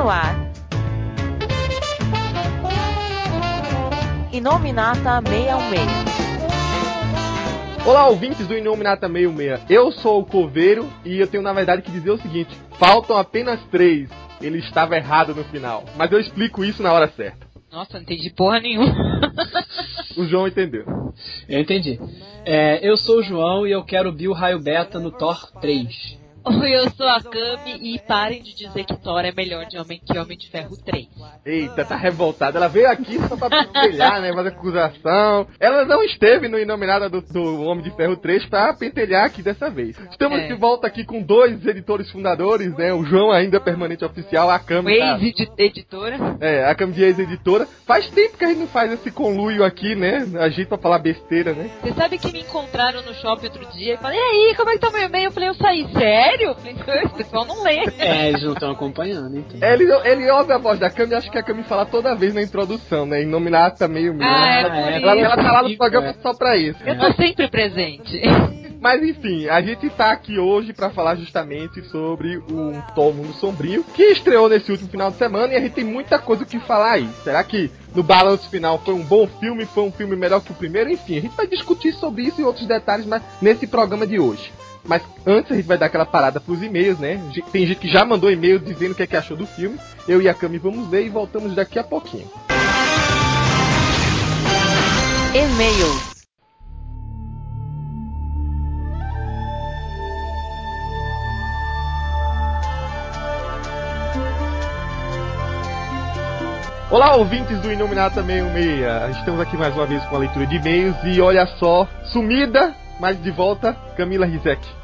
no ar. Inominata 616. Olá, ouvintes do Inominata 66. Eu sou o Coveiro e eu tenho na verdade que dizer o seguinte: faltam apenas três. Ele estava errado no final, mas eu explico isso na hora certa. Nossa, não entendi porra nenhuma. O João entendeu. Eu entendi. É, eu sou o João e eu quero Bill Raio Beta no Thor 3. Oi, eu sou a Kami e parem de dizer que Thor é melhor de homem que Homem de Ferro 3. Eita, tá revoltada. Ela veio aqui só pra pentelhar, né? Fazer acusação. Ela não esteve no Inominada do, do Homem de Ferro 3 pra pentelhar aqui dessa vez. Estamos É. de volta aqui com dois editores fundadores, né? O João ainda permanente oficial, a Cami. tá- Ex-editora. É, a Cami de ex-editora. Faz tempo que a gente não faz esse conluio aqui, né? A gente pra falar besteira, né? Você sabe que me encontraram no shopping outro dia e falei, e aí, como é que tá meu e-mail? Eu falei, eu saí, sério? Falei, o pessoal não lê. É, eles não estão acompanhando, então. Ele, ele ouve a voz da Cami e acha que a Cami fala toda vez na introdução, né? Inominata meio meio. Ah, é ela, ela, tá lá no programa É. só pra isso. Eu tô sempre presente. Mas enfim, a gente tá aqui hoje pra falar justamente sobre o Thor Mundo Sombrio, que estreou nesse último final de semana e a gente tem muita coisa o que falar aí. Será que no balanço final foi um bom filme, foi um filme melhor que o primeiro? Enfim, a gente vai discutir sobre isso e outros detalhes mas nesse programa de hoje. Mas antes a gente vai dar aquela parada pros e-mails, né? Tem gente que já mandou e-mail dizendo o que, é que achou do filme. Eu e a Cami vamos ler e voltamos daqui a pouquinho. E-mails. Olá, ouvintes do Inominata 66. Estamos aqui mais uma vez com a leitura de e-mails e olha só, sumida, mas de volta, Camila Rizek.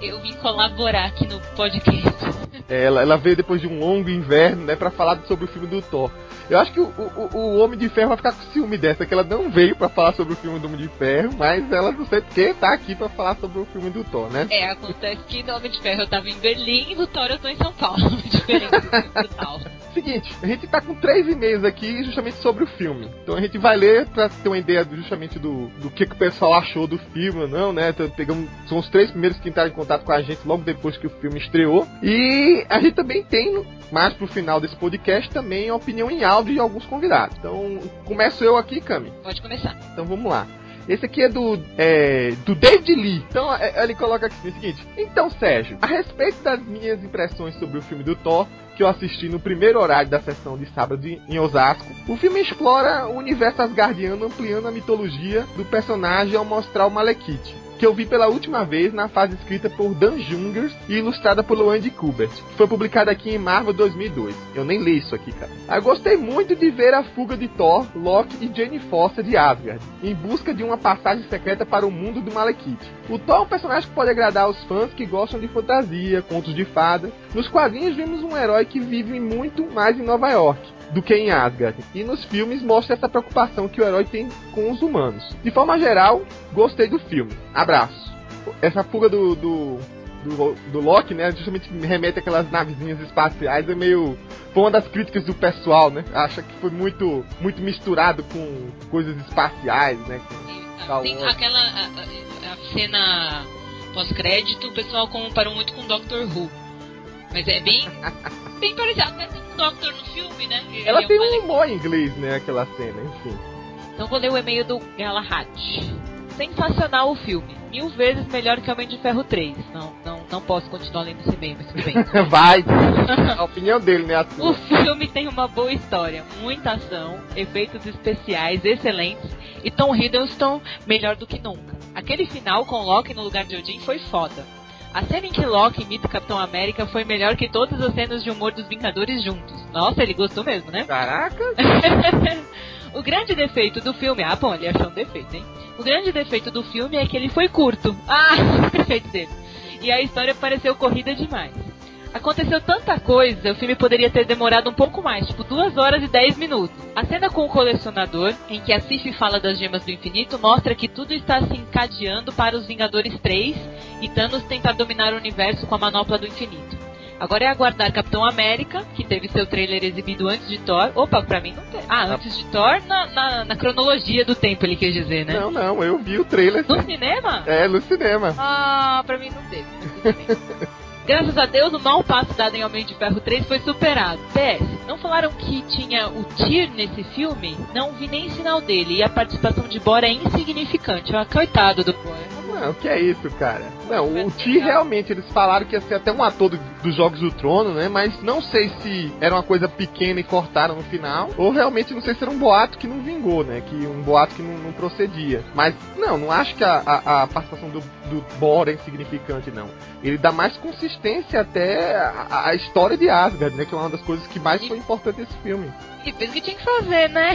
Eu vim colaborar aqui no podcast. É, Ela, ela veio depois de um longo inverno, né, pra falar sobre o filme do Thor. Eu acho que o, o, o Homem de Ferro vai ficar com ciúme dessa, que ela não veio pra falar sobre o filme do Homem de Ferro, mas ela não sei porque tá aqui pra falar sobre o filme do Thor, né? É, acontece que no Homem de Ferro eu tava em Berlim e no Thor eu tô em São Paulo. Diferente do. Seguinte, a gente tá com três e-mails aqui justamente sobre o filme. Então a gente vai ler pra ter uma ideia justamente do, do que, que o pessoal achou do filme não, né? Então, pegamos, são os três primeiros que entraram em contato com a gente logo depois que o filme estreou. E a gente também tem, mais pro final desse podcast, também a opinião em áudio de alguns convidados. Então, começo eu aqui, Cami. Pode começar. Então vamos lá. Esse aqui é do, é, do David Lee. Então é, ele coloca aqui o seguinte: Então, Sérgio, a respeito das minhas impressões sobre o filme do Thor, que eu assisti no primeiro horário da sessão de sábado em em Osasco, o filme explora o universo asgardiano ampliando a mitologia do personagem ao mostrar o Malekith. Que eu vi pela última vez na fase escrita por Dan Jungers e ilustrada pelo Andy Kubert, que foi publicada aqui em Marvel 2002. Eu nem li isso aqui, cara. Eu gostei muito de ver a fuga de Thor, Loki e Jane Foster de Asgard, em busca de uma passagem secreta para o mundo do Malekith. O Thor é um personagem que pode agradar aos fãs que gostam de fantasia, contos de fadas. Nos quadrinhos vimos um herói que vive muito mais em Nova York do que em Asgard. E nos filmes mostra essa preocupação que o herói tem com os humanos. De forma geral, gostei do filme. Abraço. Essa fuga do, do, do, do Loki, né? Justamente me remete àquelas navezinhas espaciais. É meio. Foi uma das críticas do pessoal, né? Acha que foi muito, muito misturado com coisas espaciais, né? Tá Tem ótimo. aquela a, a- a cena pós-crédito, o pessoal comparou muito com Doctor Who. Mas é bem, bem parecido. Doctor no filme, né? Ele Ela é tem um em inglês, né? Aquela cena, enfim. Então vou ler o e-mail do Galahad. Sensacional o filme. Mil vezes melhor que Homem de Ferro 3. Não, não, não posso continuar lendo esse e-mail, mas tudo bem. Vai! A opinião dele, né? O filme tem uma boa história, muita ação, efeitos especiais excelentes e Tom Hiddleston melhor do que nunca. Aquele final com Loki no lugar de Odin foi foda. A cena em que Loki imita o Capitão América foi melhor que todas as cenas de humor dos Vingadores juntos. Nossa, ele gostou mesmo, né? Caraca! o grande defeito do filme. Ah, bom, ele achou um defeito, hein? O grande defeito do filme é que ele foi curto. Ah, defeito dele. E a história pareceu corrida demais. Aconteceu tanta coisa, o filme poderia ter demorado um pouco mais, tipo 2 horas e 10 minutos. A cena com o colecionador, em que a Sif fala das gemas do infinito, mostra que tudo está se encadeando para os Vingadores 3 e Thanos tentar dominar o universo com a manopla do infinito. Agora é aguardar Capitão América, que teve seu trailer exibido antes de Thor. Opa, pra mim não tem. Ah, antes de Thor, na, na, na cronologia do tempo, ele quis dizer, né? Não, não, eu vi o trailer. No cinema? É, no cinema. Ah, pra mim não teve. Graças a Deus, o mau passo dado em Homem de Ferro 3 foi superado. PS, não falaram que tinha o Tyr nesse filme? Não vi nem sinal dele. E a participação de Bora é insignificante. Ó, coitado do Bora. Não, que é isso, cara. Não, o T realmente, eles falaram que ia ser até um ator do, dos Jogos do Trono, né? Mas não sei se era uma coisa pequena e cortaram no final, ou realmente não sei se era um boato que não vingou, né? Que um boato que não, não procedia. Mas, não, não acho que a, a, a participação do, do Bora é insignificante, não. Ele dá mais consistência até a, a, história de Asgard, né? Que é uma das coisas que mais foi importante nesse filme. E fez o que tinha que fazer, né?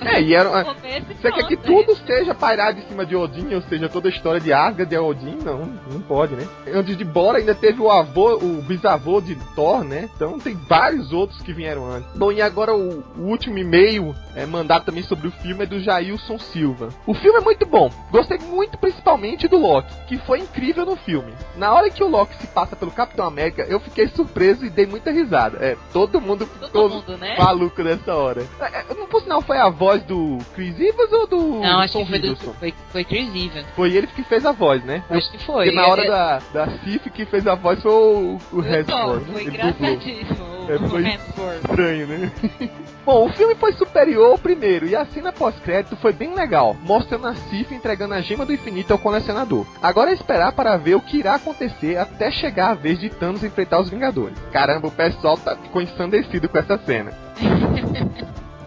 É, e era. Você quer que tudo seja pairado em cima de Odin, ou seja, toda a história de Asgard e Odin? Não, não pode, né? Antes de Bora ainda teve o avô, o bisavô de Thor, né? Então tem vários outros que vieram antes. Bom, e agora o, o último e-mail é, mandado também sobre o filme é do Jailson Silva. O filme é muito bom. Gostei muito principalmente do Loki, que foi incrível no filme. Na hora que o Loki se passa pelo Capitão América, eu fiquei surpreso e dei muita risada. É, todo mundo ficou mundo, né? maluco nessa hora. É, não por sinal foi a voz do Chris Evans ou do Não, acho Tom que foi, do, foi, foi Chris Evans. Foi ele que fez a voz, né? Acho que foi. Porque na hora É- da, da Cif que fez a voz foi o, o Foi o Thor, Hemsworth, né? Foi engraçadíssimo. É, foi- Hemsworth. Estranho, né? Bom, o filme foi superior ao primeiro e a cena pós-crédito foi bem legal, mostrando a Sif entregando a gema do infinito ao colecionador. Agora é esperar para ver o que irá acontecer até chegar a vez de Thanos enfrentar os Vingadores. Caramba, o pessoal tá, ficou ensandecido com essa cena.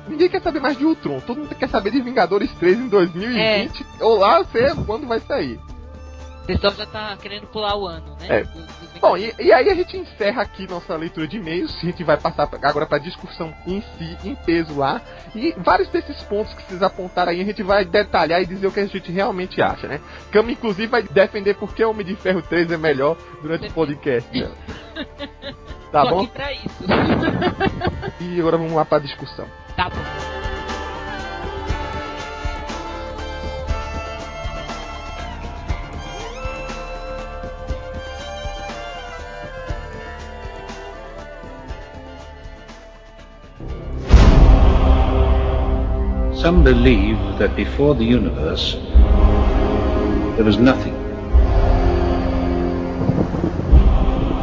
Ninguém quer saber mais de Ultron, todo mundo quer saber de Vingadores 3 em 2020, ou lá, sei quando vai sair. O pessoal já tá querendo pular o ano, né? É. Do- Bom, e, e aí a gente encerra aqui nossa leitura de e-mails. A gente vai passar agora para discussão em si, em peso lá. E vários desses pontos que vocês apontaram aí, a gente vai detalhar e dizer o que a gente realmente acha, né? Cama, inclusive, vai defender porque Homem de Ferro 3 é melhor durante o podcast. dela. Tá Tô bom? E agora vamos lá pra discussão. tá bom. Some believe that before the universe, there was nothing.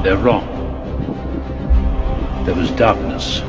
They're wrong. There was darkness.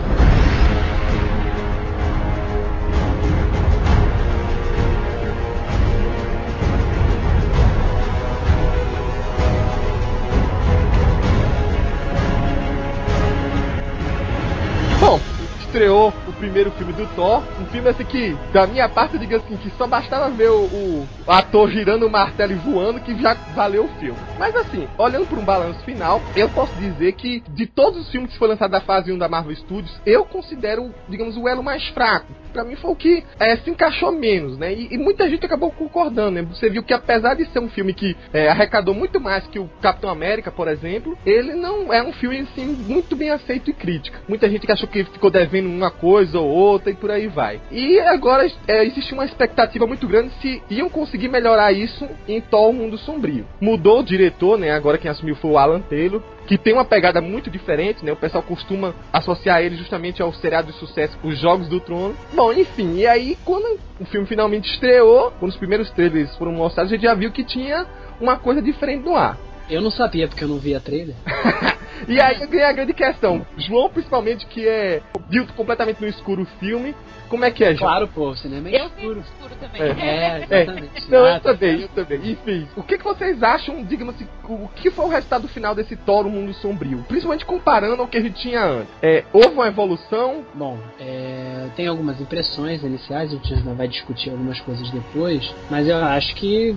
Bom, estreou primeiro filme do Thor. Um filme assim que, da minha parte, eu digo assim, que só bastava ver o, o ator girando o martelo e voando que já valeu o filme. Mas assim, olhando para um balanço final, eu posso dizer que de todos os filmes que foram lançados da fase 1 da Marvel Studios, eu considero, digamos, o elo mais fraco. Pra mim foi o que é, se encaixou menos, né? E, e muita gente acabou concordando, né? Você viu que apesar de ser um filme que é, arrecadou muito mais que o Capitão América, por exemplo, ele não é um filme assim muito bem aceito e crítica. Muita gente que achou que ficou devendo uma coisa ou outra e por aí vai. E agora é, existe uma expectativa muito grande se iam conseguir melhorar isso em Thor Mundo Sombrio. Mudou o diretor, né? Agora quem assumiu foi o Alan Taylor que tem uma pegada muito diferente, né? O pessoal costuma associar ele justamente ao seriado de sucesso Os Jogos do Trono. Bom, enfim, e aí quando o filme finalmente estreou, quando os primeiros trailers foram mostrados, a gente já viu que tinha uma coisa diferente no ar. Eu não sabia porque eu não via trailer. E aí vem a grande questão. João, principalmente, que é viu completamente no escuro o filme. Como é que é, João? Claro, pô, o cinema é Eu escuro. escuro também. É, É, exatamente. não, eu também, eu também. Enfim, o que, que vocês acham, digamos assim, o que foi o resultado final desse Thor, o Mundo Sombrio? Principalmente comparando ao que a gente tinha antes. É, houve uma evolução? Bom, é, tem algumas impressões iniciais, a gente ainda vai discutir algumas coisas depois, mas eu acho que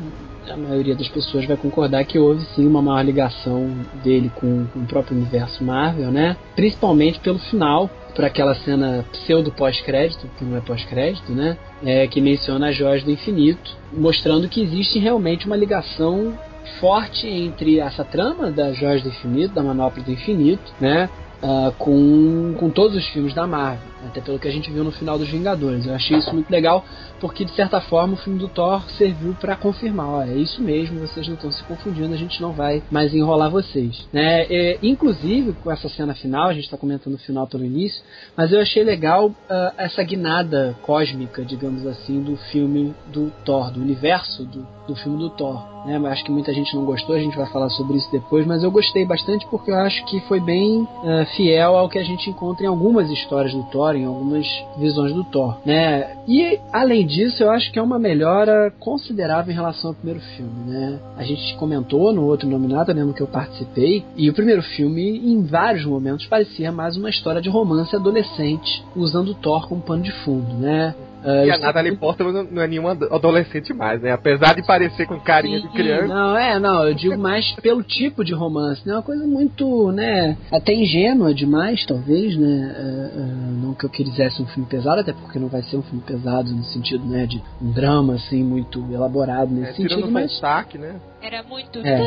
a maioria das pessoas vai concordar que houve sim uma maior ligação dele com, com o próprio universo Marvel, né? Principalmente pelo final, por aquela cena pseudo pós-crédito, que não é pós-crédito, né? É, que menciona as joias do infinito, mostrando que existe realmente uma ligação forte entre essa trama das joias do infinito, da manopla do infinito, né? uh, com, com todos os filmes da Marvel, até pelo que a gente viu no final dos Vingadores. Eu achei isso muito legal, porque de certa forma o filme do Thor serviu para confirmar, ó, é isso mesmo, vocês não estão se confundindo, a gente não vai mais enrolar vocês. Né? É, inclusive, com essa cena final, a gente está comentando o final pelo início, mas eu achei legal uh, essa guinada cósmica, digamos assim, do filme do Thor, do universo do, do filme do Thor. Né? Acho que muita gente não gostou, a gente vai falar sobre isso depois, mas eu gostei bastante porque eu acho que foi bem uh, fiel ao que a gente encontra em algumas histórias do Thor, em algumas visões do Thor. Né? E além disso, eu acho que é uma melhora considerável em relação ao primeiro filme. Né? A gente comentou no outro nominado, lembro que eu participei, e o primeiro filme, em vários momentos, parecia mais uma história de romance adolescente, usando Thor como pano de fundo. Né? Uh, e a Natalie Portman não, é nenhuma adolescente mais, né? Apesar de parecer com carinha sim, de criança. Não, é, não, eu digo mais pelo tipo de romance, né? Uma coisa muito, né? Até ingênua demais, talvez, né? Uh, uh, não que eu quisesse um filme pesado, até porque não vai ser um filme pesado no sentido, né? De um drama, assim, muito elaborado nesse é, sentido, mas... Destaque, né? Era muito. É.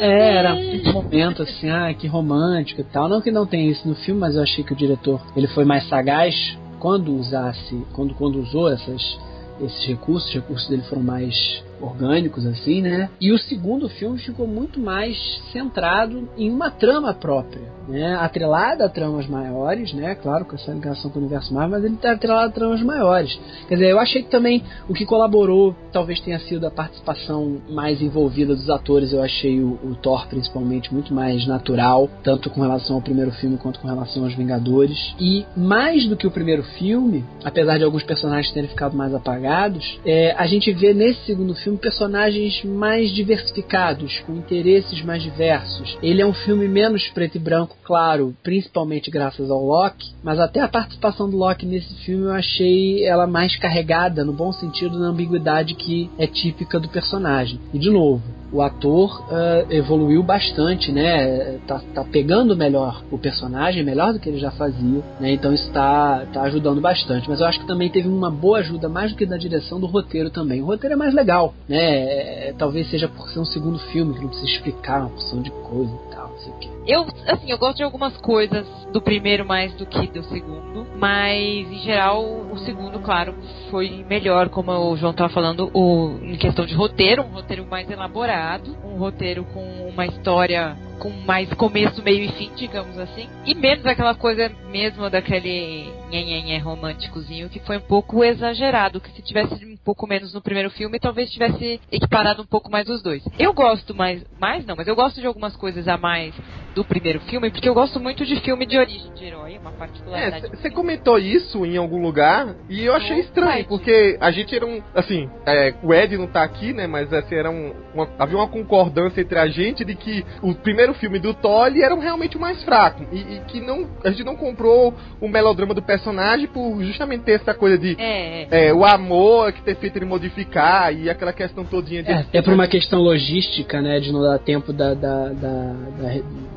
é, era um momento assim, ah, que romântico e tal. Não que não tenha isso no filme, mas eu achei que o diretor ele foi mais sagaz quando usasse, quando, quando usou essas, esses recursos, os recursos dele foram mais orgânicos, assim, né? E o segundo filme ficou muito mais centrado em uma trama própria, né? Atrelada a tramas maiores, né? Claro, com essa ligação com o universo Marvel, mas ele está atrelado a tramas maiores. Quer dizer, eu achei que também o que colaborou talvez tenha sido a participação mais envolvida dos atores. Eu achei o, o Thor, principalmente, muito mais natural, tanto com relação ao primeiro filme quanto com relação aos Vingadores. E mais do que o primeiro filme, apesar de alguns personagens terem ficado mais apagados, é, a gente vê nesse segundo filme personagens mais diversificados, com interesses mais diversos. Ele é um filme menos preto e branco, claro, principalmente graças ao Loki, mas até a participação do Loki nesse filme eu achei ela mais carregada, no bom sentido, na ambiguidade que é típica do personagem. E de novo, o ator uh, evoluiu bastante, né? Tá, tá, pegando melhor o personagem, melhor do que ele já fazia, né? Então isso tá, tá ajudando bastante. Mas eu acho que também teve uma boa ajuda, mais do que da direção, do roteiro também. O roteiro é mais legal, né? É, talvez seja por ser um segundo filme, que não precisa explicar uma porção de coisa e tal, não sei o quê. Eu, assim, eu gosto de algumas coisas do primeiro mais do que do segundo, mas em geral o segundo, claro, foi melhor, como o João estava falando, o, em questão de roteiro, um roteiro mais elaborado, um roteiro com uma história com mais começo, meio e fim, digamos assim. E menos aquela coisa mesmo daquele nhenhenhé românticozinho que foi um pouco exagerado, que se tivesse um pouco menos no primeiro filme, talvez tivesse equiparado um pouco mais os dois. Eu gosto mais, mais não, mas eu gosto de algumas coisas a mais do primeiro filme, porque eu gosto muito de filme de origem de herói, uma particularidade. Você é, comentou isso em algum lugar e eu achei estranho, porque a gente era um, assim, é, o Ed não tá aqui, né, mas assim, era um, uma, havia uma concordância entre a gente de que o primeiro filme do Thor era realmente o mais fraco. E, e, que não, a gente não comprou o melodrama do personagem por justamente ter essa coisa de é, é. é o amor que ter feito ele modificar e aquela questão todinha de. É, até por uma questão logística, né? De não dar tempo da, da, da,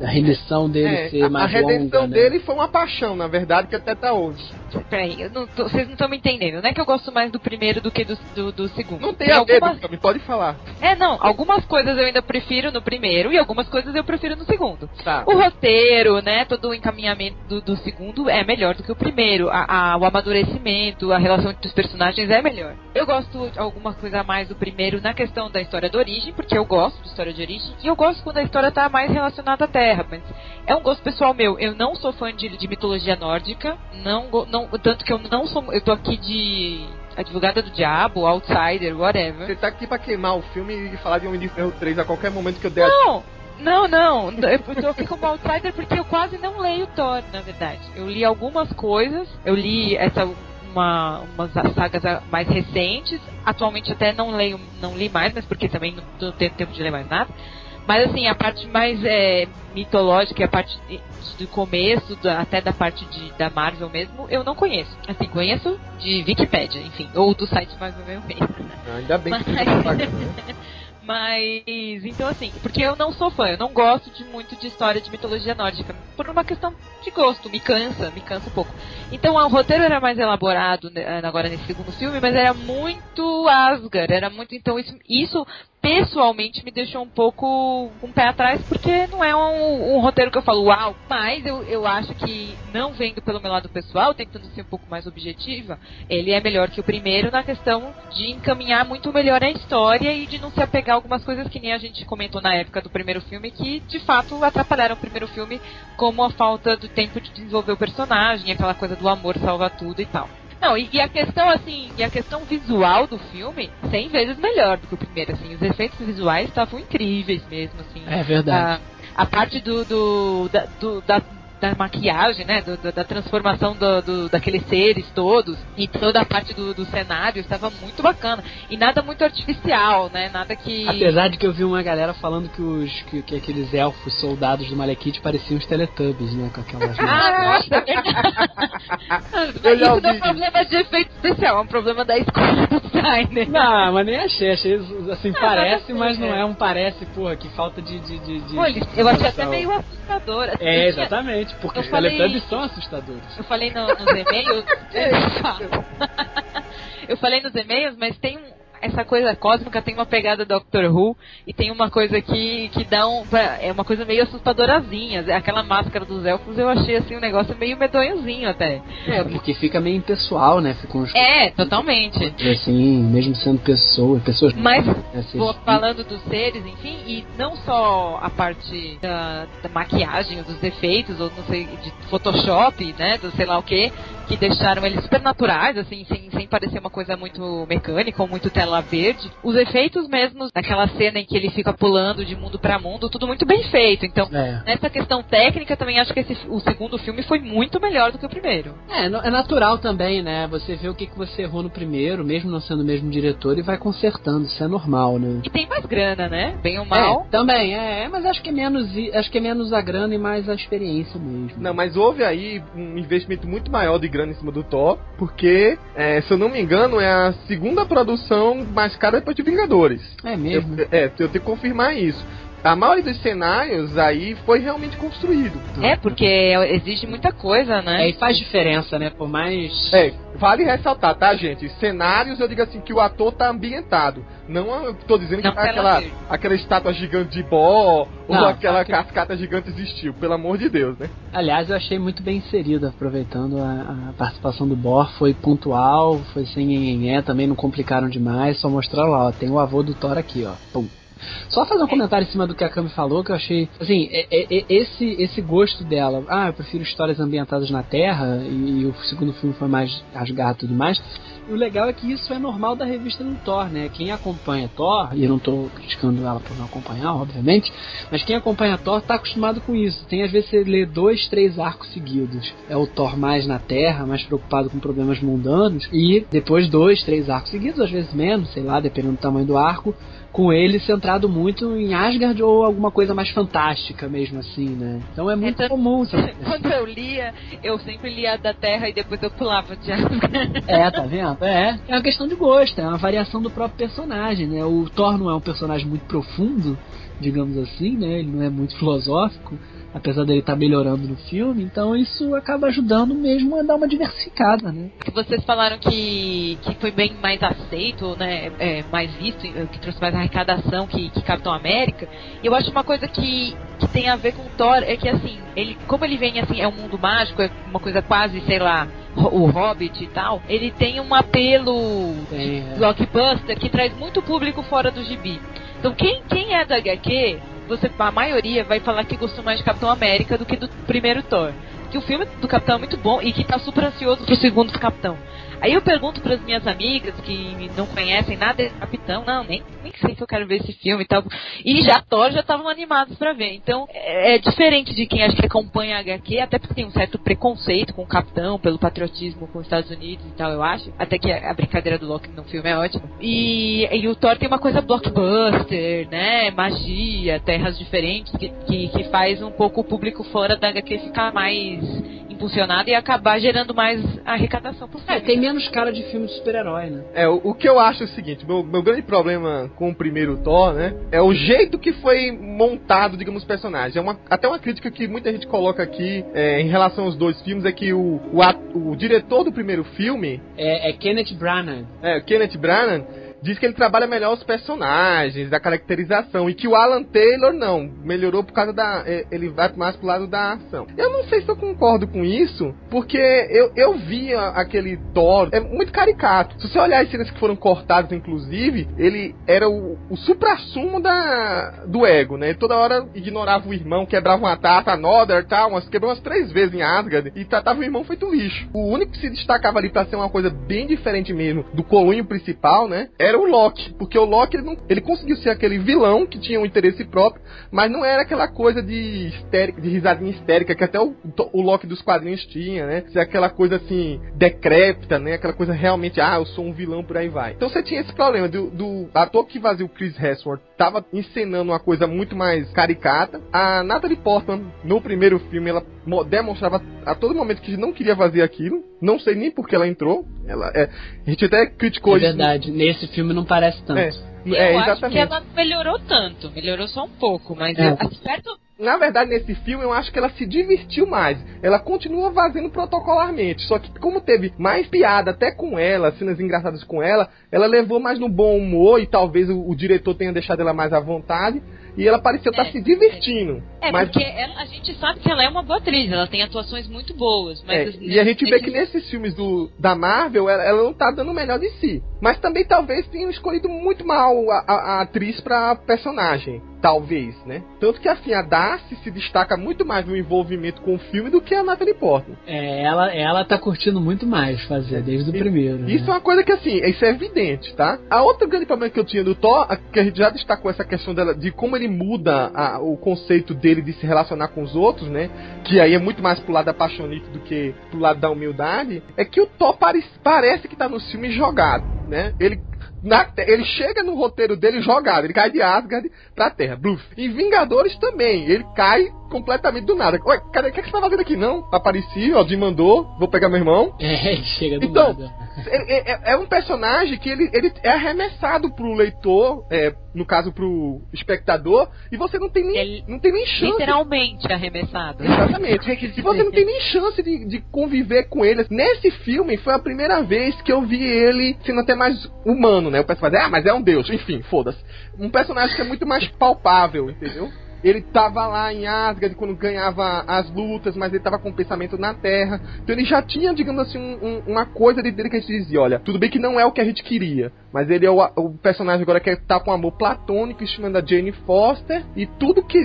da, da rendição dele é, ser mais longa. A redenção longa, dele né? foi uma paixão, na verdade, que até tá hoje. Peraí, não tô, vocês não estão me entendendo. Não é que eu gosto mais do primeiro do que do, do, do segundo. Não tem, tem a algumas... ver, pode falar. É, não. Algumas coisas eu ainda prefiro no primeiro e algumas coisas eu prefiro no segundo. Tá. O roteiro, né, todo o encaminhamento do, do segundo é melhor do que o primeiro. A, a, o amadurecimento, a relação entre os personagens é melhor. Eu gosto de alguma coisa a mais do primeiro na questão da história da origem, porque eu gosto de história de origem, e eu gosto quando a história tá mais relacionada à Terra, mas é um gosto pessoal meu. Eu não sou fã de, de mitologia nórdica, não, não, tanto que eu não sou. Eu tô aqui de advogada do diabo, outsider, whatever. Você tá aqui pra queimar o filme e falar de Homem de Ferro 3 a qualquer momento que eu der Não! Não, não, eu tô aqui como outsider porque eu quase não leio Thor, na verdade. Eu li algumas coisas, eu li essa uma, umas sagas mais recentes. Atualmente até não leio, não li mais, mas porque também não tenho tempo de ler mais nada. Mas assim, a parte mais é, mitológica, a parte do começo, da, até da parte de, da Marvel mesmo, eu não conheço. Assim, conheço de Wikipedia, enfim, ou do site Marvel mesmo. Ah, ainda bem Mas... que você né? Mas, então assim, porque eu não sou fã, eu não gosto de muito de história de mitologia nórdica. por uma questão de gosto, me cansa, me cansa um pouco. Então o roteiro era mais elaborado né, agora nesse segundo filme, mas era muito Asgard, era muito então isso, isso pessoalmente me deixou um pouco um pé atrás, porque não é um, um, roteiro que eu falo, uau, mas eu, eu acho que, não vendo pelo meu lado pessoal, tentando ser um pouco mais objetiva, ele é melhor que o primeiro na questão de encaminhar muito melhor a história e de não se apegar a algumas coisas que nem a gente comentou na época do primeiro filme, que de fato atrapalharam o primeiro filme, como a falta do tempo de desenvolver o personagem, aquela coisa do amor salva tudo e tal. Não, e, e, a questão, assim, e a questão visual do filme, 100 vezes melhor do que o primeiro, assim. Os efeitos visuais estavam incríveis mesmo, assim. É verdade. A, a parte do, do, da, do da, da maquiagem, né? Do, do, da transformação do, do, daqueles seres todos e toda a parte do, do cenário estava muito bacana. E nada muito artificial, né? Nada que. Apesar de que eu vi uma galera falando que os que, que aqueles elfos soldados do Malekith pareciam os Teletubbies, né? Com aquelas. ah, nossa, Mas isso não é um problema de efeito especial, é um problema da escolha do designer. Não, mas nem achei. Achei assim, ah, parece, mas não é um parece, porra, que falta de. de, de, de Olha, eu achei até meio assustador. Assim, é, exatamente porque os falei... Teletubbies são assustadores. Eu falei no, nos e-mails. eu falei nos e-mails, mas tem um, essa coisa cósmica tem uma pegada Doctor Who e tem uma coisa que, que dá um. É uma coisa meio assustadorazinha. Aquela máscara dos elfos eu achei assim um negócio meio medonhozinho até. É, porque fica meio impessoal, né? Fica uns... É, totalmente. Assim, mesmo sendo pessoa, pessoas. Mas, vou falando dos seres, enfim, e não só a parte da, da maquiagem, ou dos efeitos, ou não sei, de Photoshop, né? Do sei lá o que, que deixaram eles super naturais, assim, sem, sem parecer uma coisa muito mecânica ou muito tela verde. Os efeitos mesmo daquela cena em que ele fica pulando de mundo para mundo, tudo muito bem feito. Então, é. nessa questão técnica, também acho que esse, o segundo filme foi muito melhor do que o primeiro. É, é natural também, né? Você vê o que, que você errou no primeiro, mesmo não sendo o mesmo diretor, e vai consertando. Isso é normal, né? E tem mais grana, né? Bem ou mal. É, também, é, é, mas acho que é menos acho que é menos a grana e mais a experiência mesmo. Não, mas houve aí um investimento muito maior de grana em cima do Thor, porque, é, se eu não me engano, é a segunda produção mais cara depois de Vingadores. É mesmo? Eu, é, eu tenho que confirmar isso a maioria dos cenários aí foi realmente construído. É, porque existe muita coisa, né? É, e faz diferença, né? Por mais. É, vale ressaltar, tá, gente? Cenários, eu digo assim, que o ator tá ambientado. Não eu tô dizendo que tá aquela, aquela estátua gigante de bó ou aquela que... cascata gigante existiu, pelo amor de Deus, né? Aliás, eu achei muito bem inserido, aproveitando a, a participação do Bor, foi pontual, foi sem nhenhenhé, também não complicaram demais, só mostraram lá, ó, tem o avô do Thor aqui, ó. Pum. Só fazer um comentário em cima do que a Cami falou, que eu achei. Assim, é, é, é, esse, esse gosto dela. Ah, eu prefiro histórias ambientadas na Terra, e, e o segundo filme foi mais rasgar e tudo mais. E o legal é que isso é normal da revista do Thor, né? Quem acompanha Thor, e eu não tô criticando ela por não acompanhar, obviamente, mas quem acompanha Thor tá acostumado com isso. Tem às vezes você lê dois, três arcos seguidos. É o Thor mais na Terra, mais preocupado com problemas mundanos, e depois dois, três arcos seguidos, às vezes menos, sei lá, dependendo do tamanho do arco, com ele centrado muito em Asgard ou alguma coisa mais fantástica mesmo assim, né? Então é muito então, comum. Quando eu lia, eu sempre lia da Terra e depois eu pulava de Asgard. É, tá vendo? É. É uma questão de gosto, é uma variação do próprio personagem, né? O Thor não é um personagem muito profundo, digamos assim, né? Ele não é muito filosófico apesar dele estar tá melhorando no filme, então isso acaba ajudando mesmo a dar uma diversificada, né? Que vocês falaram que, que foi bem mais aceito, né? É, mais visto, que trouxe mais arrecadação que, que Capitão América. Eu acho uma coisa que, que tem a ver com Thor é que assim, ele, como ele vem assim, é um mundo mágico, é uma coisa quase, sei lá, o Hobbit e tal, ele tem um apelo é. blockbuster que traz muito público fora do gibi. Então quem, quem é da HQ você, a maioria vai falar que gostou mais de Capitão América do que do primeiro Thor. Que o filme do Capitão é muito bom e que tá super ansioso pro segundo Capitão. Aí eu pergunto para as minhas amigas que não conhecem nada de Capitão, não, nem, nem sei se eu quero ver esse filme e tal. E já Thor já estavam animados para ver. Então é, é, diferente de quem acha que acompanha a HQ, até porque tem um certo preconceito com o Capitão, pelo patriotismo com os Estados Unidos e tal, eu acho. Até que a, brincadeira do Loki no filme é ótima. E, e o Thor tem uma coisa blockbuster, né? Magia, terras diferentes, que, que, que faz um pouco o público fora da HQ ficar mais impulsionada e acabar gerando mais arrecadação pro filme. É, tem menos cara de filme de super-herói, né? É, o, o, que eu acho é o seguinte, meu, meu grande problema com o primeiro Thor, né, é o jeito que foi montado, digamos, o personagem. É uma, até uma crítica que muita gente coloca aqui é, em relação aos dois filmes é que o, o, o diretor do primeiro filme... É, é Kenneth Branagh. É, Kenneth Branagh diz que ele trabalha melhor os personagens, da caracterização, e que o Alan Taylor não, melhorou por causa da. É, ele vai mais pro lado da ação. Eu não sei se eu concordo com isso, porque eu, eu vi aquele Thor, é muito caricato. Se você olhar as cenas que foram cortadas, inclusive, ele era o, o supra-sumo da, do ego, né? Toda hora ignorava o irmão, quebrava uma taça, another, tal, umas, quebrou umas três vezes em Asgard, e tratava o irmão feito lixo. O único que se destacava ali pra ser uma coisa bem diferente mesmo do colunho principal, né? Era o Loki, porque o Loki ele, não, ele conseguiu ser aquele vilão que tinha um interesse próprio, mas não era aquela coisa de histérica, de risadinha histérica que até o, o Loki dos quadrinhos tinha, né? Ser aquela coisa assim, decrépita, né? Aquela coisa realmente, ah, eu sou um vilão por aí vai. Então você tinha esse problema do, do ator que fazia o Chris Hemsworth tava encenando uma coisa muito mais caricata. A Natalie Portman, no primeiro filme, ela demonstrava a todo momento que não queria fazer aquilo. Não sei nem por que ela entrou. Ela, é, a gente até criticou é isso. É verdade, nesse filme não parece tanto. É, eu é, exatamente. acho que ela melhorou tanto, melhorou só um pouco, mas é. certo na verdade, nesse filme, eu acho que ela se divertiu mais. Ela continua fazendo protocolarmente. Só que, como teve mais piada até com ela, cenas engraçadas com ela, ela levou mais no bom humor e talvez o, o diretor tenha deixado ela mais à vontade. E ela pareceu estar tá é, se divertindo. É, mas... porque ela, a gente sabe que ela é uma boa atriz, ela tem atuações muito boas. Mas é, e a gente vê que nesses filmes do, da Marvel, ela, ela não está dando o melhor de si. Mas também talvez tenham escolhido muito mal a, a, a atriz para personagem. Talvez, né? Tanto que assim, a Darcy se destaca muito mais no envolvimento com o filme do que a Natalie Portman. É, ela, ela tá curtindo muito mais fazer, desde o primeiro. Né? Isso né? é uma coisa que assim, isso é evidente, tá? A outra grande problema que eu tinha do Thor, que a gente já destacou essa questão dela, de como ele muda a, o conceito dele de se relacionar com os outros, né? Que aí é muito mais pro lado da paixonite do que pro lado da humildade, é que o Thor pare, parece que tá no filme jogado, né? Ele na, ele chega no roteiro dele jogado, ele cai de Asgard pra Terra. Bluff. Em Vingadores também, ele cai completamente do nada. Ué, cadê? O que, é que você tá fazendo aqui? Não, apareci, ó, mandou, vou pegar meu irmão. É, ele chega do então, nada. É, é, é, um personagem que ele, ele é arremessado pro leitor, é, no caso pro espectador, e você não tem nem, ele, não tem nem chance. Literalmente arremessado. Exatamente. e você não tem nem chance de, de conviver com ele. Nesse filme foi a primeira vez que eu vi ele sendo até mais humano, né? O pessoal fala, ah, mas é um deus. Enfim, foda-se. Um personagem que é muito mais palpável, entendeu? Ele tava lá em Asgard quando ganhava as lutas, mas ele tava com o pensamento na Terra. Então ele já tinha, digamos assim, um, um, uma coisa dele que a gente dizia: olha, tudo bem que não é o que a gente queria, mas ele é o, o personagem agora que tá com amor platônico, estimando a Jane Foster, e tudo que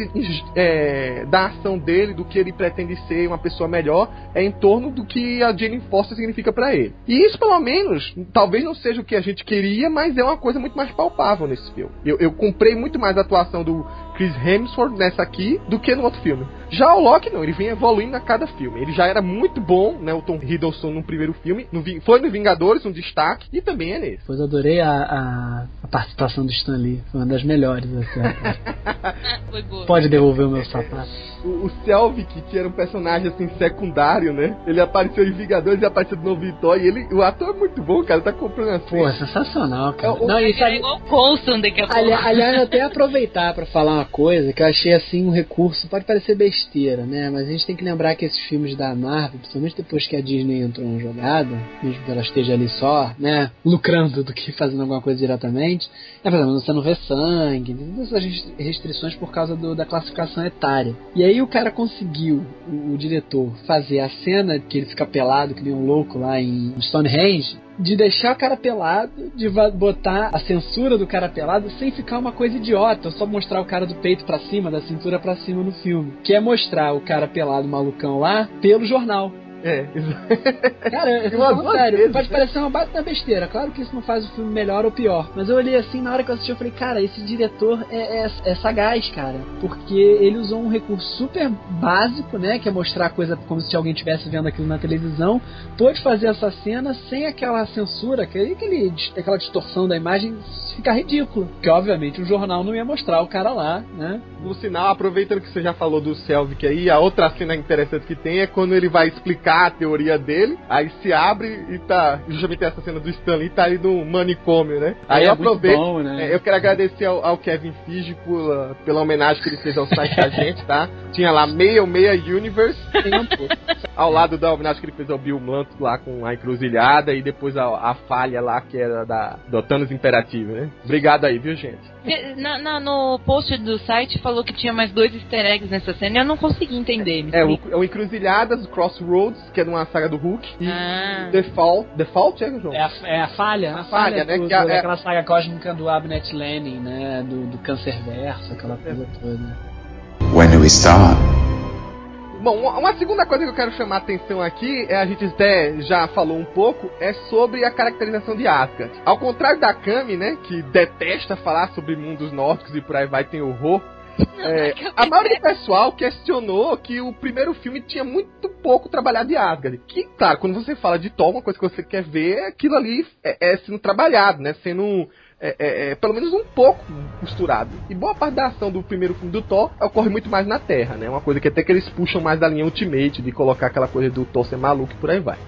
é, da ação dele, do que ele pretende ser uma pessoa melhor, é em torno do que a Jane Foster significa para ele. E isso, pelo menos, talvez não seja o que a gente queria, mas é uma coisa muito mais palpável nesse filme. Eu, eu comprei muito mais a atuação do Chris Hemsworth nessa aqui do que no outro filme. Já o Loki não, ele vem evoluindo a cada filme. Ele já era muito bom, né, o Tom Hiddleston no primeiro filme, no, foi no Vingadores, um destaque, e também é nesse. Pois adorei a, a, a, participação do Stan Lee, foi uma das melhores. Assim. Pode devolver o meu sapato. O, o Selvig, que era um personagem assim secundário, né? Ele apareceu em Vingadores e apareceu no Vitor e ele, o ator é muito bom, cara, tá comprando assim. Pô, é sensacional, cara. É, não, isso é igual Coulson daqui a pouco. Aliás, até aproveitar para falar uma coisa que eu achei assim um recurso, pode parecer besteira, né? Mas a gente tem que lembrar que esses filmes da Marvel, principalmente depois que a Disney entrou na jogada, mesmo que ela esteja ali só, né, lucrando do que fazendo alguma coisa diretamente, é, por exemplo, você não vê sangue, todas essas restrições por causa do, da classificação etária. E aí o cara conseguiu, o, o diretor, fazer a cena que ele fica pelado, que nem um louco lá em Stonehenge, de deixar o cara pelado, de botar a censura do cara pelado sem ficar uma coisa idiota, só mostrar o cara do peito para cima, da cintura para cima no filme. Que é mostrar o cara pelado malucão lá pelo jornal. É, Cara, eu tô sério, vezes, pode né? parecer uma baita besteira. Claro que isso não faz o filme melhor ou pior. Mas eu olhei assim, na hora que eu assisti, eu falei, cara, esse diretor é, é, é sagaz, cara. Porque ele usou um recurso super básico, né? Que é mostrar a coisa como se alguém estivesse vendo aquilo na televisão. Pôde fazer essa cena sem aquela censura, aquele, aquele, aquela distorção da imagem ficar ridículo. Porque, obviamente, o jornal não ia mostrar o cara lá, né? no sinal, aproveitando que você já falou do Selvig aí, a outra cena interessante que tem é quando ele vai explicar a teoria dele, aí se abre e tá, justamente essa cena do Stanley tá aí no manicômio, né? Aí é, eu aproveito, bom, né? é, eu quero agradecer ao, ao Kevin Fige por, pela homenagem que ele fez ao site da gente, tá? Tinha lá Meia Meia Universe, ao lado da homenagem que ele fez ao Bill Blunt lá com a encruzilhada e depois a, a falha lá que era da do Thanos Imperativo, né? Obrigado aí, viu, gente? Na, na, no post do site falou que tinha mais dois easter eggs nessa cena e eu não consegui entender. É, o, é o Encruzilhadas, o Crossroads, que é numa saga do Hulk, e Ah. Default. Default é, João? É a, é a falha, A falha, né, do, que a- do- é- daquela saga cósmica do Abnet Lenin, né? Do, do câncer verso, aquela coisa toda. When do we start? Bom, uma- uma segunda coisa que eu quero chamar a atenção aqui, é a gente até já falou um pouco, é sobre a caracterização de Asgard. Ao contrário da Kami, né, que detesta falar sobre mundos nórdicos e por aí vai, tem horror. é, a maioria do pessoal questionou que o primeiro filme tinha muito pouco trabalhado de Asgard. Que, claro, quando você fala de Thor, uma coisa que você quer ver é aquilo ali é, é sendo trabalhado, né? Sendo é, é, é, pelo menos um pouco costurado. E boa parte da ação do primeiro filme do Thor ocorre muito mais na Terra, né? Uma coisa que até que eles puxam mais da linha Ultimate, de colocar aquela coisa do Thor ser maluco e por aí vai.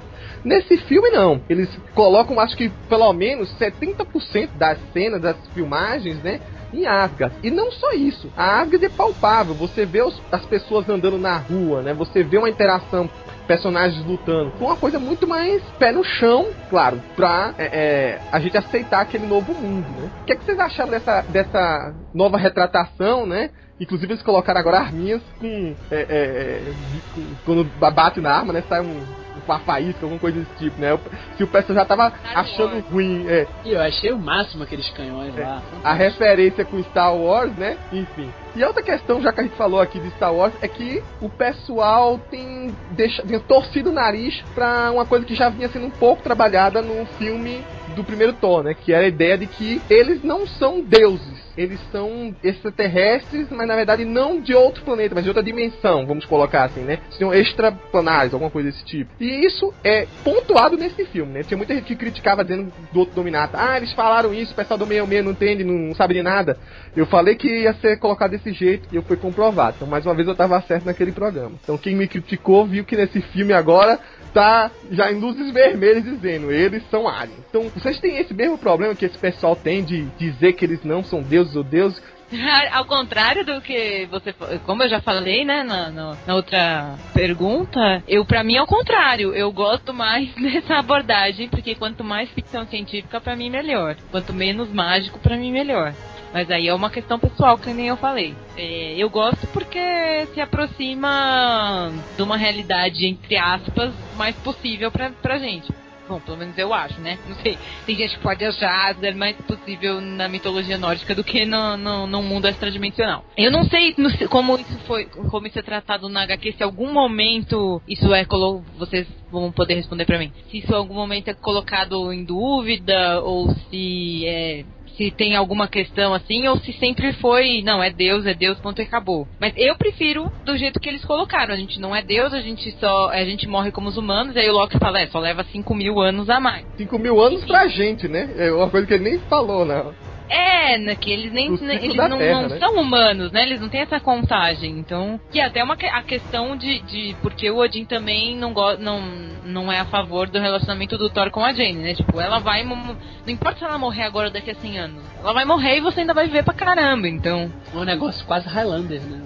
Nesse filme não, eles colocam acho que pelo menos 70% das cenas, das filmagens, né? Em Asgard. E não só isso, a Asgard é palpável. Você vê os- as pessoas andando na rua, né? Você vê uma interação personagens lutando. Foi uma coisa muito mais pé no chão, claro, pra é, é, a gente aceitar aquele novo mundo, né? O que, é que vocês acharam dessa, dessa nova retratação, né? Inclusive eles colocaram agora arminhas com, é, é, é, com- Quando bate na arma, né? Sai um. Uma faísca, alguma coisa desse tipo, né? Se o pessoal já tava Star achando Wars. ruim, é, E eu achei o máximo aqueles canhões lá. a referência com Star Wars, né? Enfim. E a outra questão, já que a gente falou aqui de Star Wars, é que o pessoal tem, deixa, tem torcido o nariz pra uma coisa que já vinha sendo um pouco trabalhada no filme do primeiro Thor, né? Que era a ideia de que eles não são deuses. Eles são extraterrestres, mas na verdade não de outro planeta, mas de outra dimensão, vamos colocar assim, né? São extraplanares, alguma coisa desse tipo. E isso é pontuado nesse filme, né? Tinha muita gente que criticava dizendo do outro dominata, ah, eles falaram isso, o pessoal do meio meio não entende, não sabe de nada. Eu falei que ia ser colocado desse jeito e eu fui comprovado. Então, mais uma vez eu tava certo naquele programa. Então, quem me criticou viu que nesse filme agora tá já em luzes vermelhas dizendo, eles são aliens. Então, vocês têm esse mesmo problema que esse pessoal tem de dizer que eles não são deuses ou deuses? Ao contrário do que você, como eu já falei, né, na, na- outra pergunta, eu para mim é o contrário. Eu gosto mais dessa abordagem porque quanto mais ficção científica para mim melhor, quanto menos mágico para mim melhor. Mas aí é uma questão pessoal, que nem eu falei. É, eu gosto porque se aproxima de uma realidade, entre aspas, mais possível pra, pra gente. Bom, pelo menos eu acho, né? Não sei. Tem gente que pode achar ser mais possível na mitologia nórdica do que no, no, no mundo extradimensional. Eu não sei no- como isso foi, como isso é tratado na HQ, se algum momento isso é colo vocês vão poder responder pra mim. Se isso em algum momento é colocado em dúvida ou se é se tem alguma questão assim, ou se sempre foi, não, é Deus, é Deus, ponto e acabou. Mas eu prefiro do jeito que eles colocaram. A gente não é Deus, a gente só. A gente morre como os humanos, e aí o Loki fala, é, só leva 5 mil anos a mais. 5 mil anos pra gente, né? É uma coisa que ele nem falou, né? É, né, que eles nem ciclo eles não, Terra, não né? são humanos, né? Eles não têm essa contagem. Então, que até uma a questão de, de porque o Odin também não go, não não é a favor do relacionamento do Thor com a Jane, né? Tipo, ela vai mo- não importa se ela morrer agora ou daqui a 100 anos. Ela vai morrer e você ainda vai viver pra caramba, então. É um negócio quase Highlander, né?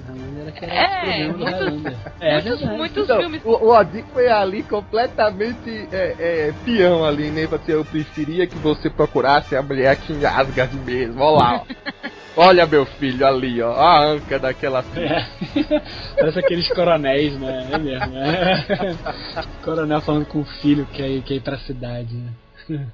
Que era É, problema do muitos-. É, muitos, muitos Então, filmes o, o Odin foi ali completamente é, é, peão ali, né? Assim, eu preferia que você procurasse a mulher aqui em Asgard mesmo. Olha lá, ó. Olha meu filho ali, ó. A anca daquela. É. Parece aqueles coronéis, né? É mesmo. É. Coronel falando com o filho que é, que é ir pra cidade. Né?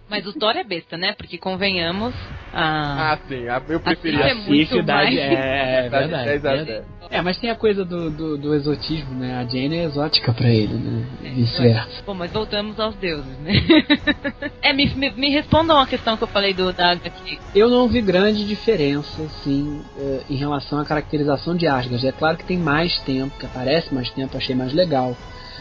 Mas o Thor é besta, né? Porque convenhamos. A... Ah, sim. a- Eu preferia. é muito cidade mais- é, é Cidade verdade. a verdade. É, mas tem a coisa do, do, do exotismo, né? A Jane é exótica pra ele, né? Vice-versa. Bom, mas voltamos aos deuses, né? é, me, me, me respondam a questão que eu falei do da HQ. Eu não vi grande diferença, eh, em relação à caracterização de Asgard. É claro que tem mais tempo, que aparece mais tempo, achei mais legal.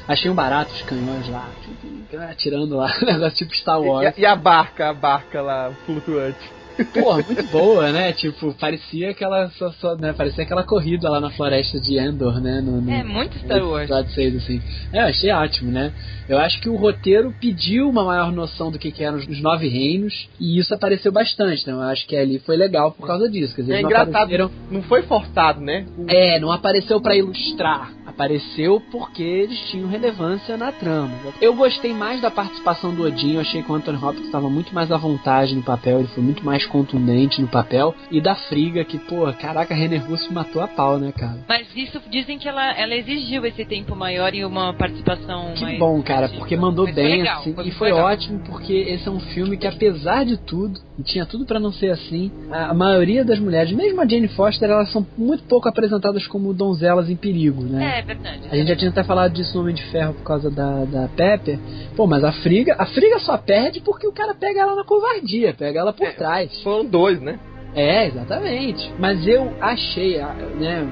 Achei um barato os canhões lá, tipo, atirando lá, negócio tipo Star E, Wars. e a barca, a barca lá, flutuante. Pô, muito boa, né? Tipo, parecia aquela só, só, né? parecia aquela corrida lá na floresta de Endor, né? No, no, é muito Star Wars. assim. É, eu achei ótimo, né? Eu acho que o roteiro pediu uma maior noção do que, que eram os nove reinos e isso apareceu bastante, né? Eu acho que ali foi legal por causa disso. Quer dizer, é engraçado, apareceram... não foi forçado, né? O... É, não apareceu para ilustrar apareceu porque eles tinham relevância na trama. Eu gostei mais da participação do Odin, eu achei que o Anthony Hopkins estava muito mais à vontade no papel, ele foi muito mais contundente no papel, e da Friga, que, pô, caraca, a René Russo matou a pau, né, cara? Mas isso dizem que ela, ela exigiu esse tempo maior e uma participação que mais. Que bom, cara, porque mandou Mas bem, legal, assim, foi e foi legal. ótimo porque esse é um filme que, apesar de tudo, e tinha tudo para não ser assim, a, a, maioria das mulheres, mesmo a Jane Foster, elas são muito pouco apresentadas como donzelas em perigo, né? É verdade. A gente já tinha até falado disso no Homem de Ferro por causa da, da Pepper. Pô, mas a Friga, a Friga só perde porque o cara pega ela na covardia, pega ela por é, trás. Foram dois, né? É, exatamente. Mas eu achei, né,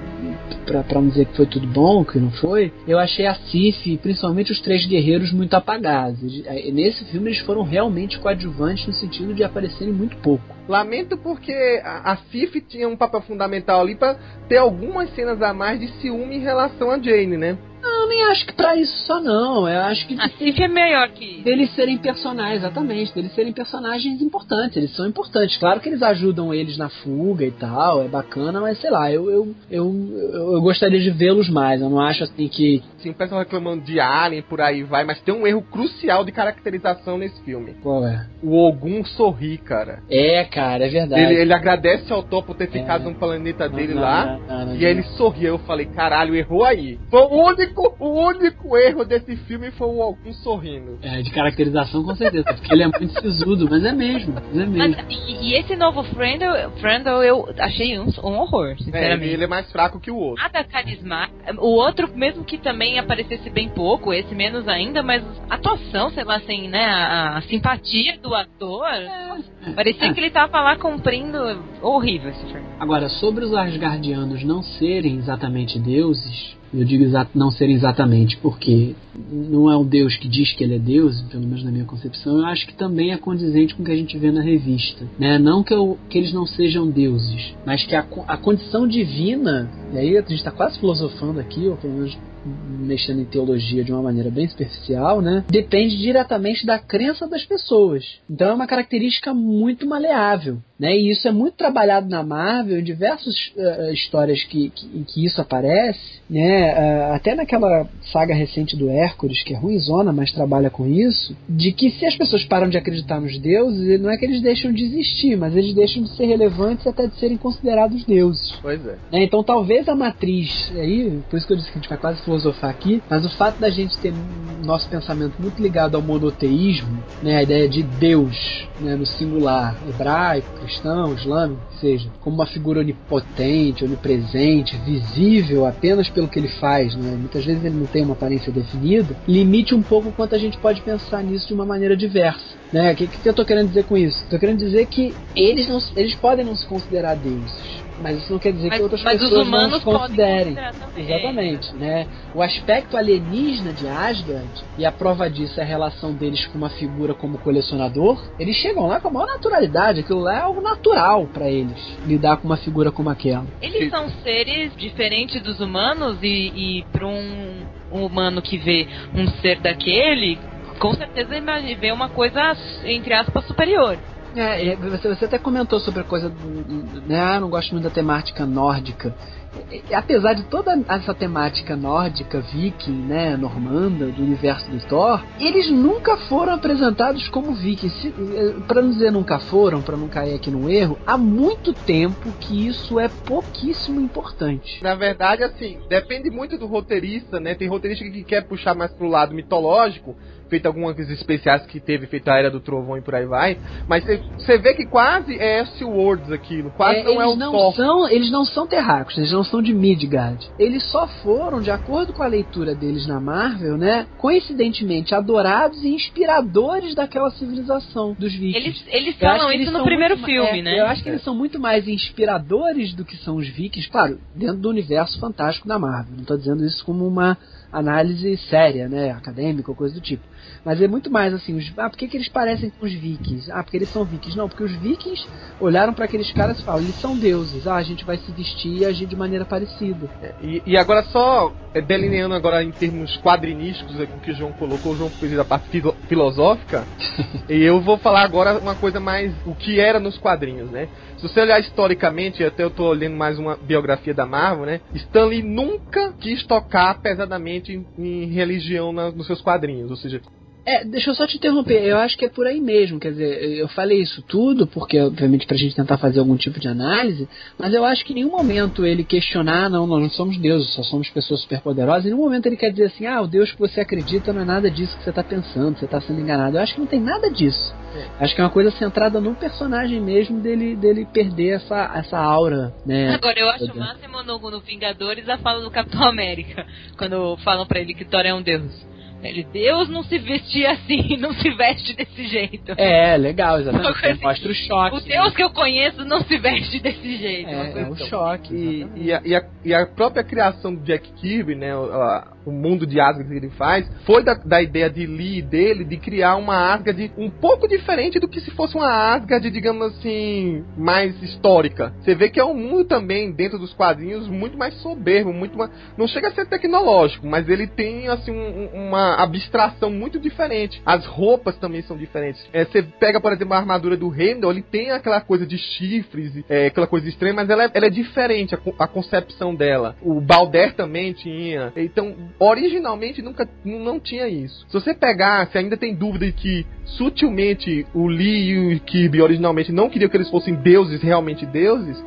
pra, pra não dizer que foi tudo bom, que não foi, eu achei a Sif, principalmente os três guerreiros, muito apagados. Nesse filme eles foram realmente coadjuvantes no sentido de aparecerem muito pouco. Lamento porque a, Sif tinha um papel fundamental ali para ter algumas cenas a mais de ciúme em relação a Jane, né? Nem acho que pra isso só não. Eu acho que. A Cif é melhor que. Deles serem personagens, exatamente. Deles serem personagens importantes. Eles são importantes. Claro que eles ajudam eles na fuga e tal, é bacana, mas sei lá, eu, eu, eu, eu gostaria de vê-los mais. Eu não acho assim que. Sim, o pessoal reclamando de Alien por aí vai, mas tem um erro crucial de caracterização nesse filme. Qual é? O Ogum sorri, cara. É, cara, é verdade. Ele, ele agradece ao Thor por ter é. ficado no planeta dele não, lá. Não, não, e aí ele sorri. Eu falei, caralho, errou aí. Foi o único, o único erro desse filme foi o Alcun sorrindo. É, de caracterização com certeza, porque ele é muito sisudo, mas é mesmo, mas é mesmo. Mas, e, e, esse novo Friendle, Friendle eu achei um, um horror, sinceramente. É, ele é mais fraco que o outro. Nada carismático. O outro, mesmo que também aparecesse bem pouco, esse menos ainda, mas a atuação, sei lá, assim, né, a, a simpatia do ator, é, parecia é. que ele tava lá cumprindo horrível esse filme. Agora, sobre os Asgardianos não serem exatamente deuses, eu digo não ser exatamente porque não é um Deus que diz que ele é Deus, pelo menos na minha concepção, eu acho que também é condizente com o que a gente vê na revista. Né? Não que, eu, que eles não sejam deuses, mas que a, a condição divina, e aí a gente está quase filosofando aqui, ou pelo menos mexendo em teologia de uma maneira bem superficial, né? Depende diretamente da crença das pessoas. Então é uma característica muito maleável, né? E isso é muito trabalhado na Marvel em diversas uh, histórias que, que, em que isso aparece, né? Uh, até naquela saga recente do Hércules, que é ruimzona, mas trabalha com isso, de que se as pessoas param de acreditar nos deuses, não é que eles deixam de existir, mas eles deixam de ser relevantes até de serem considerados deuses. Pois é. Né? Então talvez a matriz, aí, por isso que eu disse que a gente vai quase filosofar aqui, mas o fato da gente ter nosso pensamento muito ligado ao monoteísmo, né, a ideia de Deus, né, no singular, hebraico, cristão, islâmico, seja, como uma figura onipotente, onipresente, visível apenas pelo que ele faz, né, muitas vezes ele não tem uma aparência definida, limite um pouco quanto a gente pode pensar nisso de uma maneira diversa. Né? O que, que eu estou querendo dizer com isso? Estou querendo dizer que eles, não, eles podem não se considerar deuses mas isso não quer dizer mas, que outras pessoas não os considerem. Exatamente, né? O aspecto alienígena de Asgard e a prova disso é a relação deles com uma figura como colecionador. Eles chegam lá com a maior naturalidade, aquilo lá é algo natural para eles lidar com uma figura como aquela. Eles são seres diferentes dos humanos e, e para um, um humano que vê um ser daquele, com certeza vê uma coisa entre aspas superior. É, você, você até comentou sobre a coisa. Né, ah, não gosto muito da temática nórdica. Apesar de toda essa temática nórdica, viking, né, normanda, do universo do Thor, eles nunca foram apresentados como vikings. Eh, para não dizer nunca foram, para não cair aqui no erro, há muito tempo que isso é pouquíssimo importante. Na verdade, assim, depende muito do roteirista, né? Tem roteirista que quer puxar mais pro lado mitológico, feito algumas especiais que teve, feito a Era do Trovão e por aí vai. Mas você vê que quase é S-Words aquilo, quase é, não é o não. São, eles não são terráqueos, eles não são de Midgard. Eles só foram, de acordo com a leitura deles na Marvel, né, coincidentemente adorados e inspiradores daquela civilização dos vikings. Eles, eles falam isso no primeiro filme, é, né? Eu acho que eles são muito mais inspiradores do que são os vikings, claro, dentro do universo fantástico da Marvel. Não estou dizendo isso como uma análise séria, né, acadêmica ou coisa do tipo. Mas é muito mais assim, os, ah, por que, que eles parecem com os vikings? Ah, porque eles são vikings. Não, porque os vikings olharam para aqueles caras e falaram, eles são deuses. Ah, a gente vai se vestir e agir de maneira parecida. É, e, e, agora só é, delineando agora em termos quadrinísticos é, que o João colocou, o João fez a parte filo, filosófica, e eu vou falar agora uma coisa mais o que era nos quadrinhos, né? Se você olhar historicamente, até eu tô olhando mais uma biografia da Marvel, né? Stanley nunca quis tocar pesadamente em, em religião na, nos seus quadrinhos, ou seja, é, deixa eu só te interromper. Eu acho que é por aí mesmo. Quer dizer, eu falei isso tudo porque, obviamente, pra gente tentar fazer algum tipo de análise, mas eu acho que em nenhum momento ele questionar, não, nós não somos deuses, só somos pessoas superpoderosas. Em nenhum momento ele quer dizer assim, ah, o Deus que você acredita não é nada disso que você tá pensando, você tá sendo enganado. Eu acho que não tem nada disso. É. Acho que é uma coisa centrada no personagem mesmo dele, dele perder essa, essa aura, né? Agora, eu acho o máximo no, no Vingadores a fala do Capitão América, quando falam para ele que Thor é um deus. Ele, Deus não se vestia assim, não se veste desse jeito. É, legal, exatamente. Assim, mostra o choque. O Deus né? que eu conheço não se veste desse jeito. É, é um choque. E, e, a, e, a, e, a, própria criação do Jack Kirby, né, a, o mundo de Asgard que ele faz, foi da, da ideia de Lee dele de criar uma Asgard um pouco diferente do que se fosse uma Asgard, digamos assim, mais histórica. Você vê que é um mundo também, dentro dos quadrinhos, muito mais soberbo, muito mais... Não chega a ser tecnológico, mas ele tem, assim, um, uma abstração muito diferente. As roupas também são diferentes. É, você pega, por exemplo, a armadura do Heimdall, ele tem aquela coisa de chifres, é, aquela coisa estranha, mas ela é, ela é diferente, a, a, concepção dela. O Balder também tinha. Então, originalmente nunca não tinha isso. Se você pegar, se ainda tem dúvida de que sutilmente o Lee e o Kirby originalmente não queriam que eles fossem deuses, realmente deuses,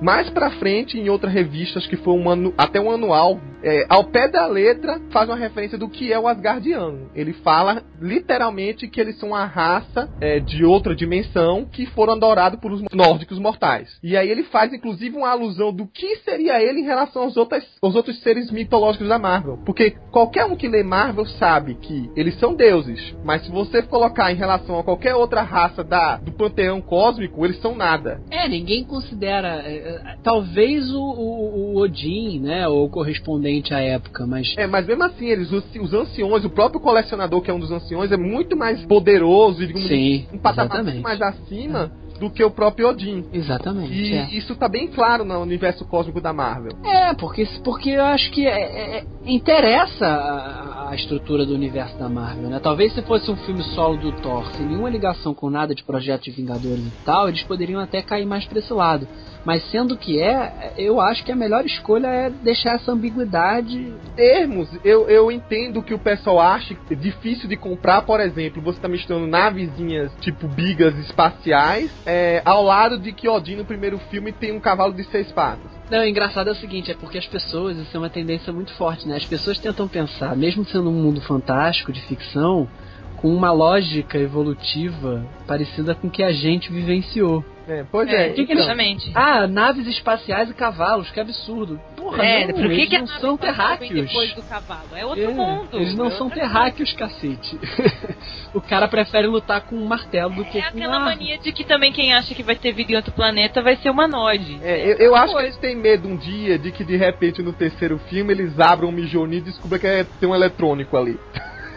mais pra frente, em outra revista, acho que foi um anu, até um anual, é, ao pé da letra, faz uma referência do que é o Asgardiano. Ele fala literalmente que eles são uma raça é, de outra dimensão que foram adorados por os nórdicos mortais. E aí ele faz, inclusive, uma alusão do que seria ele em relação aos, outros aos outros seres mitológicos da Marvel. Porque qualquer um que lê Marvel sabe que eles são deuses, mas se você colocar em relação a qualquer outra raça da, do panteão cósmico, eles são nada. É, ninguém considera é, talvez o, o, o, Odin, né, ou correspondente à época, mas... É, mas mesmo assim, eles, os, os anciões, o próprio colecionador, que é um dos anciões, é muito mais poderoso, digamos, Sim, um patamar muito mais acima... É do que o próprio Odin. Exatamente. E é. isso tá bem claro no universo cósmico da Marvel. É, porque, porque eu acho que é, é, é, interessa a, a, estrutura do universo da Marvel, né? Talvez se fosse um filme solo do Thor, sem nenhuma ligação com nada de projeto de Vingadores e tal, eles poderiam até cair mais pra esse lado. Mas sendo que é, eu acho que a melhor escolha é deixar essa ambiguidade. Termos, eu, eu entendo que o pessoal acha difícil de comprar, por exemplo, você tá misturando navezinhas tipo bigas espaciais é, ao lado de que Odin no primeiro filme tem um cavalo de seis patas. Não, o engraçado é o seguinte, é porque as pessoas, isso é uma tendência muito forte, né? As pessoas tentam pensar, mesmo sendo um mundo fantástico, de ficção, com uma lógica evolutiva parecida com o que a gente vivenciou. É, pois é. é exatamente. Ah, naves espaciais e cavalos, que absurdo. Porra, é, não, por que eles que não são terráqueos. depois do cavalo? É outro é, mundo. Eles não são terráqueos, coisa. cacete. o cara prefere lutar com um martelo do que é com aquela mania de que também quem acha que vai ter vida em outro planeta vai ser humanoide. É, eu, eu acho que eles têm medo um dia de que de repente no terceiro filme eles abram um Mijoni e descubram que é, tem um eletrônico ali.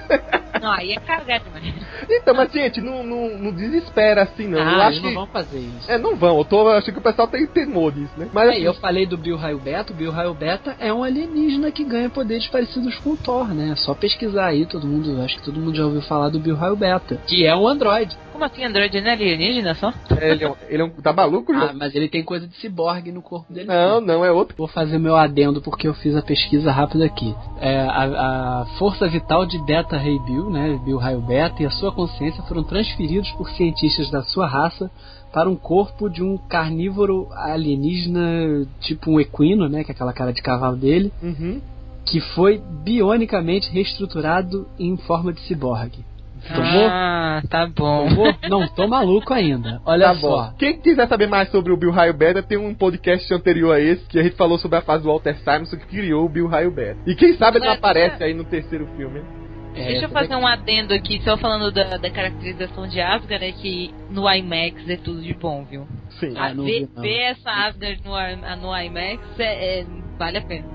Não, aí é cagado, mano. Então, mas gente, não, não, não desespera assim, não. Ah, eu acho não que... vão fazer isso. É, não vão. Eu tô achando que o pessoal tem temor disso, né? Mas assim... eu falei do Bill Raio Beta. O Bill Raio Beta é um alienígena que ganha poderes parecidos com o Thor, né? É só pesquisar aí, todo mundo, acho que todo mundo já ouviu falar do Bill Raio Beta, que é um androide. Como assim, Android não é alienígena só? É, ele, é um, ele é um. Tá maluco, Ah, mas ele tem coisa de ciborgue no corpo dele. Não, sim. não, é outro. Vou fazer meu adendo porque eu fiz a pesquisa rápida aqui. É, a, a força vital de Beta Ray Bill, né? Bill Raio Beta, e a sua consciência foram transferidos por cientistas da sua raça para um corpo de um carnívoro alienígena, tipo um equino, né? Que é aquela cara de cavalo dele. Uhum. Que foi bionicamente reestruturado em forma de ciborgue. Tomou? Ah, tá bom. Tomou? Não, tô maluco ainda. Olha Tá só. bom. Quem quiser saber mais sobre o Bill Raio Beda, tem um podcast anterior a esse que a gente falou sobre a fase do Walter Simonson que criou o Bill Raio Beda. E quem sabe ele não aparece aí no terceiro filme. É, Deixa eu fazer um adendo aqui, só falando da, da caracterização de Asgard, é que no IMAX é tudo de bom, viu? Sim. Ah, Ah, não ver, não. ver essa Asgard no, no IMAX é, é- vale a pena.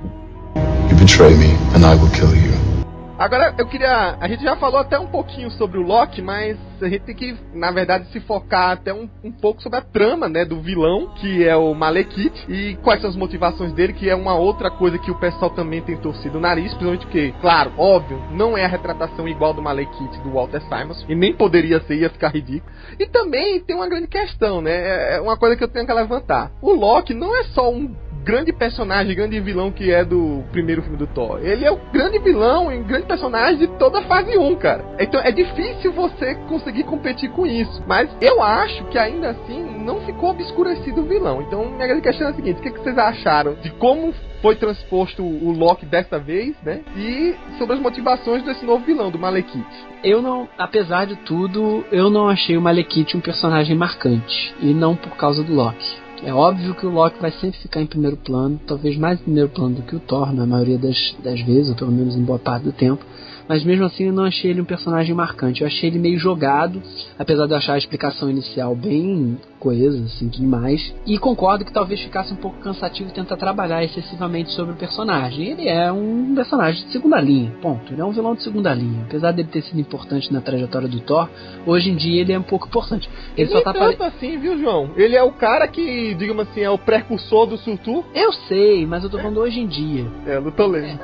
You betray me, and I will kill you. Agora eu queria. A gente já falou até um pouquinho sobre o Loki, mas a gente tem que, na verdade, se focar até um, um pouco sobre a trama, né, do vilão, que é o Malekith, e quais são as motivações dele, que é uma outra coisa que o pessoal também tem torcido o nariz, principalmente porque, claro, óbvio, não é a retratação igual do Malekith do Walter Simons, e nem poderia ser, ia ficar ridículo. E também tem uma grande questão, né? É é uma coisa que eu tenho que levantar. O Loki não é só um grande personagem, grande vilão que é do primeiro filme do Thor. Ele é o grande vilão e grande personagem de toda a fase 1, cara. Então é difícil você conseguir competir com isso. Mas eu acho que ainda assim não ficou obscurecido o vilão. Então minha grande questão é a seguinte: o que, que vocês acharam de como foi transposto o Loki desta vez, né? E sobre as motivações desse novo vilão, do Malekith. Eu não, apesar de tudo, eu não achei o Malekith um personagem marcante. E não por causa do Loki. É óbvio que o Loki vai sempre ficar em primeiro plano, talvez mais em primeiro plano do que o Thor, na maioria das, das vezes, ou pelo menos em boa parte do tempo. Mas mesmo assim eu não achei ele um personagem marcante. Eu achei ele meio jogado, apesar de eu achar a explicação inicial bem coesa, assim, tudo mais. E concordo que talvez ficasse um pouco cansativo tentar trabalhar excessivamente sobre o personagem. Ele é um personagem de segunda linha, ponto. Ele é um vilão de segunda linha. Apesar dele ter sido importante na trajetória do Thor, hoje em dia ele é um pouco importante. Ele só Nem tá tanto apare... assim, viu, João? Ele é o cara que, digamos assim, é o precursor do Surtur. Eu sei, mas eu tô falando hoje em dia. É, não tô lendo.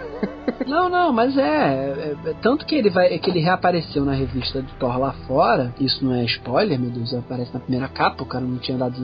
Não, não, mas é, é- é- tanto que ele vai, que ele reapareceu na revista do Thor lá fora. Isso não é spoiler, meu Deus, aparece na primeira capa. O cara não tinha dado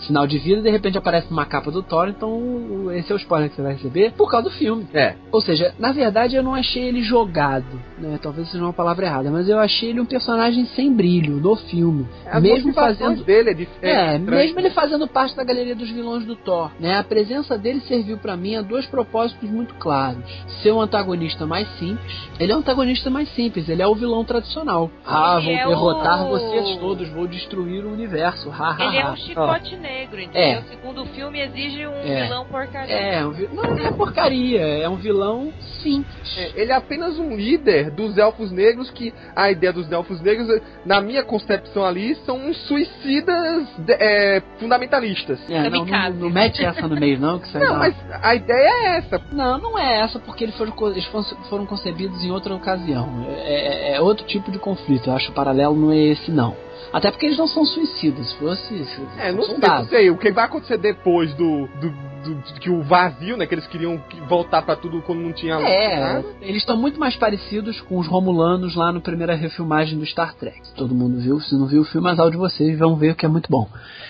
sinal de vida, de repente aparece numa capa do Thor. Então esse é o spoiler que você vai receber por causa do filme. É. Ou seja, na verdade eu não achei ele jogado, né? Talvez seja uma palavra errada, mas eu achei ele um personagem sem brilho no filme, As mesmo fazendo dele é, dif- é, estranho. mesmo ele fazendo parte da galeria dos vilões do Thor, né? A presença dele serviu pra mim a dois propósitos muito claros. Ser um antagonista mais simples. Ele é um antagonista mais simples, ele é o vilão tradicional. Ah, vou Ele é derrotar o- vocês todos, vou destruir o universo. Ha, ha, Ele é ha. um chicote negro, entendeu? É. O segundo filme exige um É. vilão porcaria. É, um vi- não, não é porcaria, é um vilão simples. É, ele é apenas um líder dos elfos negros que a ideia dos elfos negros, na minha concepção ali, são uns suicidas de- é, fundamentalistas. É, não, não, não mete essa no meio, não, que isso aí Não, mas a ideia é essa. Não, não é essa, porque eles foram, eles foram, concebidos em outra ocasião. É, é- é outro tipo de conflito. Eu acho que o paralelo não é esse, não. Até porque eles não são suicidas. Se fosse. se- É, não sei, não sei. O que vai acontecer depois do, do, do- de que o vazio, né? Que eles queriam que- voltar pra tudo quando não tinha É, nada. eles estão muito mais parecidos com os Romulanos lá na primeira refilmagem do Star Trek. Todo mundo viu, se não viu o filme, azar de vocês vão ver que é muito bom.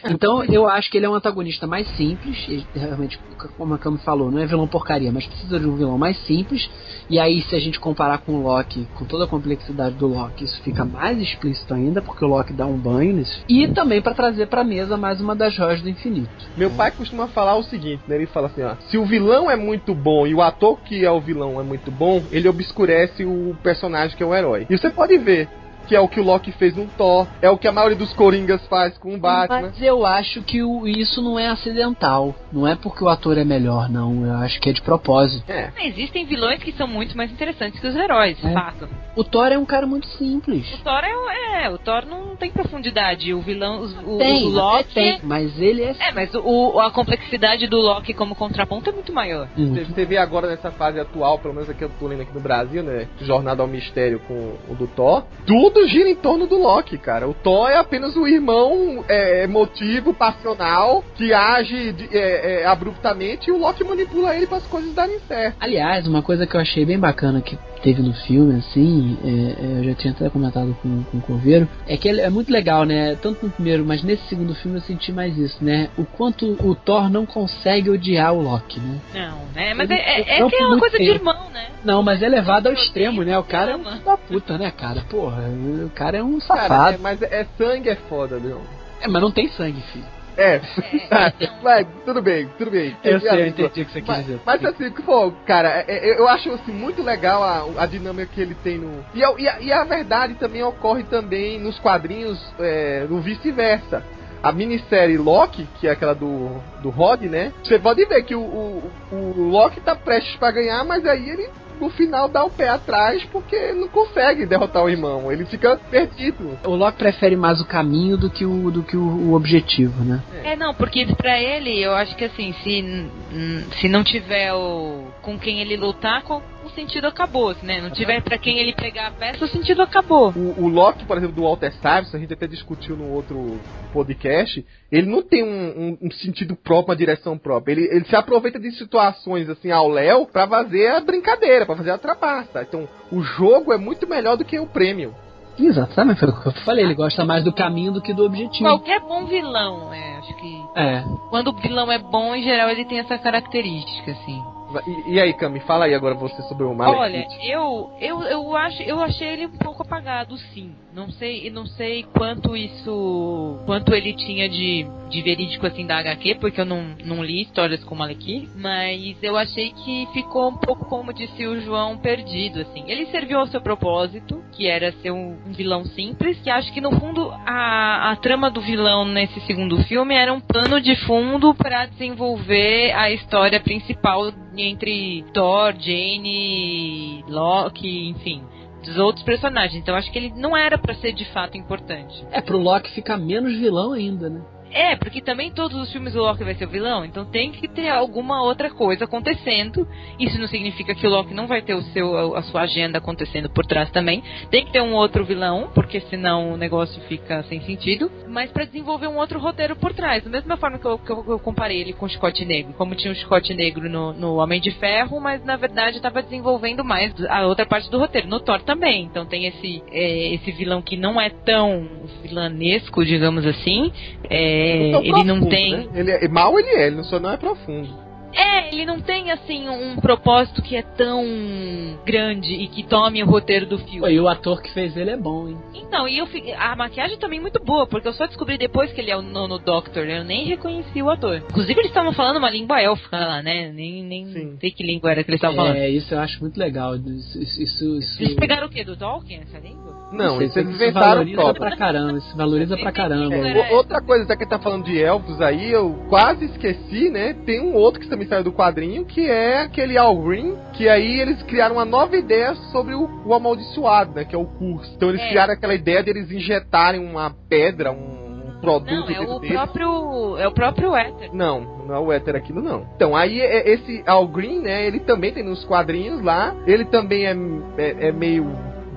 Então eu acho que ele é um antagonista mais simples, ele, realmente, como a Cami falou, não é vilão porcaria, mas precisa de um vilão mais simples. E aí, se a gente comparar com o Loki, com toda a complexidade do Loki, isso fica mais explícito ainda, porque o Loki dá um banho nisso. E também para trazer pra mesa mais uma das joias do infinito. Meu pai costuma falar o seguinte? Ele fala assim, ó. Se o vilão é muito bom e o ator que é o vilão é muito bom, ele obscurece o personagem que é o herói. E você pode ver que é o que o Loki fez no Thor, é o que a maioria dos Coringas faz com o Batman. Mas eu acho que o- isso não é acidental. Não é porque o ator é melhor, não. Eu acho que é de propósito. É. Existem vilões que são muito mais interessantes que os heróis, É. fato. O Thor é um cara muito simples. O Thor é, o- é, o Thor não tem profundidade. O vilão, os- o, Tem, o Loki. tem, mas ele é É, mas o, a complexidade do Loki como contraponto é muito maior. Você, muito. você vê agora nessa fase atual, pelo menos aqui eu tô lendo aqui no Brasil, né? Jornada ao Mistério com o do Thor. Tudo gira em torno do Loki, cara. O Thor é apenas o irmão é, emotivo, passional, que age de- é, é, abruptamente e o Loki manipula ele para as coisas darem certo. Aliás, uma coisa que eu achei bem bacana que teve no filme, assim, é, é, eu já tinha até comentado com, com o Coveiro, é que ele é muito legal, né? Tanto no primeiro, mas nesse segundo filme eu senti mais isso, né? O quanto o Thor não consegue odiar o Loki, né? Não, né? Mas Ele- é, é, é é que é uma coisa de feio. irmão, né? Não, mas é levado ao extremo, né? O cara é um da puta, né, cara? Porra, o cara é um Cara, safado. é, mas é, sangue é foda, viu? É, mas não tem sangue, filho. É, mas tudo bem, tudo bem. Eu sei, eu entendi o que você quis mas, dizer. Mas assim, pô, cara, é, é, eu acho assim, muito legal a, a dinâmica que ele tem no. E a, e a, e a verdade também ocorre também nos quadrinhos, é, no vice-versa. A minissérie Loki, que é aquela do, do Rod, né? Você pode ver que o, o, o Loki tá prestes pra ganhar, mas aí ele no final dá o pé atrás porque não consegue derrotar o irmão. Ele fica perdido. O Loki prefere mais o caminho do que o, do que o, o objetivo, né? É, não, porque pra ele, eu acho que assim, se, se não tiver o, com quem ele lutar, com, o sentido acabou, né? Não tiver pra quem ele pegar a peça, o sentido acabou. O, o Loki, por exemplo, do Walter Simonson, a gente até discutiu no outro podcast, ele não tem um, um- um sentido próprio, uma direção própria. Ele, ele se aproveita de situações assim ao Léo pra fazer a brincadeira, pra fazer a trapaça. Então, o jogo é muito melhor do que o prêmio. Exatamente, foi o que eu falei. Ele gosta mais do caminho do que do objetivo. Qualquer bom vilão, é, acho que. É. Quando o vilão é bom, em geral, ele tem essa característica, assim. E, e aí, Cami, fala aí agora você sobre o Malekith. Olha, eu, eu, eu, acho, eu achei ele um pouco apagado, sim. Não sei, não sei quanto isso. quanto ele tinha de, de verídico assim da HQ, porque eu não, não li histórias com o Malekith, mas eu achei que ficou um pouco, como disse o João, perdido, assim. Ele serviu ao seu propósito, que era ser um, um vilão simples, que acho que no fundo a, a trama do vilão nesse segundo filme era um plano de fundo para desenvolver a história principal entre Thor, Jane, Loki, enfim, dos outros personagens. Então acho que ele não era pra ser de fato importante. É pro Loki ficar menos vilão ainda, né? É, porque também todos os filmes o Loki vai ser o vilão, então tem que ter alguma outra coisa acontecendo. Isso não significa que o Loki não vai ter o seu, a sua agenda acontecendo por trás também. Tem que ter um outro vilão, porque senão o negócio fica sem sentido. Mas pra desenvolver um outro roteiro por trás. Da mesma forma que eu, que eu, que eu comparei ele com o Chicote Negro. Como tinha o Chicote Negro no, no Homem de Ferro, mas na verdade estava desenvolvendo mais a outra parte do roteiro. No Thor também. Então tem esse, é, esse vilão que não é tão vilanesco, digamos assim. É, Tão ele não profundo, tem. né? Ele é, mal ele é, ele só não é profundo. É, ele não tem assim um propósito que é tão grande e que tome o roteiro do Pô, filme. e o ator que fez ele é bom, hein? Então, e eu fi- a maquiagem também é muito boa, porque eu só descobri depois que ele é o nono Doctor, eu nem reconheci o ator. Inclusive eles estavam falando uma língua élfica lá, né? Nem, nem Sim. sei que língua era que eles estavam falando. É, isso eu acho muito legal. Isso, isso, isso, isso- Eles pegaram o quê? Do Tolkien, essa língua? Não, sei, isso eles isso inventaram valoriza pra caramba, isso valoriza pra caramba. É. O- Outra coisa, até que tá falando de elfos aí, eu quase esqueci, né? Tem um outro que também saiu do quadrinho, que é aquele Al Green, que aí eles criaram uma nova ideia sobre o, o amaldiçoado, né? Que é o curso. Então eles É. criaram aquela ideia de eles injetarem uma pedra, um, produto Não, é o dele. próprio. É o próprio Éter. Não, não é o éter aquilo não. Então, aí é- esse Al Green, né, ele também tem nos quadrinhos lá, ele também é, é, é meio,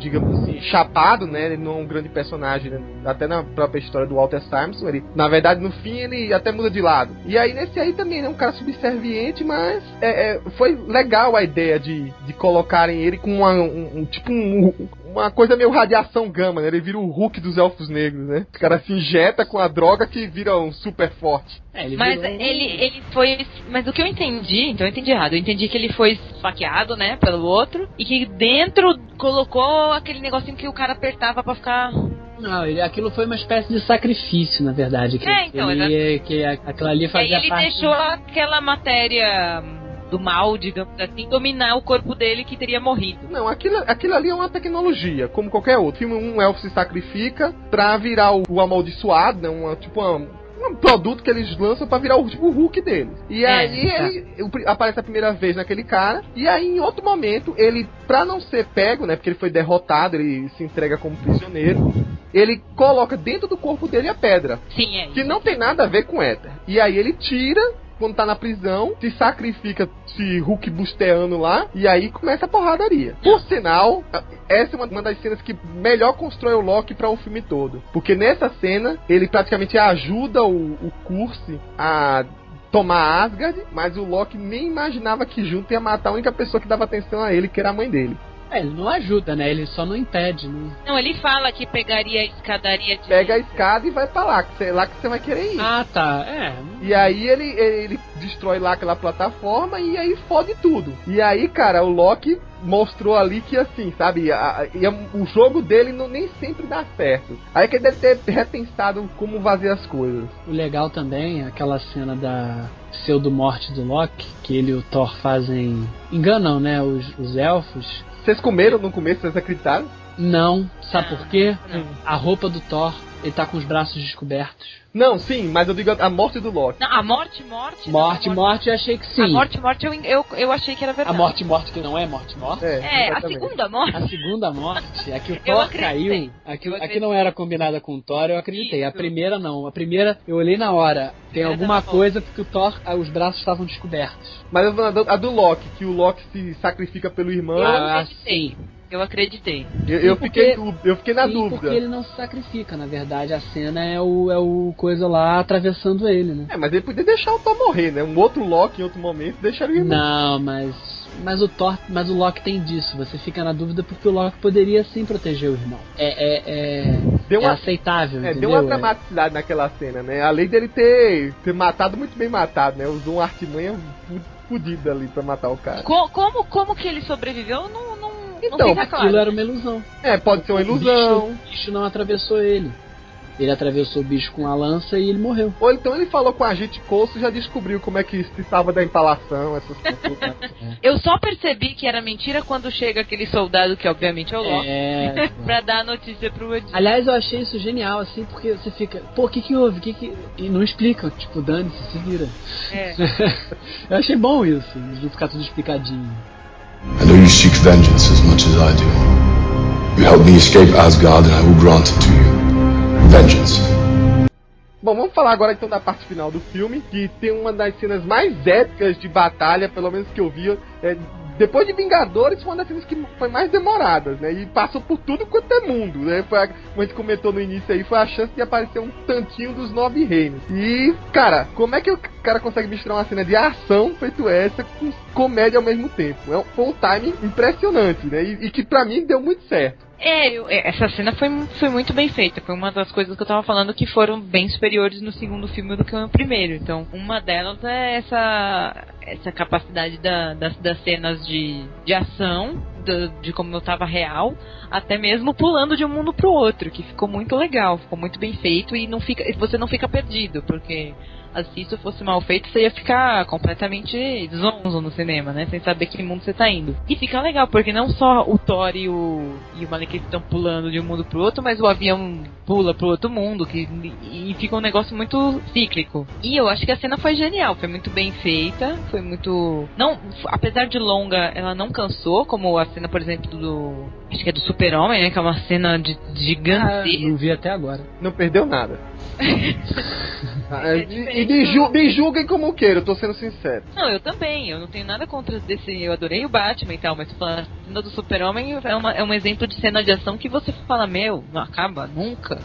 digamos assim, chapado, né, ele não é um grande personagem, né, até na própria história do Walter Simonson, ele, na verdade, no fim, ele até muda de lado. E aí, nesse aí também, é um cara subserviente, mas é, é, foi legal a ideia de, de colocarem ele com uma, um, um- tipo um, uma coisa meio radiação gama, né, ele vira o Hulk dos Elfos Negros, né, o cara se injeta com a droga que vira um super forte. É, ele Mas virou ele, ele foi. Mas o que eu entendi, então eu entendi errado. Eu entendi que ele foi esfaqueado, né, pelo outro. E que dentro colocou aquele negocinho que o cara apertava pra ficar. Não, ele, aquilo foi uma espécie de sacrifício, na verdade. Que, É, então, ele, que a- aquilo ali E aí fazia ele parte. deixou aquela matéria do mal, digamos assim, dominar o corpo dele que teria morrido. Não, aquilo, aquilo ali é uma tecnologia, como qualquer outro. Filme, um elfo se sacrifica pra virar o, o amaldiçoado, né? Uma, tipo uma- um produto que eles lançam pra virar o, tipo, o Hulk deles. E É, aí tá. ele aparece a primeira vez naquele cara, e aí em outro momento, ele, pra não ser pego, né? Porque ele foi derrotado, ele se entrega como prisioneiro, ele coloca dentro do corpo dele a pedra. Sim, é. Que não tem nada a ver com Éter. E aí ele tira, quando tá na prisão, se sacrifica se Hulk busteando lá, e aí começa a porradaria. Por sinal, essa é uma, das cenas que melhor constrói o Loki para o filme todo. Porque nessa cena, ele praticamente ajuda o, o Curse a tomar Asgard, mas o Loki nem imaginava que junto ia matar a única pessoa que dava atenção a ele, que era a mãe dele. É, ele não ajuda, né? Ele só não impede. Não, não ele fala que pegaria a escadaria de. Pega a escada e vai pra lá, que sei lá que você vai querer ir. Ah, tá. É. E aí ele, ele destrói lá aquela plataforma e aí fode tudo. E aí, cara, o Loki mostrou ali que assim, sabe, a, a, o jogo dele não, nem sempre dá certo. Aí que ele deve ter repensado como fazer as coisas. O legal também é aquela cena da pseudo-morte do Loki, que ele e o Thor fazem. enganam, né, os, os elfos. Vocês comeram no começo, vocês acreditaram? Não, sabe por quê? Não. A roupa do Thor, ele tá com os braços descobertos. Não, sim, mas eu digo a morte do Loki. Não, a morte, morte. Morte, não, morte, morte, eu achei que sim. A morte, morte, eu, eu, eu achei que era verdade. A morte, morte que não é morte, morte? É, é a segunda morte. A segunda morte, a que o Thor caiu, a que, a que não era combinada com o Thor, eu acreditei. Isso. A primeira não. A primeira, eu olhei na hora, tem alguma coisa porque o Thor, ah, os braços estavam descobertos. Mas a do Loki, que o Loki se sacrifica pelo irmão. Ah, sim. Eu acreditei. Eu, eu fiquei, eu fiquei na dúvida. Porque ele não se sacrifica, na verdade. A cena é o, é o coisa lá atravessando ele, né? É, mas ele podia deixar o Thor morrer, né? Um outro Loki em outro momento deixaria ele Não, mas. Mas o Thor, mas o Loki tem disso. Você fica na dúvida porque o Loki poderia sim proteger o irmão. É, é, é, deu é uma, aceitável. É, deu uma dramaticidade naquela cena, né? Além dele ter, ter matado muito bem matado, né? Usou uma artimanha fodida ali pra matar o cara. Co como, como que ele sobreviveu? Não, não então, aquilo claro. era uma ilusão. É, pode ser uma ilusão. O bicho, o bicho não atravessou ele. Ele atravessou o bicho com a lança e ele morreu. Ou então ele falou com a gente Coço e já descobriu como é que se estava da empalação, essas coisas. é. Eu só percebi que era mentira quando chega aquele soldado, que obviamente é o Loki, é, pra dar a notícia pro Odin. Aliás, eu achei isso genial, assim, porque você fica, pô, o que que houve? Que que... E não explica, tipo, dane-se, se vira. É. eu achei bom isso, de ficar tudo explicadinho. I know you seek vengeance as much as I do. You help me escape Asgard and I will grant it to you. Vengeance. Bom, vamos falar agora então da parte final do filme, que tem uma das cenas mais épicas de batalha, pelo menos que eu vi, é, depois de Vingadores, foi uma das cenas que foi mais demoradas, né? E passou por tudo quanto é mundo, né? Foi a, como a gente comentou no início aí, foi a chance de aparecer um tantinho dos nove reinos. E, cara, como é que o cara consegue misturar uma cena de ação feito essa com comédia ao mesmo tempo? É, foi um timing impressionante, né? E, e que pra mim deu muito certo. É, é, essa cena foi, foi muito bem feita. Foi uma das coisas que eu tava falando que foram bem superiores no segundo filme do que no primeiro. Então, uma delas é essa, essa capacidade da, das, das cenas de, de ação, de, de como eu tava real, até mesmo pulando de um mundo pro outro, que ficou muito legal, ficou muito bem feito e não fica, você não fica perdido, porque se isso fosse mal feito, você ia ficar completamente zonzo no cinema, né? Sem saber que mundo você tá indo. E fica legal, porque não só o Thor e o, e o Malekith estão pulando de um mundo pro outro, mas o avião pula pro outro mundo, que, e fica um negócio muito cíclico. E eu acho que a cena foi genial, foi muito bem feita, foi muito. Não, apesar de longa, ela não cansou, como a cena, por exemplo, do. Acho que é do Super-Homem, né? Que é uma cena de gigante. Ah, não vi até agora. Não perdeu nada. é, e me, ju me julguem como queiram, eu tô sendo sincero. Não, eu também. Eu não tenho nada contra desse. Eu adorei o Batman e tal, mas cena do Super-Homem é, é um exemplo de cena de ação que você fala, meu, não acaba nunca.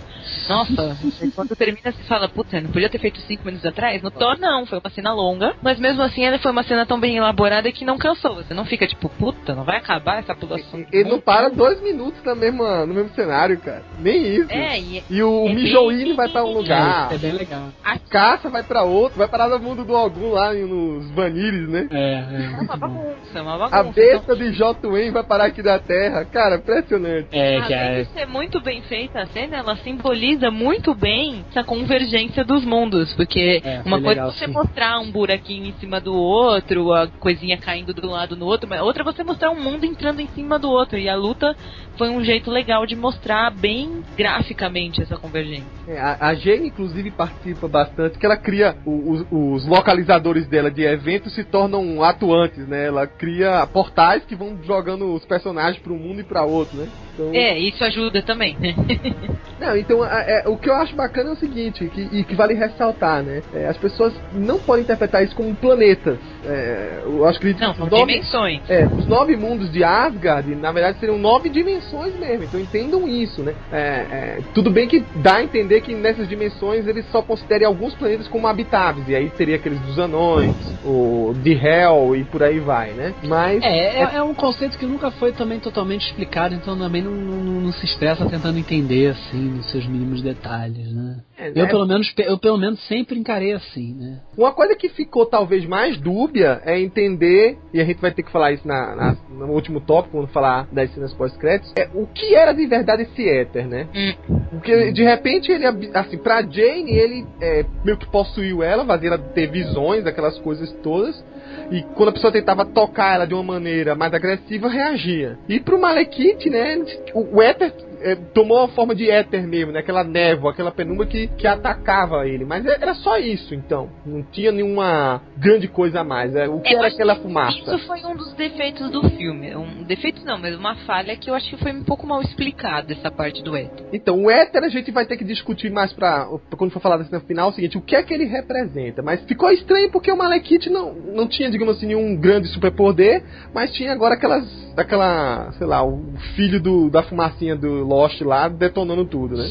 Nossa, quando termina você fala, puta, não podia ter feito cinco minutos atrás? No Thor, não, foi uma cena longa, mas mesmo assim ela foi uma cena tão bem elaborada que não cansou. Você não fica tipo, puta, não vai acabar essa pulação. Ele não para dois minutos na mesma, no mesmo cenário, cara. Nem isso. É, e, e o é Mijoine vai pra um lugar. É, é bem legal. A caça vai pra outro, vai parar no mundo do algum lá nos Vanires, né? É, é. É uma bagunça, é uma bagunça. A besta então... de J. vai parar aqui da Terra. Cara, impressionante. É, que é... de ser muito bem feita a cena, ela simboliza muito bem essa convergência dos mundos. Porque é, uma coisa legal, é você sim. mostrar um buraquinho em cima do outro, a coisinha caindo de um lado no outro, mas outra é você mostrar um mundo entrando em cima do outro. E a luta foi um jeito legal de mostrar bem graficamente essa convergência. É, a, a Jane, inclusive, participa bastante, que ela cria os, os localizadores dela de eventos se tornam atuantes, né? Ela cria portais que vão jogando os personagens para um mundo e para outro, né? Então... É, isso ajuda também? Não, então é, o que eu acho bacana é o seguinte, que, e que vale ressaltar, né? É, as pessoas não podem interpretar isso como planetas. É, eu acho que não, são nove, dimensões. É, os nove mundos de Asgard, na verdade, seriam nove dimensões mesmo. Então entendam isso, né? É, é, tudo bem que dá a entender que nessas dimensões eles só considerem alguns planetas como habitáveis. E aí seria aqueles dos anões, o de Hell e por aí vai, né? Mas. É, é, é um conceito que nunca foi também totalmente explicado, então também não, não, não se estressa tentando entender assim nos seus mínimos detalhes, né? É, eu, né? pelo menos, eu pelo menos sempre encarei assim, né? Uma coisa que ficou talvez mais dúbia é entender, e a gente vai ter que falar isso na, na no último tópico, quando falar das cenas pós-créditos, é o que era de verdade esse éter, né? Hum. Porque de repente ele, assim, pra Jane, ele é, meio que possuiu ela, fazia ela ter visões, aquelas coisas todas. E quando a pessoa tentava tocar ela de uma maneira mais agressiva, reagia. E pro Malekith, né, o, éter é, tomou a forma de éter mesmo, né? Aquela névoa, aquela penumbra que, que atacava ele. Mas é, era só isso, então. Não tinha nenhuma grande coisa a mais. É, o que é, era aquela fumaça? Isso foi um dos defeitos do filme. Um defeito não, mas uma falha que eu acho que foi um pouco mal explicado essa parte do éter. Então, o éter a gente vai ter que discutir mais pra, pra quando for falar desse final, é o seguinte, o que é que ele representa? Mas ficou estranho porque o Malekith não, não tinha, digamos assim, nenhum grande superpoder, mas tinha agora aquelas, aquela, sei lá, o filho do, da fumacinha do Lost lá detonando tudo, né?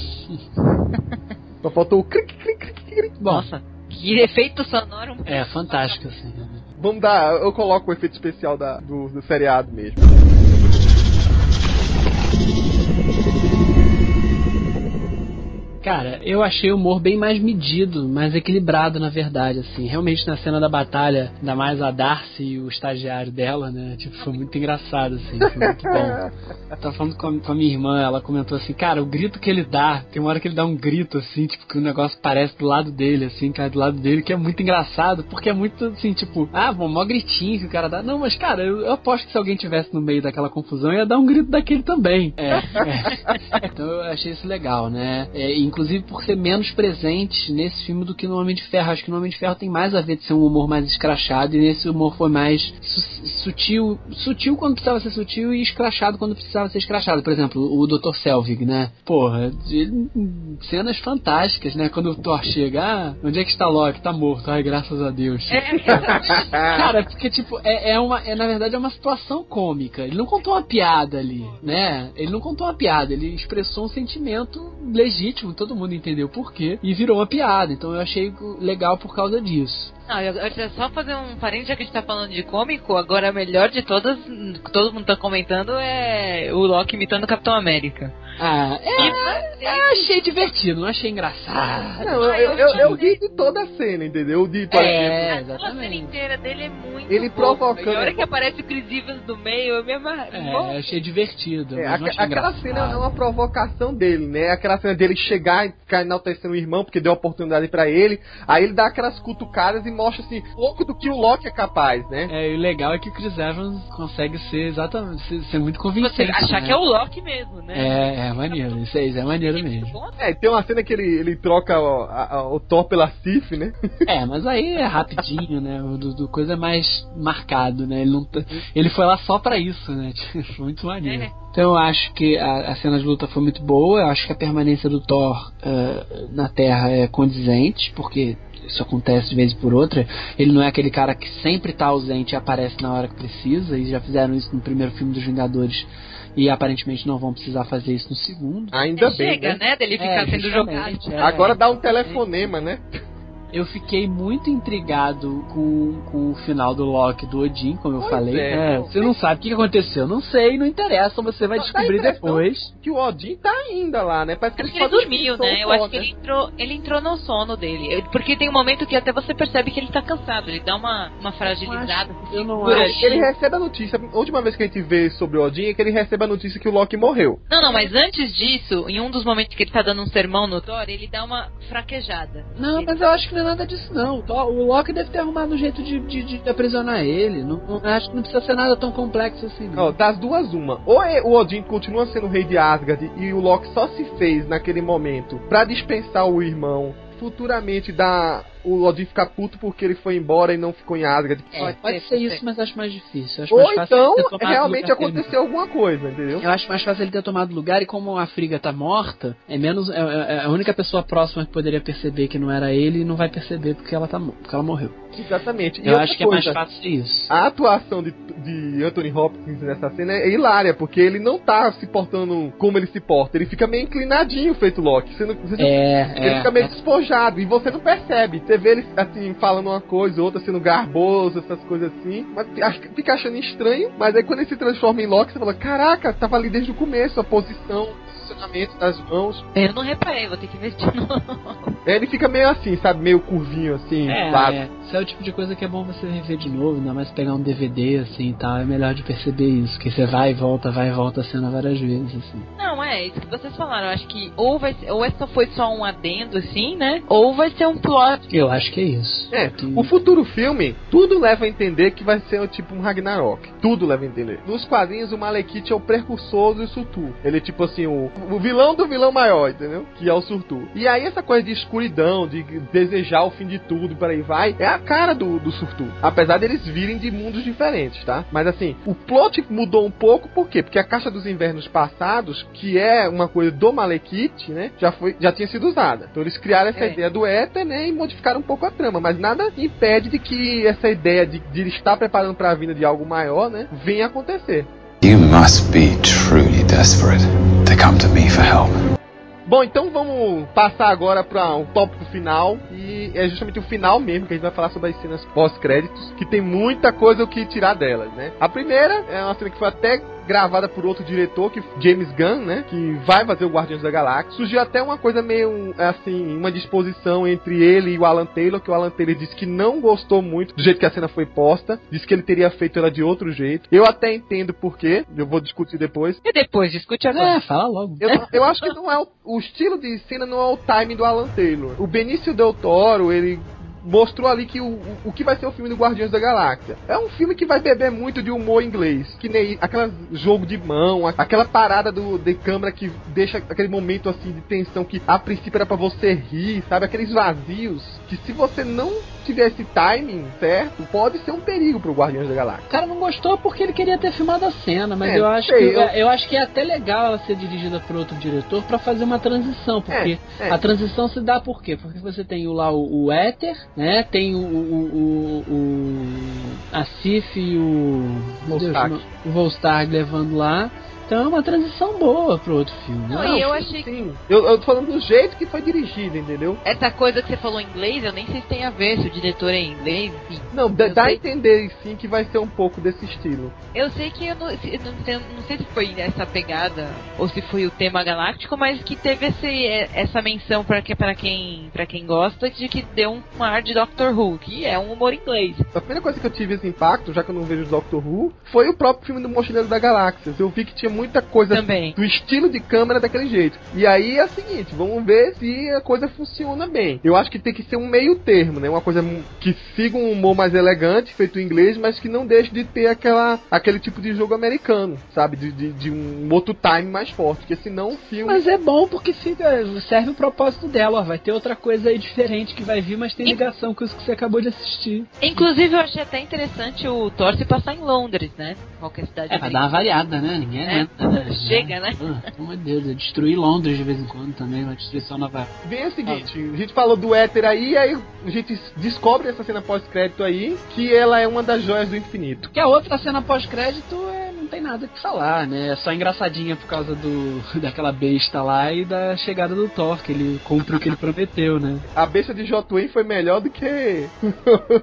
Só faltou o cric, cric, cric, cric. Nossa, que efeito sonoro. É, fantástico, assim. Vamos dar, eu coloco o efeito especial da, do, do seriado mesmo. Cara, eu achei o humor bem mais medido, mais equilibrado, na verdade, assim. Realmente na cena da batalha, ainda mais a Darcy e o estagiário dela, né? Tipo, foi muito engraçado, assim. Foi muito bom. Eu tava falando com a, com a, minha irmã, ela comentou assim, cara, o grito que ele dá, tem uma hora que ele dá um grito, assim, tipo, que o negócio parece do lado dele, assim, cai do lado dele, que é muito engraçado, porque é muito, assim, tipo, ah, bom, mó gritinho que o cara dá. Não, mas, cara, eu, eu aposto que se alguém tivesse no meio daquela confusão, ia dar um grito daquele também. É, é. Então eu achei isso legal, né? É, inclusive por ser menos presente nesse filme do que no Homem de Ferro. Acho que no Homem de Ferro tem mais a ver de ser um humor mais escrachado e nesse humor foi mais su sutil, sutil quando precisava ser sutil e escrachado quando precisava ser escrachado. Por exemplo, o Dr. Selvig, né? Porra, ele, cenas fantásticas, né? Quando o Thor chega, ah, onde é que está Loki? Tá morto. Ai, graças a Deus. É. Cara, porque tipo, é, é uma, é, na verdade é uma situação cômica. Ele não contou uma piada ali, né? Ele não contou uma piada, ele expressou um sentimento legítimo, todo mundo entendeu por quê e virou uma piada. Então eu achei legal por causa disso. Não, eu, eu, só fazer um parênteses, já que a gente tá falando de cômico, agora a melhor de todas, que todo mundo tá comentando, é o Loki imitando o Capitão América. Ah, é, é, achei divertido, não achei engraçado. Não, eu, eu, eu, eu ri de toda a cena, entendeu? De, por é, exemplo, exatamente. A cena inteira dele é muito Ele provocando. E a hora que aparece o Chris Evans do meio, eu me amarrei. É, achei divertido. É, aquela engraçado. cena é uma provocação dele, né? Aquela cena dele chegar e ficar enaltecendo o irmão, porque deu oportunidade para ele. Aí ele dá aquelas cutucadas e mostra assim, pouco do que o Loki é capaz, né? É, e o legal é que o Chris Evans consegue ser exatamente, ser, ser muito convincente. Você achar né? que é o Loki mesmo, né? É, é maneiro, isso aí é maneiro mesmo. É, tem uma cena que ele, ele troca o, a, o Thor pela Sif, né? É, mas aí é rapidinho, né? O do, do coisa mais marcado, né? Ele, não, tá, ele foi lá só pra isso, né? muito maneiro. É. Então eu acho que a, a, cena de luta foi muito boa. Eu acho que a permanência do Thor uh, na Terra é condizente, porque isso acontece de vez por outra. Ele não é aquele cara que sempre está ausente e aparece na hora que precisa. E já fizeram isso no primeiro filme dos Vingadores e aparentemente não vão precisar fazer isso no segundo. Ainda é, bem. Chega, né? né? Dele ficar é, sendo jogado. É, Agora dá um telefonema, né? Eu fiquei muito intrigado com, com o final do Loki do Odin, como eu pois falei. É, é, você não sabe o que aconteceu. Não sei, não interessa, você vai descobrir depois. Que o Odin tá ainda lá, né? Parece que ele, ele dormiu, né? Eu acho que ele entrou, ele entrou no sono dele. Porque tem um momento que até você percebe que ele tá cansado. Ele dá uma, uma fragilizada. Eu, não acho. Ele recebe a notícia. A última vez que a gente vê sobre o Odin é que ele recebe a notícia que o Loki morreu. Não, não, mas antes disso, em um dos momentos que ele tá dando um sermão no Thor, ele dá uma fraquejada. Não, ele... mas eu acho que não nada disso, não o Loki deve ter arrumado um jeito de, de, de aprisionar ele. Não, não, acho que não precisa ser nada tão complexo assim. Não. Oh, das duas, uma. Ou é, o Odin continua sendo o rei de Asgard e o Loki só se fez naquele momento para dispensar o irmão, futuramente dar o Odin ficar puto porque ele foi embora e não ficou em Asgard. É, Pode pode, ser, isso, mas acho mais difícil. Acho Ou mais fácil então, realmente aconteceu alguma coisa, entendeu? Eu acho mais fácil ele ter tomado lugar e como a Friga tá morta, é menos. É, é- é a única pessoa próxima que poderia perceber que não era ele e não vai perceber porque ela tá porque ela morreu. Exatamente. E Eu acho que é mais fácil isso. A atuação de, de Anthony Hopkins nessa cena é hilária, porque ele não tá se portando como ele se porta. Ele fica meio inclinadinho, feito Loki. Você não, você É, Ele é. fica meio despojado e você não percebe. Você vê ele assim, falando uma coisa, outra sendo garboso, essas coisas assim. Mas fica achando estranho. Mas aí quando ele se transforma em Loki, você fala: Caraca, tava ali desde o começo, a posição, o posicionamento das mãos. Eu não reparei, vou ter que ver de novo. Aí ele fica meio assim, sabe? Meio curvinho assim, É, lado. é. Isso é o tipo de coisa que é bom você rever de novo, ainda mais pegar um DVD assim e tal. É melhor de perceber isso, que você vai e volta, vai e volta a cena várias vezes, assim. Não, é isso que vocês falaram. Eu acho que ou vai ser, ou essa foi só um adendo, assim, né? Ou vai ser um plot. Eu acho que é isso. É, Que- o futuro filme, tudo leva a entender que vai ser tipo um Ragnarok. Tudo leva a entender. Nos quadrinhos, o Malekith é o precursor do Surtur. Ele é tipo assim, o, o vilão do vilão maior, entendeu? Que é o Surtur. E aí essa coisa de escuridão, de desejar o fim de tudo e por aí vai, é a cara do, do Surtur. Apesar deles virem de mundos diferentes, tá? Mas assim, o plot mudou um pouco, por quê? Porque a Caixa dos Invernos passados, que é uma coisa do Malekith, né? Já, foi, já tinha sido usada. Então eles criaram essa É. ideia do éter, né? E modificaram um pouco a trama. Mas nada impede de que essa ideia de, de ele estar preparando para a vinda de algo maior, né? Venha acontecer. You must be truly desperate to come to me for help. Bom, então vamos passar agora para o tópico final. E é justamente o final mesmo que a gente vai falar sobre as cenas pós-créditos, que tem muita coisa o que tirar delas, né? A primeira é uma cena que foi até gravada por outro diretor, que James Gunn, né? Que vai fazer o Guardiões da Galáxia. Surgiu até uma coisa meio assim, uma disposição entre ele e o Alan Taylor, que o Alan Taylor disse que não gostou muito do jeito que a cena foi posta, disse que ele teria feito ela de outro jeito. Eu até entendo por quê, eu vou discutir depois. E depois, discute agora. É, fala logo. Eu, eu acho que não é o, o estilo de cena não é o timing do Alan Taylor. O Benício Del Toro, ele mostrou ali que o, o, o que vai ser o filme do Guardiões da Galáxia. É um filme que vai beber muito de humor inglês, que nem aquele jogo de mão, aquela parada do de câmera que deixa aquele momento assim de tensão que a princípio era pra você rir, sabe? Aqueles vazios que se você não tiver esse timing certo, pode ser um perigo pro Guardiões da Galáxia. O cara não gostou porque ele queria ter filmado a cena, mas É, eu acho sei, que eu- eu... acho que é até legal ela ser dirigida por outro diretor pra fazer uma transição, porque É, é. a transição se dá por quê? Porque você tem lá o, o Éter, né? Tem o o, o, o a Sif e o meu Deus, o Volstagg levando lá. Então é uma transição boa pro outro filme. Não, né? e eu sim, achei sim. Eu, eu tô falando do jeito que foi dirigido, entendeu? essa coisa que você falou em inglês, eu nem sei se tem a ver, se o diretor é em inglês, enfim. Não, dá, dá a sei. entender sim que vai ser um pouco desse estilo. Eu sei que eu não, eu não, sei- não sei se foi essa pegada ou se foi o tema galáctico, mas que teve esse, essa menção para que, pra quem, pra quem gosta de que deu um ar de Doctor Who, que é um humor inglês. A primeira coisa que eu tive esse impacto, já que eu não vejo Doctor Who, foi o próprio filme do Mochileiro da Galáxia. Eu vi que tinha muita coisa Também. do estilo de câmera daquele jeito. E aí é o seguinte, vamos ver se a coisa funciona bem. Eu acho que tem que ser um meio termo, né? Uma coisa que siga um humor mais elegante, feito em inglês, mas que não deixe de ter aquela, aquele tipo de jogo americano, sabe? De, de, de um outro time mais forte, porque senão o filme... Mas é bom porque fica, serve o propósito dela, ó. Vai ter outra coisa aí diferente que vai vir, mas tem ligação com isso que você acabou de assistir. Inclusive, eu achei até interessante o Thor se passar em Londres, né? Qualquer cidade É, pra dar uma variada, né? Ninguém É. né? Chega, né? Ah, pelo amor de Deus, é destruir Londres de vez em quando também, vai destruir só Nova York. Vem o seguinte, a gente falou do éter aí, aí a gente descobre essa cena pós-crédito aí, que ela é uma das joias do infinito. Que a outra cena pós-crédito é, não tem nada que falar, né? É só engraçadinha por causa do daquela besta lá e da chegada do Thor, que ele cumpre o que ele prometeu, né? A besta de Jotwin foi melhor do que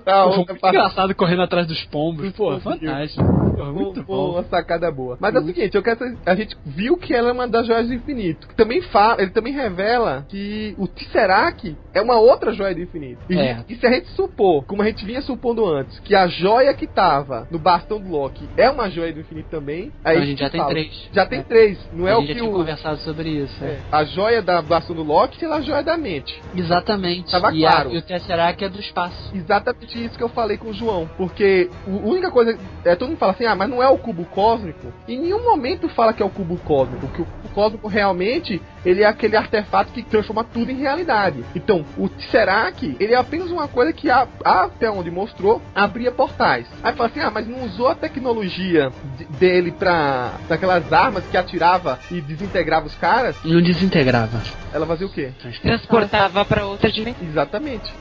a outra muito engraçado correndo atrás dos pombos. Pô, fantástico. Pô, muito bom. uma sacada boa. Mas é o seguinte, eu quero a gente viu que ela é uma das joias do infinito. Também fala, ele também revela que o Tesseract é uma outra joia do infinito. E, É. e se a gente supor, como a gente vinha supondo antes, que a joia que tava no bastão do Loki é uma joia do infinito também. Aí então, a gente já tem fala. três. Já tem é. três. Não é a o que já o. conversado sobre isso. É. A joia da bastão do Loki e a joia da mente. Exatamente. Tava e claro. A, e o Tesseract é do espaço. Exatamente isso que eu falei com o João. Porque a única coisa. É, todo mundo fala assim, ah, mas não é o cubo cósmico. Em nenhum momento fala que é o cubo cósmico. Que o cubo cósmico realmente ele é aquele artefato que transforma tudo em realidade. Então, o Tesseract, ele é apenas uma coisa que, a, até onde mostrou, abria portais. Aí fala assim, ah, mas não usou a tecnologia de, dele pra aquelas armas que atirava e desintegrava os caras? Não desintegrava. Ela fazia o quê? Transportava para outra dimensão. Exatamente.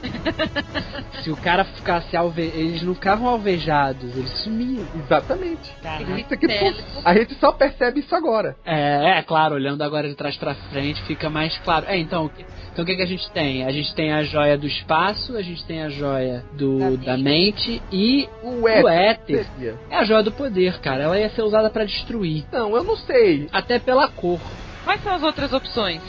Se o cara ficasse alve... eles não ficavam alvejados, eles sumiam. Exatamente. Isso aqui, a gente só percebe isso agora. É, é claro, olhando agora de trás para frente fica mais claro. É, então, então o que, que a gente tem? A gente tem a joia do espaço, a gente tem a joia do, da, da mente e o éter. O éter é a joia do poder, cara. Ela ia ser usada para destruir. Não, eu não sei. Até pela cor. Quais são as outras opções?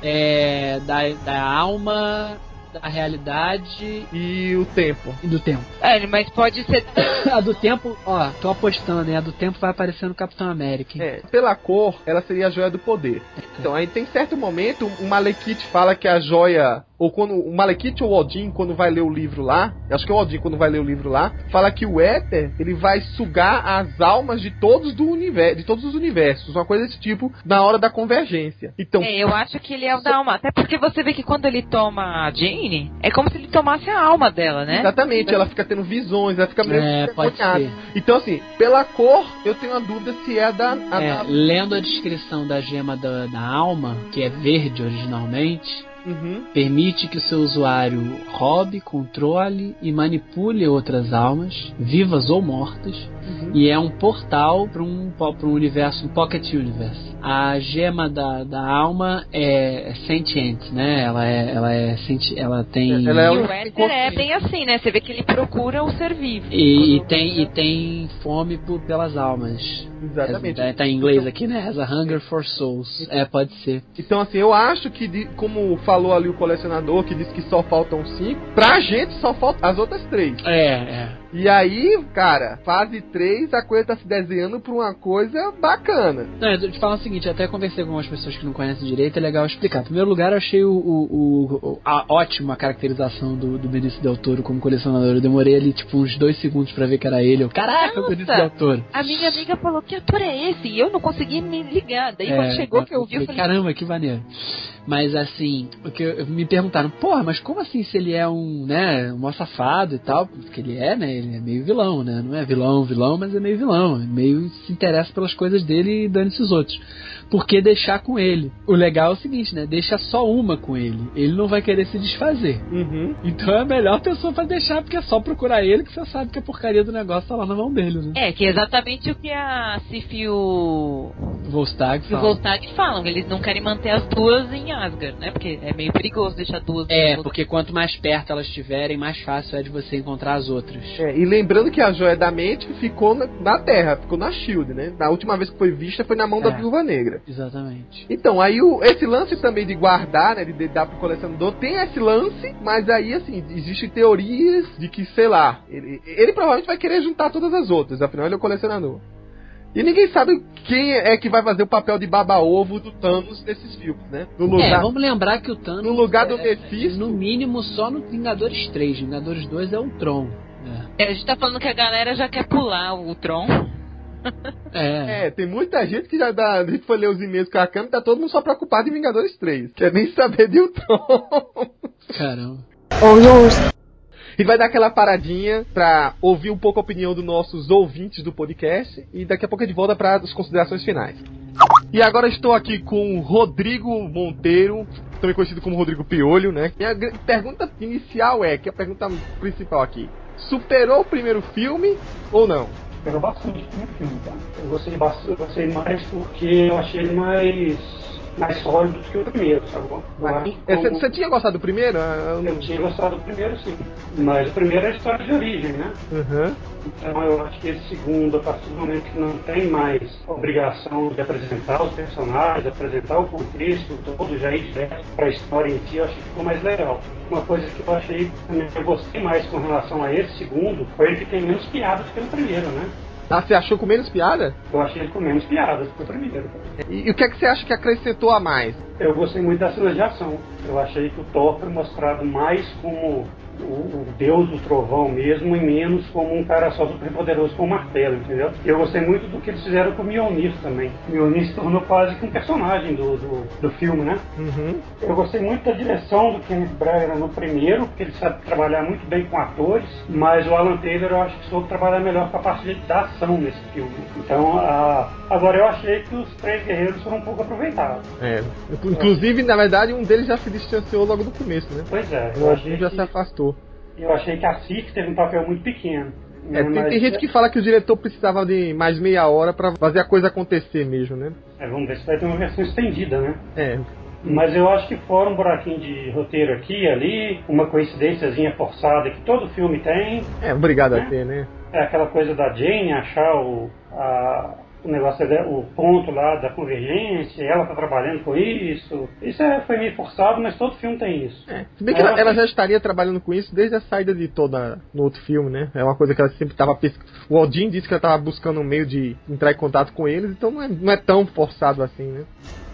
É, da, da alma, da realidade e o tempo. E do tempo. É, mas pode ser. a do tempo, ó, tô apostando, né? A do tempo vai aparecer no Capitão América. É, pela cor, ela seria a joia do poder. Então, aí tem certo momento, o Malekith fala que a joia ou quando o Malekith ou o Odin, quando vai ler o livro lá, acho que é o Odin quando vai ler o livro lá, fala que o éter, ele vai sugar as almas de todos do universo, de todos os universos, uma coisa desse tipo, na hora da convergência. Então, é, eu acho que ele é o da alma, até porque você vê que quando ele toma a Jane, é como se ele tomasse a alma dela, né? Exatamente, ela fica tendo visões, ela fica meio é, pode ser. Então assim, pela cor, eu tenho a dúvida se é a da a é, da... lendo a descrição da gema da, da alma, que é verde originalmente, Uhum. Permite que o seu usuário roube, controle e manipule outras almas, vivas ou mortas, uhum. e é um portal para um, um universo, um Pocket Universe. A gema da, da alma é, é sentiente, né? Ela é, ela é senti ela tem. Ela é, e o Éter é bem assim, né? Você vê que ele procura o ser vivo. E, e tem, e tem fome por, pelas almas. Exatamente. É, tá em inglês aqui, né? Has a hunger for souls. É, pode ser. Então, assim, eu acho que, como falou ali o colecionador, que disse que só faltam cinco, pra gente só faltam as outras três. É, é. E aí, cara, fase 3, a coisa tá se desenhando pra uma coisa bacana. Não, eu te falo o seguinte, até conversei com algumas pessoas que não conhecem direito, é legal explicar. Em primeiro lugar, eu achei o, o, o a ótima caracterização do, do Benício Del Toro como colecionador. Eu demorei ali, tipo, uns dois segundos pra ver que era ele. Eu, Caraca, o Benício Del Toro. A minha amiga falou, que ator é esse? E eu não consegui me ligar. Daí é, quando chegou que eu vi, eu falei... Caramba, que maneiro. Mas assim, porque me perguntaram, porra, mas como assim se ele é um, né, um safado e tal? Porque ele é, né? Ele é meio vilão, né? Não é vilão, vilão, mas é meio vilão. Meio se interessa pelas coisas dele e dane-se os outros. Por que deixar com ele? O legal é o seguinte, né? Deixa só uma com ele. Ele não vai querer se desfazer. Uhum. Então é a melhor pessoa para deixar, porque é só procurar ele que você sabe que a porcaria do negócio tá lá na mão dele, né? É, que é exatamente o que a Sif e o. Volstag falam. O Volstag falam. Eles não querem manter as duas em Asgard, né? Porque é meio perigoso deixar duas. É, porque quanto mais perto elas estiverem, mais fácil é de você encontrar as outras. É, e lembrando que a joia da mente ficou na, na Terra, ficou na Shield, né? Na última vez que foi vista foi na mão é, da Viúva Negra. Exatamente. Então, aí o, esse lance também de guardar, né? De, de dar pro colecionador, tem esse lance, mas aí, assim, existem teorias de que, sei lá, ele, ele provavelmente vai querer juntar todas as outras, afinal ele é o colecionador. E ninguém sabe quem é que vai fazer o papel de baba-ovo do Thanos nesses filmes, né? No é, lugar, é, vamos lembrar que o Thanos. No lugar do é, Mephisto. No mínimo só no Vingadores 3. Vingadores 2 é o Tron. É. é. a gente tá falando que a galera já quer pular o Tron. É. é, tem muita gente que já dá. A gente foi ler os e-mails com a câmera tá todo mundo só preocupado em Vingadores 3. Quer nem saber de Tron. Caramba. All yours. E vai dar aquela paradinha pra ouvir um pouco a opinião dos nossos ouvintes do podcast. E daqui a pouco a gente volta para as considerações finais. E agora estou aqui com o Rodrigo Monteiro, também conhecido como Rodrigo Piolho, né? E a pergunta inicial é, que é a pergunta principal aqui. Superou o primeiro filme ou não? Superou bastante o primeiro filme, tá? Eu gostei, bastante, eu gostei mais porque eu achei ele mais mais sólido do que o primeiro, sabe? Você, você tinha gostado do primeiro? Eu, não... eu tinha gostado do primeiro, sim. Mas o primeiro é a história de origem, né? Uhum. Então eu acho que esse segundo, a partir do momento que não tem mais obrigação de apresentar os personagens, apresentar o contexto todo, já ir direto para a história em si, eu acho que ficou mais legal. Uma coisa que eu achei também, eu gostei mais com relação a esse segundo, foi ele que tem menos piadas que no primeiro, né? Ah, você achou com menos piada? Eu achei ele com menos piadas que o primeiro. E, e o que é que você acha que acrescentou a mais? Eu gostei muito das cenas de ação. Eu achei que o Thor foi mostrado mais como o, o deus do trovão mesmo e menos como um cara só super poderoso com o martelo, entendeu? Eu gostei muito do que eles fizeram com o Mjolnir também. O Mjolnir se tornou quase que um personagem do, do, do filme, né? Uhum. Eu gostei muito da direção do Kenneth Branagh no primeiro, porque ele sabe trabalhar muito bem com atores, mas o Alan Taylor eu acho que soube trabalhar melhor com a parte da ação nesse filme. Então, a... agora eu achei que os três guerreiros foram um pouco aproveitados. É. Inclusive, na verdade, um deles já se distanciou logo do começo, né? Pois é, O eu outro achei, já que, se afastou. Eu achei que a Sif teve um papel muito pequeno. É, né, tem, mas- tem gente que fala que o diretor precisava de mais meia hora pra fazer a coisa acontecer mesmo, né? É, vamos ver se vai ter uma versão estendida, né? É. Mas eu acho que fora um buraquinho de roteiro aqui e ali, uma coincidênciazinha forçada que todo filme tem, É, obrigado É. a ter, né? é aquela coisa da Jane achar o, a- o negócio, da- o ponto lá da convergência, ela tá trabalhando com isso. Isso é, foi meio forçado, mas todo filme tem isso. É. Se bem que É, ela, ela já estaria trabalhando com isso desde a saída de toda no outro filme, né? É uma coisa que ela sempre estava pesquisando. O Odin disse que ela estava buscando um meio de entrar em contato com eles, então não é, não é tão forçado assim, né?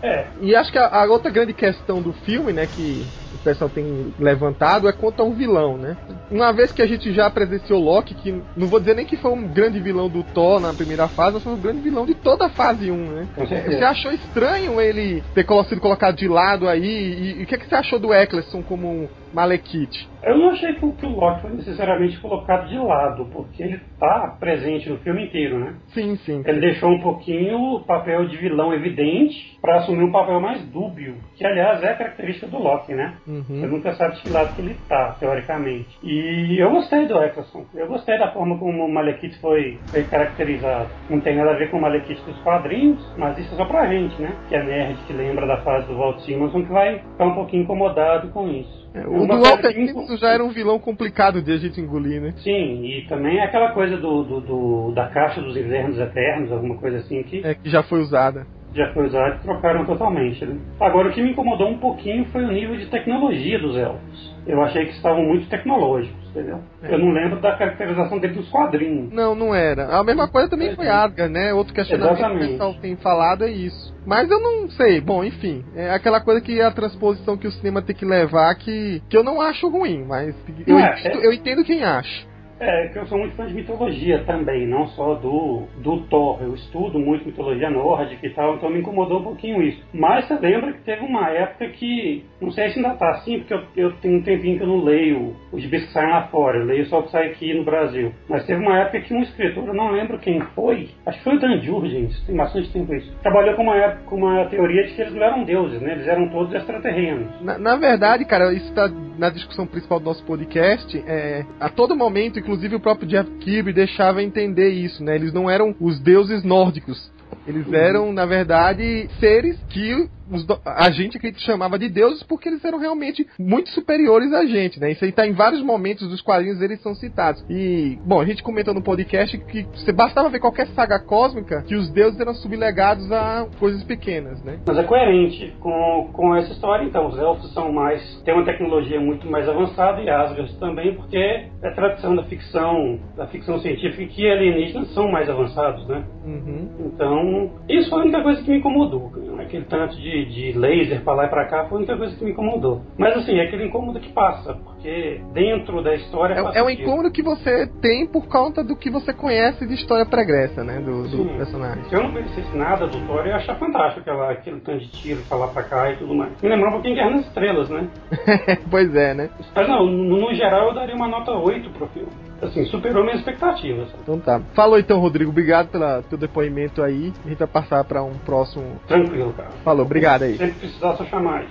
É, E acho que a, a outra grande questão do filme, né, que pessoal tem levantado é quanto ao vilão, né? Uma vez que a gente já presenciou Loki, que não vou dizer nem que foi um grande vilão do Thor na primeira fase, mas foi um grande vilão de toda a fase 1, né? Você achou estranho ele ter sido colocado de lado aí? E, e o que, é que você achou do Eccleston como um Malekith? Eu não achei que o, Loki foi necessariamente colocado de lado, porque ele tá presente no filme inteiro, né? Sim, sim. Ele deixou um pouquinho o papel de vilão evidente para assumir um papel mais dúbio, que aliás é característica do Loki, né? Você Uhum. nunca sabe de que lado que ele tá, teoricamente. E eu gostei do Eccleston. Eu gostei da forma como o Malekith foi, foi caracterizado. Não tem nada a ver com o Malekith dos quadrinhos, mas isso é só pra gente, né? Que é nerd, que lembra da fase do Walt Simonson, que vai ficar um pouquinho incomodado com isso. É, É o do Simpson já era um vilão complicado de a gente engolir, né? Sim, e também é aquela coisa do, do, do- da caixa dos invernos eternos, alguma coisa assim que É, que já foi usada. já foi usado e trocaram totalmente. Né? Agora, o que me incomodou um pouquinho foi o nível de tecnologia dos elfos. Eu achei que estavam muito tecnológicos, entendeu? É. Eu não lembro da caracterização dele dos quadrinhos. Não, não era. A mesma coisa também Pois foi é. Asgard, né? Outro questionamento que o Exatamente. pessoal tem falado é isso. Mas eu não sei. Bom, enfim. É aquela coisa que a transposição que o cinema tem que levar que, que eu não acho ruim, mas eu, É, entendo, é- eu entendo quem acha. É, que eu sou muito fã de mitologia também, não só do, do Thor. Eu estudo muito mitologia nórdica e tal, então me incomodou um pouquinho isso. Mas você lembra que teve uma época que, não sei se ainda tá assim, porque eu, eu tenho um tempinho que eu não leio os gibis que saem lá fora, eu leio só o que sai aqui no Brasil. Mas teve uma época que um escritor, eu não lembro quem foi, acho que foi o Dan Jurgens, tem bastante tempo isso, trabalhou com uma, época- com uma teoria de que eles não eram deuses, né? Eles eram todos extraterrenos. Na, na verdade, cara, isso tá na discussão principal do nosso podcast. É, a todo momento, inclusive o próprio Jeff Kirby deixava entender isso, né? Eles não eram os deuses nórdicos. Eles eram, na verdade, seres que os a gente que chamava de deuses porque eles eram realmente muito superiores a gente, né? Isso aí tá em vários momentos dos quadrinhos, eles são citados. E, bom, a gente comentou no podcast que você bastava ver qualquer saga cósmica que os deuses eram sublegados a coisas pequenas, né? Mas é coerente com, com essa história, então. Os elfos são mais. têm uma tecnologia muito mais avançada e Asgard também, porque é tradição da ficção, da ficção científica que alienígenas são mais avançados, né? Uhum. Então, isso foi a única coisa que me incomodou. Aquele tanto de, de laser pra lá e pra cá foi a única coisa que me incomodou. Mas assim, é aquele incômodo que passa, porque dentro da história. É, é um incômodo que você tem por conta do que você conhece de história pregressa, né? Do, do Sim. personagem. Se eu não conhecesse nada do Thor, eu ia achar fantástico aquela, aquele tanto de tiro pra lá pra cá e tudo mais. Me lembrou um pouquinho Guerra nas Estrelas, né? pois é, né? Mas não, no, no geral eu daria uma nota 8 pro filme. Assim, superou minhas expectativas. Então tá. Falou então, Rodrigo. Obrigado pelo teu depoimento aí. A gente vai passar pra um próximo. Tranquilo, cara. Falou, obrigado aí. Sempre precisar só chamar aí.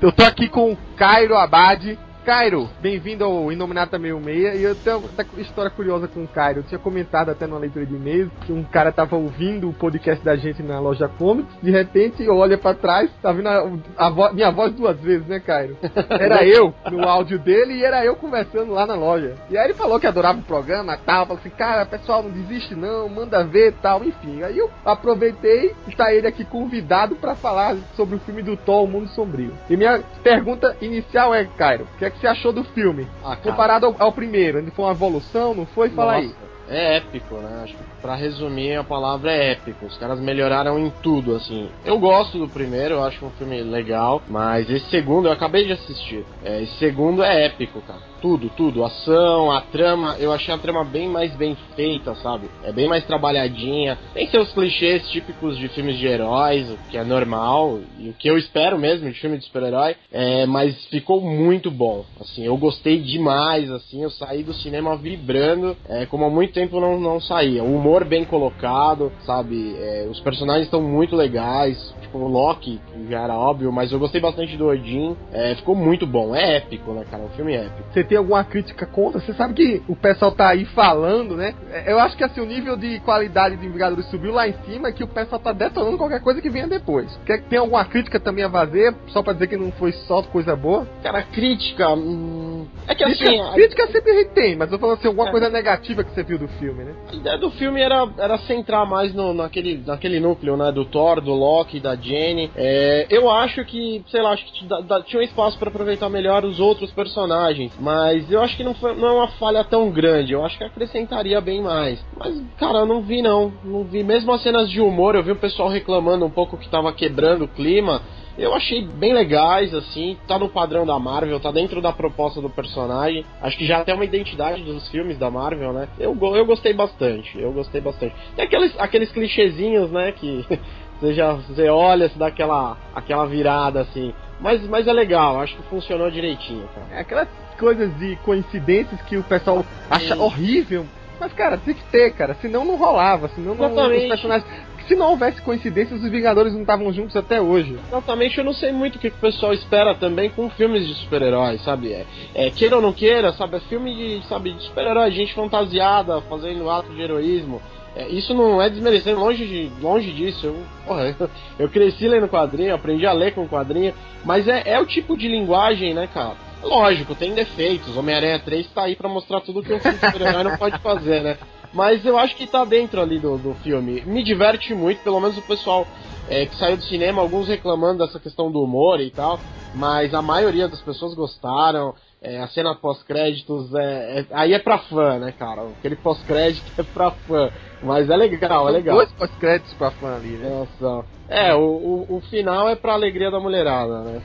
Eu tô aqui com o Cairo Abad. Cairo, bem-vindo ao Inominata 66 e eu tenho uma história curiosa com o Cairo. Eu tinha comentado até numa leitura de e-mails que um cara tava ouvindo o podcast da gente na loja Comics, de repente olha pra trás, tá vindo a, a vo- minha voz duas vezes, né, Cairo? Era eu no áudio dele e era eu conversando lá na loja. E aí ele falou que adorava o programa e tal, falou assim, cara, pessoal, não desiste não, manda ver e tal, enfim. Aí eu aproveitei e tá ele aqui convidado pra falar sobre o filme do Thor, O Mundo Sombrio. E minha pergunta inicial é, Cairo, o que é que você achou do filme? Ah. Comparado ao, ao primeiro, ele foi uma evolução, não foi? Fala aí. Nossa, é épico, né? Acho que pra resumir a palavra é épico. Os caras melhoraram em tudo, assim. Eu gosto do primeiro, eu acho um filme legal, mas esse segundo eu acabei de assistir. É, esse segundo é épico, cara tudo, tudo. Ação, a trama, eu achei a trama bem mais bem feita, sabe? É bem mais trabalhadinha. Tem seus clichês típicos de filmes de heróis, o que é normal, e o que eu espero mesmo de filme de super-herói, é, mas ficou muito bom. Assim, eu gostei demais, assim, eu saí do cinema vibrando, é, como há muito tempo não, não saía. O humor bem colocado, sabe? É, os personagens estão muito legais, tipo o Loki, que já era óbvio, mas eu gostei bastante do Odin. É, ficou muito bom, é épico, né, cara? O filme é épico. Você tem alguma crítica contra? Você sabe que o pessoal tá aí falando, né? É, eu acho que assim, o nível de qualidade de Vingadores subiu lá em cima que o pessoal tá detonando qualquer coisa que venha depois. Quer, tem alguma crítica também a fazer? Só pra dizer que não foi só coisa boa? Cara, crítica. Hum... É que crítica, assim. Crítica sempre a gente tem, mas eu falo assim, alguma é. coisa negativa que você viu do filme, né? A ideia do filme era, era centrar mais no, naquele, naquele núcleo, né? Do Thor, do Loki, da Jenny. É, eu acho que, sei lá, acho que tinha um espaço para aproveitar melhor os outros personagens. Mas eu acho que não, foi, não é uma falha tão grande. Eu acho que acrescentaria bem mais. Mas, cara, eu não vi não. Não vi. Mesmo as cenas de humor, eu vi o pessoal reclamando um pouco que tava quebrando o clima. Eu achei bem legais, assim, tá no padrão da Marvel, tá dentro da proposta do personagem. Acho que já tem uma identidade dos filmes da Marvel, né? Eu, eu gostei bastante, eu gostei bastante. Tem aqueles, aqueles clichêzinhos, né, que você já você olha, se dá aquela, aquela virada assim. Mas, mas é legal, acho que funcionou direitinho, cara. É aquelas coisas de coincidências que o pessoal acha horrível. Mas, cara, tem que ter, cara. Senão não rolava. Senão não, os personagens. Se não houvesse coincidências, os Vingadores não estavam juntos até hoje. Exatamente, eu não sei muito o que o pessoal espera também com filmes de super-heróis, sabe? É, é, queira ou não queira, sabe? É filme de, sabe, de super-herói, gente fantasiada, fazendo ato de heroísmo. É, isso não é desmerecendo, longe, de, longe disso. Eu, porra, eu, eu cresci lendo quadrinho, aprendi a ler com quadrinho, mas é, é o tipo de linguagem, né, cara? Lógico, tem defeitos. Homem-Aranha 3 tá aí para mostrar tudo que um filme super-herói não pode fazer, né? Mas eu acho que tá dentro ali do, do filme. Me diverte muito, pelo menos o pessoal é, que saiu do cinema, alguns reclamando dessa questão do humor e tal, mas a maioria das pessoas gostaram. É, a cena pós-créditos é, é, Aí é pra fã, né, cara? Aquele pós-crédito é pra fã. Mas é legal, é legal. Dois pós-créditos pra fã ali, né? Nossa. É, o, o, o, final é pra alegria da mulherada, né?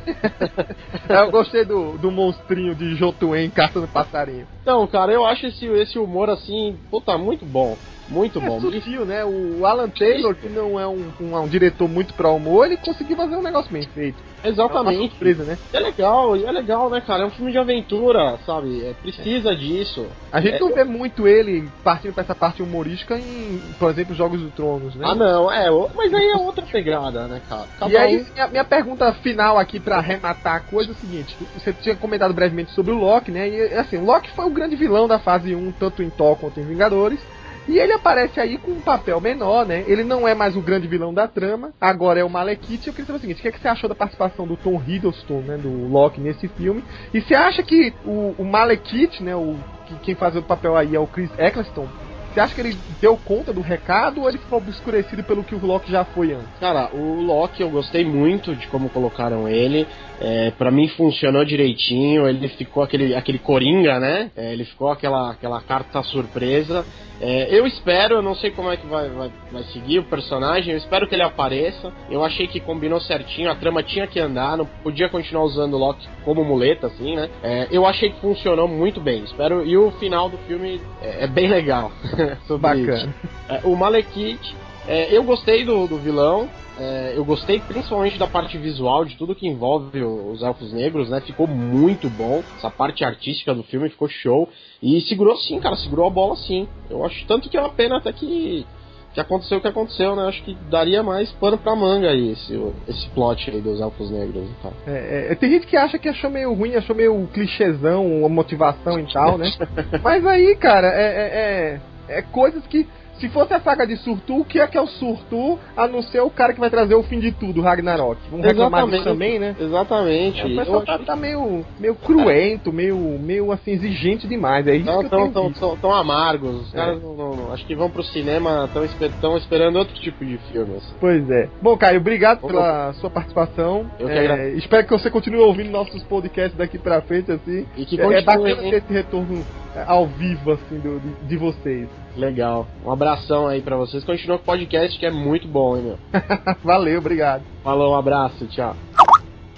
eu gostei do, do monstrinho de Jotuen caçando passarinho. Então, cara, eu acho esse, esse humor assim, puta, muito bom. Muito é bom. Sutil, né? O Alan Taylor, que não é um, um, um diretor muito pro humor, ele conseguiu fazer um negócio bem feito. Exatamente. É surpresa, né? É legal, é legal, né, cara? É um filme de aventura, sabe? É, precisa disso. A gente é, não vê muito ele partindo pra essa parte humorística em, por exemplo, Jogos do Tronos, né? Ah, não, é. Mas aí é outra pegada, né, cara? Cada e aí, minha, minha, pergunta final aqui pra arrematar a coisa é o seguinte: você tinha comentado brevemente sobre o Loki, né? E assim, o Loki foi o grande vilão da fase 1, tanto em Thor quanto em Vingadores. E ele aparece aí com um papel menor, né? Ele não é mais o grande vilão da trama, agora é o Malekith. Eu queria saber o seguinte: o que, é que você achou da participação do Tom Hiddleston, né? Do Loki nesse filme? E você acha que o, o Malekith, né? O, que, quem faz o papel aí é o Chris Eccleston, você acha que ele deu conta do recado ou ele ficou obscurecido pelo que o Loki já foi antes? Cara, o Loki eu gostei muito de como colocaram ele. É, para mim funcionou direitinho. Ele ficou aquele, aquele coringa, né? É, ele ficou aquela, aquela carta surpresa. É, eu espero, eu não sei como é que vai, vai, vai, seguir o personagem, eu espero que ele apareça. Eu achei que combinou certinho, a trama tinha que andar, não podia continuar usando o Loki como muleta, assim, né? É, eu achei que funcionou muito bem, espero. E o final do filme é, é bem legal. Bacana. É, o Malekith, é, eu gostei do, do vilão, é, eu gostei principalmente da parte visual, de tudo que envolve os elfos negros, né? Ficou muito bom. Essa parte artística do filme ficou show. E segurou sim, cara, segurou a bola sim. Eu acho tanto que é uma pena até que, que aconteceu o que aconteceu, né? Acho que daria mais pano pra manga aí, esse, esse plot aí dos elfos negros e tal. É, é, tem gente que acha que achou meio ruim, achou meio clichêzão, a motivação e tal, né? Mas aí, cara, é, é, é, é coisas que se fosse a saga de Surtu, o que é que é o Surtu, a não ser o cara que vai trazer o fim de tudo, Ragnarok? Vamos reclamar disso também, né? Exatamente. É, o pessoal tá, tá, meio, meio cruento, meio, meio assim, exigente demais. É isso não, que tão, tão, tão, tão, amargos. Os é. caras não, não, acho que vão pro cinema, estão esper, esperando outro tipo de filme. Assim. Pois é. Bom, Caio, obrigado pela sua participação. Eu é, que espero que você continue ouvindo nossos podcasts daqui pra frente, assim. E que continue, é, é bacana ter esse retorno ao vivo, assim, do, de, de vocês. Legal. Um abração aí para vocês. Continua com o podcast que é muito bom, hein, meu? Valeu, obrigado. Falou, um abraço, tchau.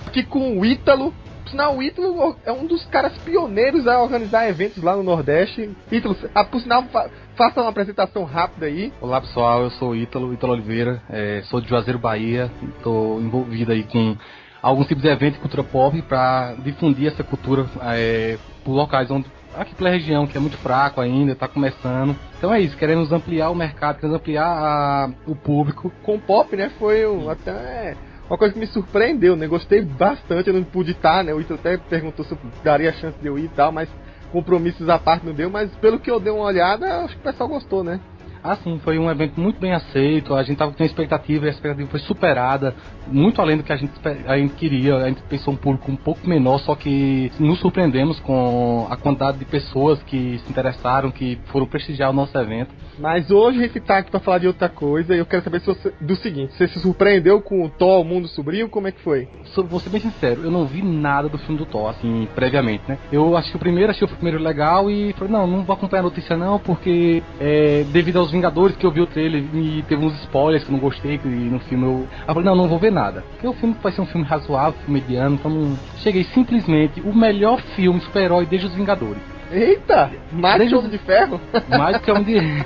Aqui com o Ítalo. Sinal, o Ítalo é um dos caras pioneiros a organizar eventos lá no Nordeste. Ítalo, ah, por sinal, fa faça uma apresentação rápida aí. Olá pessoal, eu sou o Ítalo, Ítalo Oliveira, é, sou de Juazeiro, Bahia. Estou envolvido aí com alguns tipos de eventos de cultura pop para difundir essa cultura é, por locais onde aqui pela região que é muito fraco ainda, está começando. Então é isso, queremos ampliar o mercado, queremos ampliar a, o público. Com pop, né? Foi um, até uma coisa que me surpreendeu, né? Gostei bastante, eu não pude estar, né? O Ito até perguntou se daria chance de eu ir e tal, mas compromissos à parte não deu, mas pelo que eu dei uma olhada, acho que o pessoal gostou, né? Ah, sim, foi um evento muito bem aceito. A gente tava com expectativa e a expectativa foi superada, muito além do que a gente, a gente queria. A gente pensou um público um pouco menor, só que nos surpreendemos com a quantidade de pessoas que se interessaram, que foram prestigiar o nosso evento. Mas hoje a gente tá aqui pra falar de outra coisa e eu quero saber você, do seguinte: você se surpreendeu com o Thor, o Mundo Sobrinho? Como é que foi? Vou ser bem sincero, eu não vi nada do filme do Thor, assim, previamente, né? Eu achei o primeiro, achei o primeiro legal e falei, não, não vou acompanhar a notícia não, porque é, devido aos Vingadores que eu vi o trailer e teve uns spoilers que eu não gostei, que no filme eu. Eu falei, não, não vou ver nada. Porque o filme vai ser um filme razoável, filme mediano, então não. Cheguei simplesmente o melhor filme super-herói desde os Vingadores. Eita! Mais desde que de Ferro? Mais que Homem de.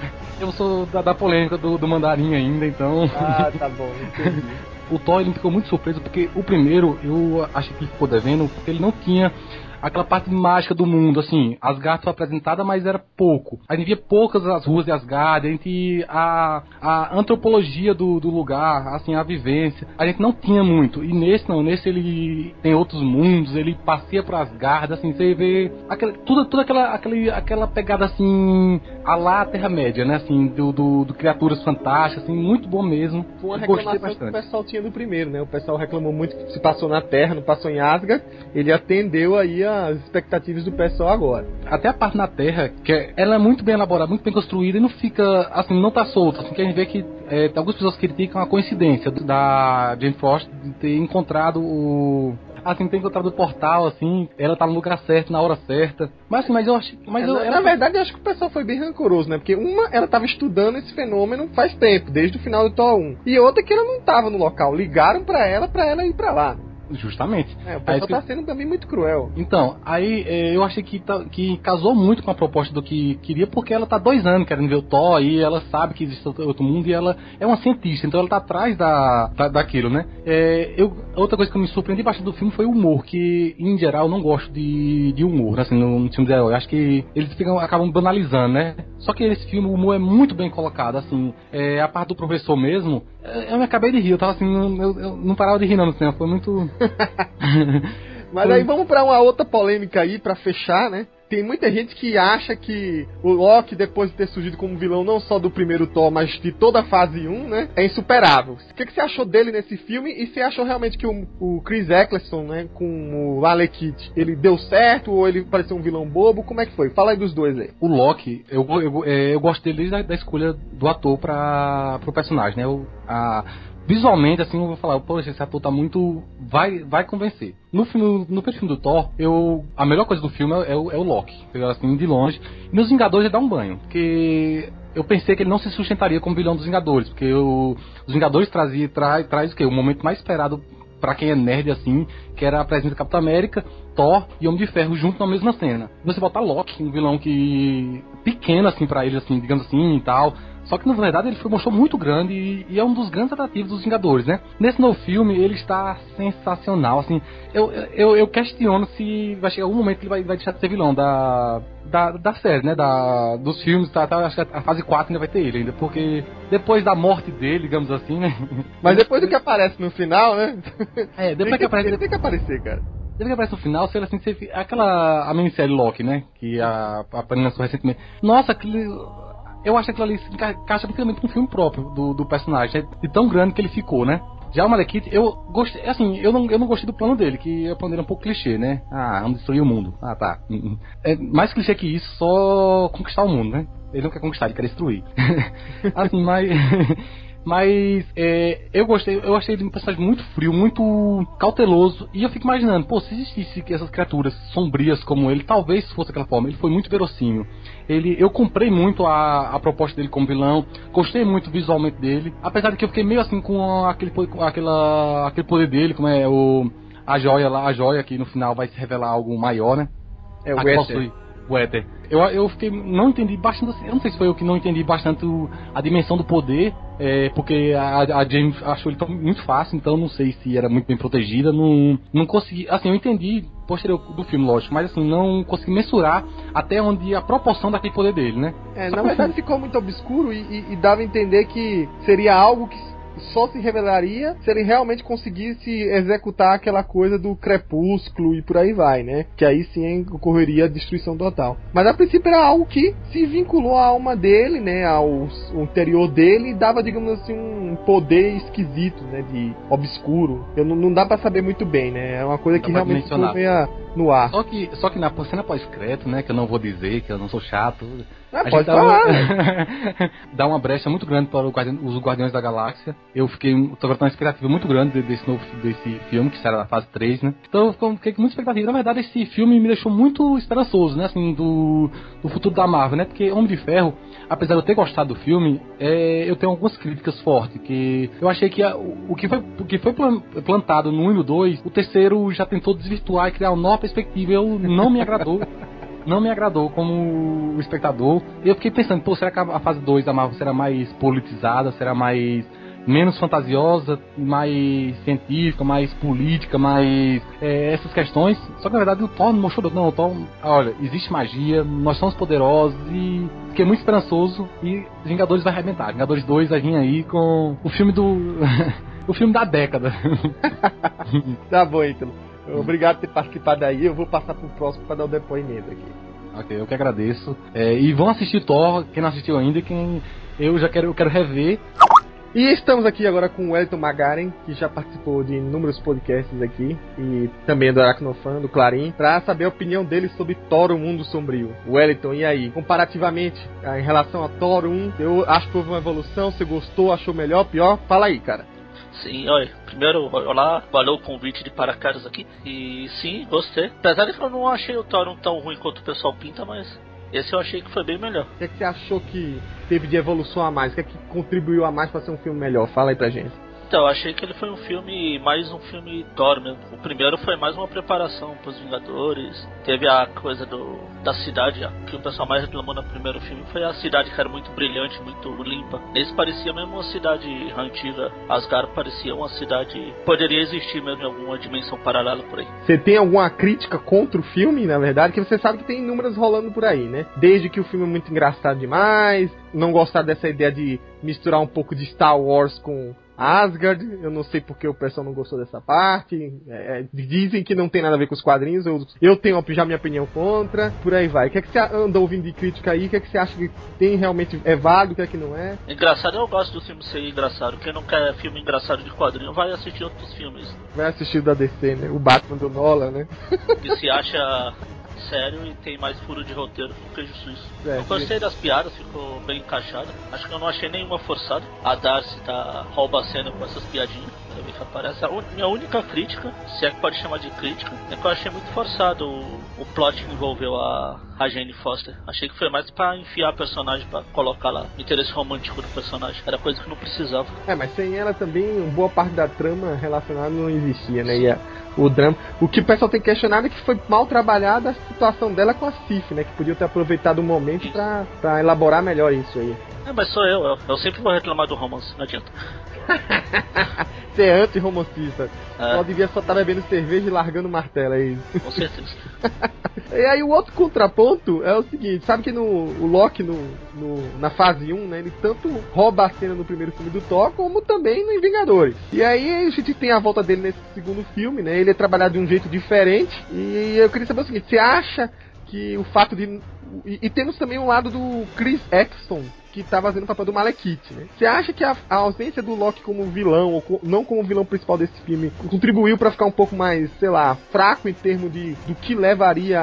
Eu sou da, da polêmica do, do mandarim ainda, então. Ah, tá bom, entendi. o Thor ele ficou muito surpreso porque o primeiro eu achei que ele ficou devendo porque ele não tinha aquela parte mágica do mundo, assim, Asgard foi apresentada, mas era pouco. A gente via poucas as ruas de Asgard, a gente a, a antropologia do, do lugar, assim, a vivência, a gente não tinha muito. E nesse não, nesse ele tem outros mundos, ele passeia por Asgard, assim, você vê aquela, tudo, toda aquela, aquela, aquela pegada assim, a lá Terra-média, né, assim, do, do, do, criaturas fantásticas, assim, muito bom mesmo. Foi uma reclamação que o pessoal tinha do primeiro, né? O pessoal reclamou muito que se passou na Terra, não passou em Asgard. Ele atendeu aí a as expectativas do pessoal agora. Até a parte na Terra, que é, ela é muito bem elaborada, muito bem construída e não fica, assim, não tá solta. Assim, que a gente vê que é, algumas pessoas criticam a coincidência da Jane Foster ter encontrado o assim, tem encontrado o portal, assim, ela tá no lugar certo, na hora certa. Mas assim, mas eu acho. Mas eu, ela... na verdade, eu acho que o pessoal foi bem rancoroso, né? Porque uma, ela tava estudando esse fenômeno faz tempo, desde o final do Thor 1. E outra que ela não tava no local. Ligaram para ela para ela ir para lá. Justamente. É, o pessoal tá sendo também muito cruel. Então, aí é, eu achei que, que casou muito com a proposta do que queria, porque ela tá dois anos querendo ver o Thor, e ela sabe que existe outro mundo, e ela é uma cientista, então ela tá atrás da, da daquilo, né? É, eu, outra coisa que eu me surpreendi bastante do filme foi o humor, que em geral eu não gosto de, de humor, assim, no, no filme de herói. Acho que eles ficam, acabam banalizando, né? Só que esse filme, o humor é muito bem colocado, assim, é, a parte do professor mesmo, eu me acabei de rir, eu tava assim, eu, eu não parava de rir não no cinema, foi muito... Mas aí vamos para uma outra polêmica aí para fechar, né? Tem muita gente que acha que o Loki, depois de ter surgido como vilão não só do primeiro Thor, mas de toda a fase 1, né? É insuperável. O que, que você achou dele nesse filme? E você achou realmente que o, o Chris Eccleston, né, com o Alekit, ele deu certo ou ele pareceu um vilão bobo? Como é que foi? Fala aí dos dois aí. O Loki, eu, eu, é, eu gosto dele desde a da escolha do ator para pro personagem, né? O, a, visualmente, assim, eu vou falar, poxa, esse ator tá muito. Vai, vai convencer. No filme, no filme do Thor, eu. A melhor coisa do filme é, é o, é o Loki. Assim, de longe. E nos Vingadores ele dá um banho. Porque eu pensei que ele não se sustentaria como vilão dos Vingadores. Porque o, os Vingadores trazia, tra, traz o quê? O momento mais esperado para quem é nerd assim, que era a presença do Capitão América, Thor e Homem de Ferro junto na mesma cena. Você botar Loki, um vilão que pequeno assim para eles assim, digamos assim, e tal, só que na verdade ele foi, mostrou muito grande e, e, é um dos grandes atrativos dos Vingadores, né? Nesse novo filme ele está sensacional, assim. Eu, eu, eu questiono se vai chegar algum momento que ele vai, vai deixar de ser vilão da, da, da série, né? Da, dos filmes, tá, tá, acho que a fase 4 ainda vai ter ele ainda, porque depois da morte dele, digamos assim, né? Mas depois do que aparece no final, né? É, depois que, que, aparece. Ele tem que aparecer, cara. Depois que aparece no final, sei lá assim, você, aquela a minissérie Loki, né? Que a, a Panini lançou recentemente. Nossa, aquele eu acho que aquilo ali se encaixa perfeitamente com um filme próprio do, do personagem, né? de tão grande que ele ficou, né? Já o Malekith, eu gostei, assim, eu não, eu não gostei do plano dele, que o plano dele é um pouco clichê, né? Ah, vamos destruir o mundo. Ah, tá. Hum, hum. É mais clichê que isso, só conquistar o mundo, né? Ele não quer conquistar, ele quer destruir. assim, mas Mas é, eu gostei, eu achei ele um personagem muito frio, muito cauteloso. E eu fico imaginando, pô, se existisse essas criaturas sombrias como ele, talvez fosse aquela forma. Ele foi muito verossímil. Ele, eu comprei muito a, a proposta dele como vilão, gostei muito visualmente dele. Apesar de que eu fiquei meio assim com aquele, com aquela, aquele poder dele, como é o a joia lá, a joia que no final vai se revelar algo maior, né? É o a éter. Eu, eu fiquei, não entendi bastante, eu não sei se foi eu que não entendi bastante o- a dimensão do poder, é, porque a, a James achou ele muito fácil, então não sei se era muito bem protegida, não, não consegui, assim, eu entendi posterior do filme, lógico, mas assim, não consegui mensurar até onde a proporção daquele poder dele, né? É, na verdade ficou muito obscuro e, e- e dava a entender que seria algo que só se revelaria se ele realmente conseguisse executar aquela coisa do crepúsculo e por aí vai, né? Que aí sim ocorreria a destruição total. Mas a princípio era algo que se vinculou à alma dele, né? Ao interior dele e dava, digamos assim, um poder esquisito, né? De obscuro. Eu não, não dá pra saber muito bem, né? É uma coisa que realmente ficou mencionar. meio no ar. Só que, só que na cena pós-crédito, né, que eu não vou dizer, que eu não sou chato, Ah, a pode falar. uma, dá uma brecha muito grande para os Guardiões da Galáxia. Eu fiquei, tô com uma expectativa muito grande de- desse novo desse filme, que será da fase 3, né? Então eu fiquei com muita expectativa. Na verdade, esse filme me deixou muito esperançoso, né, assim, do, do futuro da Marvel, né? Porque Homem de Ferro, apesar de eu ter gostado do filme, é, eu tenho algumas críticas fortes, que eu achei que a- o, que foi, o que foi plan- plantado no 1 e no 2, o terceiro já tentou desvirtuar e criar uma nova perspectiva. Eu não me agradou. Não me agradou como espectador. Eu fiquei pensando, pô, será que a fase 2 da Marvel será mais politizada, será mais menos fantasiosa, mais científica, mais política, mais é, essas questões. Só que na verdade o Thor não mostrou, não, o Thor, olha, existe magia, nós somos poderosos e fiquei muito esperançoso e Vingadores vai arrebentar. Vingadores 2 vai vir aí com o filme do o filme da década. Tá bom, Ítalo. Obrigado por ter participado aí. Eu vou passar pro próximo para dar o depoimento aqui. Ok, eu que agradeço. É, e vão assistir Thor, quem não assistiu ainda, quem eu já quero, eu quero rever. E estamos aqui agora com o Wellington Magaren, que já participou de inúmeros podcasts aqui, e também do Aracnofan, do Clarim, para saber a opinião dele sobre Thor, o Mundo Sombrio. Wellington, e aí? Comparativamente, ah, em relação a Thor 1, eu acho que houve uma evolução, você gostou, achou melhor, pior? Fala aí, cara. Sim, olha, primeiro, olá, valeu o convite de paracaras aqui. E sim, gostei. Apesar de que eu não achei o Thor um tão ruim quanto o pessoal pinta, mas esse eu achei que foi bem melhor. O que, é que você achou que teve de evolução a mais? O que é que contribuiu a mais para ser um filme melhor? Fala aí pra gente. Então, eu achei que ele foi um filme, mais um filme Thor mesmo. O primeiro foi mais uma preparação pros Vingadores. Teve a coisa do da cidade, que o pessoal mais reclamou no primeiro filme foi a cidade que era muito brilhante, muito limpa. Esse parecia mesmo uma cidade antiga. Asgard parecia uma cidade. Poderia existir mesmo em alguma dimensão paralela por aí. Você tem alguma crítica contra o filme, na verdade? Que você sabe que tem inúmeras rolando por aí, né? Desde que o filme é muito engraçado demais, não gostar dessa ideia de misturar um pouco de Star Wars com Asgard. Eu não sei porque o pessoal não gostou dessa parte. É, dizem que não tem nada a ver com os quadrinhos. Eu, eu tenho já minha opinião contra. Por aí vai. O que é que você anda ouvindo de crítica aí? O que é que você acha que tem realmente é válido? O que é que não é? Engraçado, eu gosto do filme ser engraçado. Quem não quer filme engraçado de quadrinho vai assistir outros filmes Vai assistir o da DC, né? O Batman do Nolan, né? que se acha sério e tem mais furo de roteiro que o queijo suíço. É, eu gostei das piadas, ficou bem encaixado. Acho que eu não achei nenhuma forçada. A Darcy tá rouba a cena com essas piadinhas. Vez que aparece. A un- minha única crítica, se é que pode chamar de crítica, é que eu achei muito forçado o, o plot que envolveu a, a Jane Foster. Achei que foi mais pra enfiar a personagem, pra colocar lá o interesse romântico do personagem. Era coisa que não precisava. É, mas sem ela também, boa parte da trama relacionada não existia, né? E a- o drama. O que o pessoal tem questionado é que foi mal trabalhada a situação dela com a Sif, né? Que podia ter aproveitado o momento pra, pra elaborar melhor isso aí. É, mas sou eu, eu, eu sempre vou reclamar do romance, não adianta. Você é anti-romancista. É. Só devia só estar bebendo cerveja e largando martelo, é isso. Com certeza. E aí o outro contraponto é o seguinte, sabe que no o Loki no, no- na fase 1, né, ele tanto rouba a cena no primeiro filme do Thor, como também no Vingadores. E aí a gente tem a volta dele nesse segundo filme, né? Ele é trabalhado de um jeito diferente. E eu queria saber o seguinte, você acha que o fato de e, e temos também o lado do Chris Exton, que tá fazendo o papel do Malekith, né? Você acha que a, a ausência do Loki como vilão, ou co, não como vilão principal desse filme, contribuiu para ficar um pouco mais, sei lá, fraco em termos de do que levaria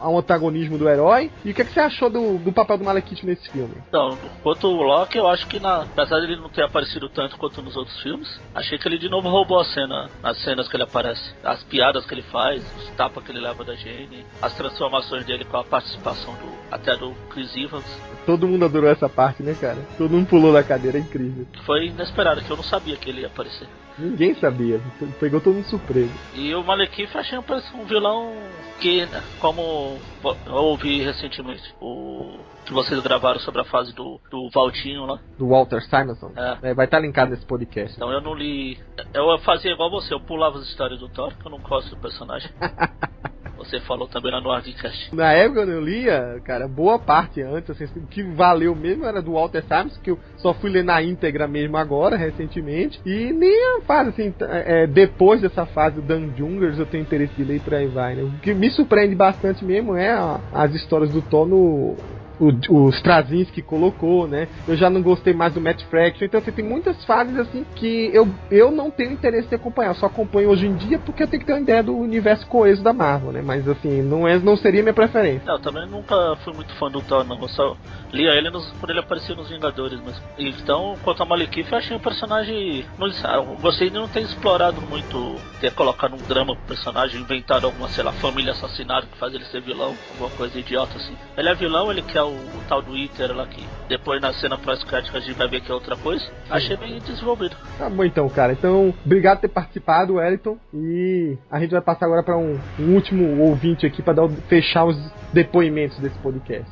ao antagonismo do herói? E o que, é que você achou do, do papel do Malekith nesse filme? Então, quanto o Loki, eu acho que na, apesar de ele não ter aparecido tanto quanto nos outros filmes, achei que ele de novo roubou a cena, nas cenas que ele aparece. As piadas que ele faz, os tapas que ele leva da Jane, as transformações dele com a participação do até do Chris Evans. Todo mundo adorou essa parte, né, cara? Todo mundo pulou da cadeira, é incrível. Foi inesperado, que eu não sabia que ele ia aparecer. Ninguém sabia, pegou todo mundo surpreso. E o Malekith achei um vilão que, como eu ouvi recentemente, o que vocês gravaram sobre a fase do, do Valtinho lá. Do Walter Simonson. É. É, vai estar linkado nesse podcast. Então eu não li. Eu fazia igual você, eu pulava as histórias do Thor, que eu não gosto do personagem. Você falou também lá no Hardcast. Na época eu lia, cara, boa parte antes, assim, o que valeu mesmo era do Walter Simonson, que eu só fui ler na íntegra mesmo agora, recentemente. E nem a fase, assim, é, depois dessa fase do Dan Jungers eu tenho interesse de ler e por aí vai, né? O que me surpreende bastante mesmo é as histórias do Thor no o, trazinhos que colocou, né? Eu já não gostei mais do Matt Fraction. Então, assim, tem muitas fases assim que eu, eu não tenho interesse em acompanhar. Eu só acompanho hoje em dia porque eu tenho que ter uma ideia do universo coeso da Marvel, né? Mas assim, não, é, não seria minha preferência. Não, eu também nunca fui muito fã do Thor, não. Eu só lia ele nos, quando ele aparecia nos Vingadores, mas. Então, quanto a Malekith, eu achei um personagem. Não, eu gostei de não ter explorado muito, ter colocado um drama pro personagem, inventado alguma, sei lá, família assassinada que faz ele ser vilão, alguma coisa idiota assim. Ele é vilão, ele quer o, o tal do Iter lá que depois na cena pós-crédito a gente vai ver que é outra coisa. Sim. Achei bem desenvolvido. Tá bom então, cara. Então, obrigado por ter participado, Wellington. E a gente vai passar agora para um, um, último ouvinte aqui para fechar os depoimentos desse podcast.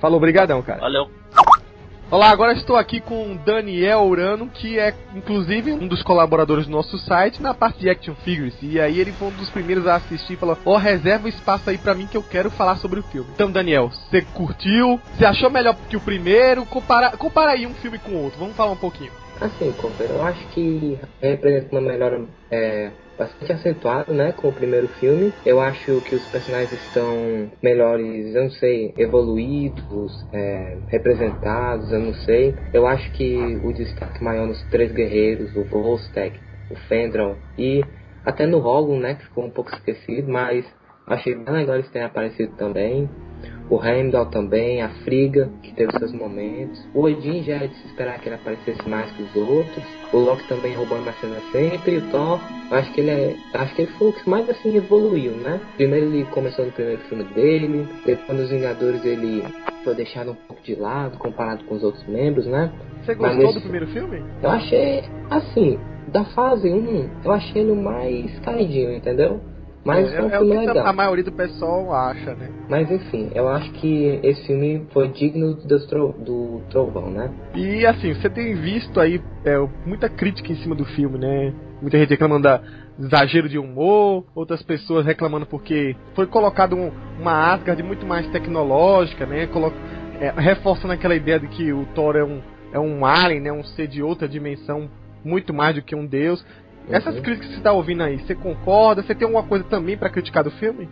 Falou, obrigadão, cara. Valeu. Olá, agora estou aqui com Daniel Urano, que é inclusive um dos colaboradores do nosso site na parte de Action Figures. E aí ele foi um dos primeiros a assistir e falou: Ó, oh, reserva espaço aí para mim que eu quero falar sobre o filme. Então, Daniel, você curtiu? Você achou melhor que o primeiro? Compara, compara aí um filme com o outro. Vamos falar um pouquinho. Assim, Cooper, eu acho que representa uma melhor é, bastante acentuado, né, com o primeiro filme. Eu acho que os personagens estão melhores, eu não sei, evoluídos, é, representados, eu não sei. Eu acho que o destaque maior nos três guerreiros, o Volstagg, o Fendron e até no Rogan, né, que ficou um pouco esquecido, mas achei bem legal eles terem aparecido também o Heimdall também, a Friga, que teve seus momentos. O Odin já era de se esperar que ele aparecesse mais que os outros. O Loki também roubando a cena sempre. E o Thor, acho que ele é. Acho que ele foi o que mais assim evoluiu, né? Primeiro ele começou no primeiro filme dele, depois nos Vingadores ele foi deixado um pouco de lado comparado com os outros membros, né? Você gostou Mas, do primeiro filme? Eu achei assim, da fase 1, eu achei ele mais caidinho, entendeu? Mas é, é um filme é legal. A maioria do pessoal acha, né? Mas enfim, eu acho que esse filme foi digno do, do Trovão, né? E assim, você tem visto aí é, muita crítica em cima do filme, né? Muita gente reclamando da exagero de humor, outras pessoas reclamando porque foi colocado um, uma Asgard muito mais tecnológica, né? Colo é, reforçando aquela ideia de que o Thor é um, é um alien, né? Um ser de outra dimensão muito mais do que um deus. Essas uhum. críticas que você está ouvindo aí, você concorda? Você tem alguma coisa também para criticar do filme?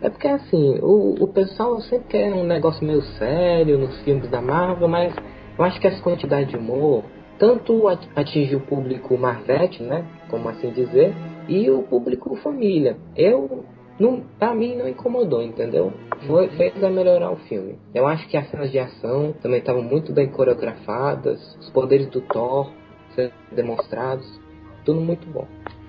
É porque assim, o, o pessoal sempre quer um negócio meio sério nos filmes da Marvel, mas eu acho que essa quantidade de humor tanto atinge o público Marvete, né? Como assim dizer, e o público família. Eu não, pra mim não incomodou, entendeu? Foi, fez a melhorar o filme. Eu acho que as cenas de ação também estavam muito bem coreografadas, os poderes do Thor sendo demonstrados tudo muito bom.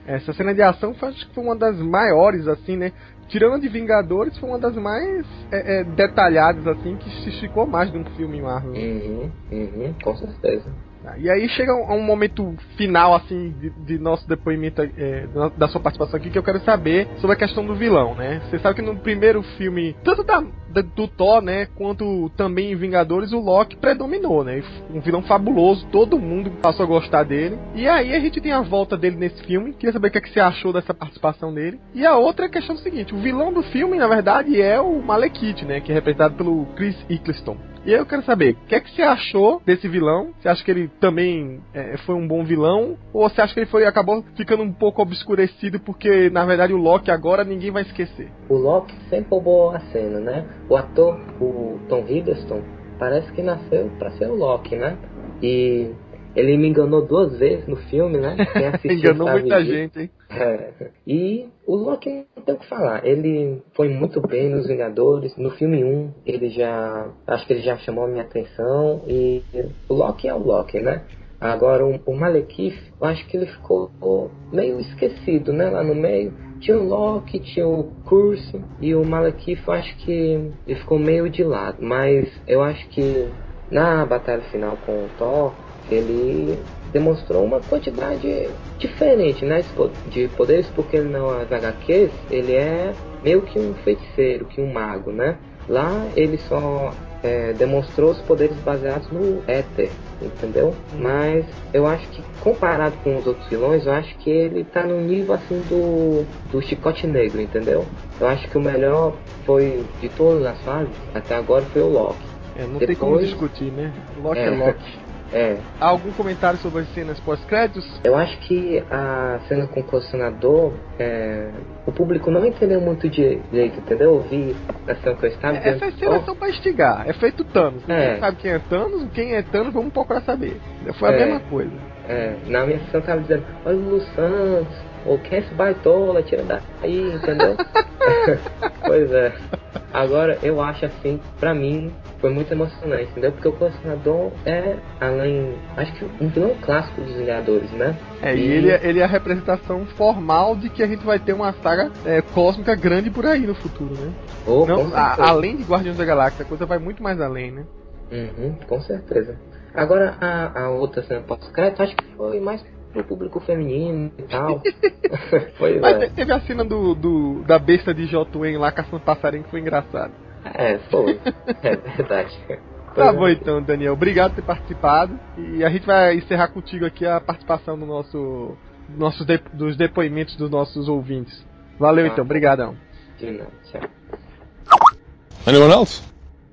Essa cena de ação foi, acho que foi uma das maiores, assim, né? Tirando de Vingadores, foi uma das mais é, é, detalhadas, assim, que se esticou mais de um filme Marvel. Uhum, uhum, com certeza. E aí chega um, um momento final, assim, de, de nosso depoimento, é, da sua participação aqui, que eu quero saber sobre a questão do vilão, né? Você sabe que no primeiro filme, tanto da, da, do Thor, né, quanto também em Vingadores, o Loki predominou, né? Um vilão fabuloso, todo mundo passou a gostar dele. E aí a gente tem a volta dele nesse filme. Queria saber o que, é que você achou dessa participação dele. E a outra é questão do seguinte: o vilão do filme, na verdade, é o Malekith, né? Que é representado pelo Chris Eccleston. E eu quero saber, o que é que você achou desse vilão? Você acha que ele também é, foi um bom vilão? Ou você acha que ele foi acabou ficando um pouco obscurecido porque, na verdade, o Loki agora ninguém vai esquecer? O Loki sempre roubou a cena, né? O ator, o Tom Hiddleston, parece que nasceu para ser o Loki, né? E ele me enganou duas vezes no filme, né? Quem assistiu Enganou muita disso. gente, hein? É. E o Loki não tem o que falar. Ele foi muito bem nos Vingadores. No filme 1, ele já. Acho que ele já chamou a minha atenção. E o Loki é o Loki, né? Agora, o, o Malekith, eu acho que ele ficou meio esquecido, né? Lá no meio. Tinha o Loki, tinha o Curse. E o Malekith, eu acho que ele ficou meio de lado. Mas eu acho que na batalha final com o Thor, ele demonstrou uma quantidade diferente né, de po- de poderes, porque nas HQs ele é meio que um feiticeiro, que um mago, né? Lá ele só é, demonstrou os poderes baseados no éter, entendeu? Mas eu acho que comparado com os outros vilões, eu acho que ele tá no nível assim do, do chicote negro, entendeu? Eu acho que o melhor foi de todas as fases, até agora foi o Loki. É, não tem como Depois- discutir, né? Loki é, É. Loki. É, Algum comentário sobre as cenas pós-créditos? Eu acho que a cena com o colecionador, é, o público não entendeu muito direito, entendeu? Eu vi na cena que eu estava dizendo, Essas cenas "Oh, são pra instigar. É feito Thanos. É. sabe quem é Thanos. Quem é Thanos, vamos procurar saber. Foi a É. mesma coisa. é, na minha sessão tava dizendo, olha o Lu Santos, ou quem é esse baitola, tira daí, entendeu? pois é. Agora, eu acho assim, pra mim, foi muito emocionante, entendeu? Porque o colecionador é, além, acho que um vilão clássico dos Vingadores, né? É, e ele, ele é a representação formal de que a gente vai ter uma saga é, cósmica grande por aí no futuro, né? Oh, Não, a- além de Guardiões da Galáxia, a coisa vai muito mais além, né? Uhum, com certeza. Agora, a, a outra cena pós-crédito, acho que foi mais pro público feminino e tal. pois Mas é. te- teve a cena do, do- da besta de Jotun lá caçando passarinho que foi engraçado. É, foi. É verdade. Tá bom então, Daniel. Obrigado por ter participado. E a gente vai encerrar contigo aqui a participação do nosso, nossos de- dos depoimentos dos nossos ouvintes. Valeu Ah. então, obrigadão. De nada, tchau. Anyone else?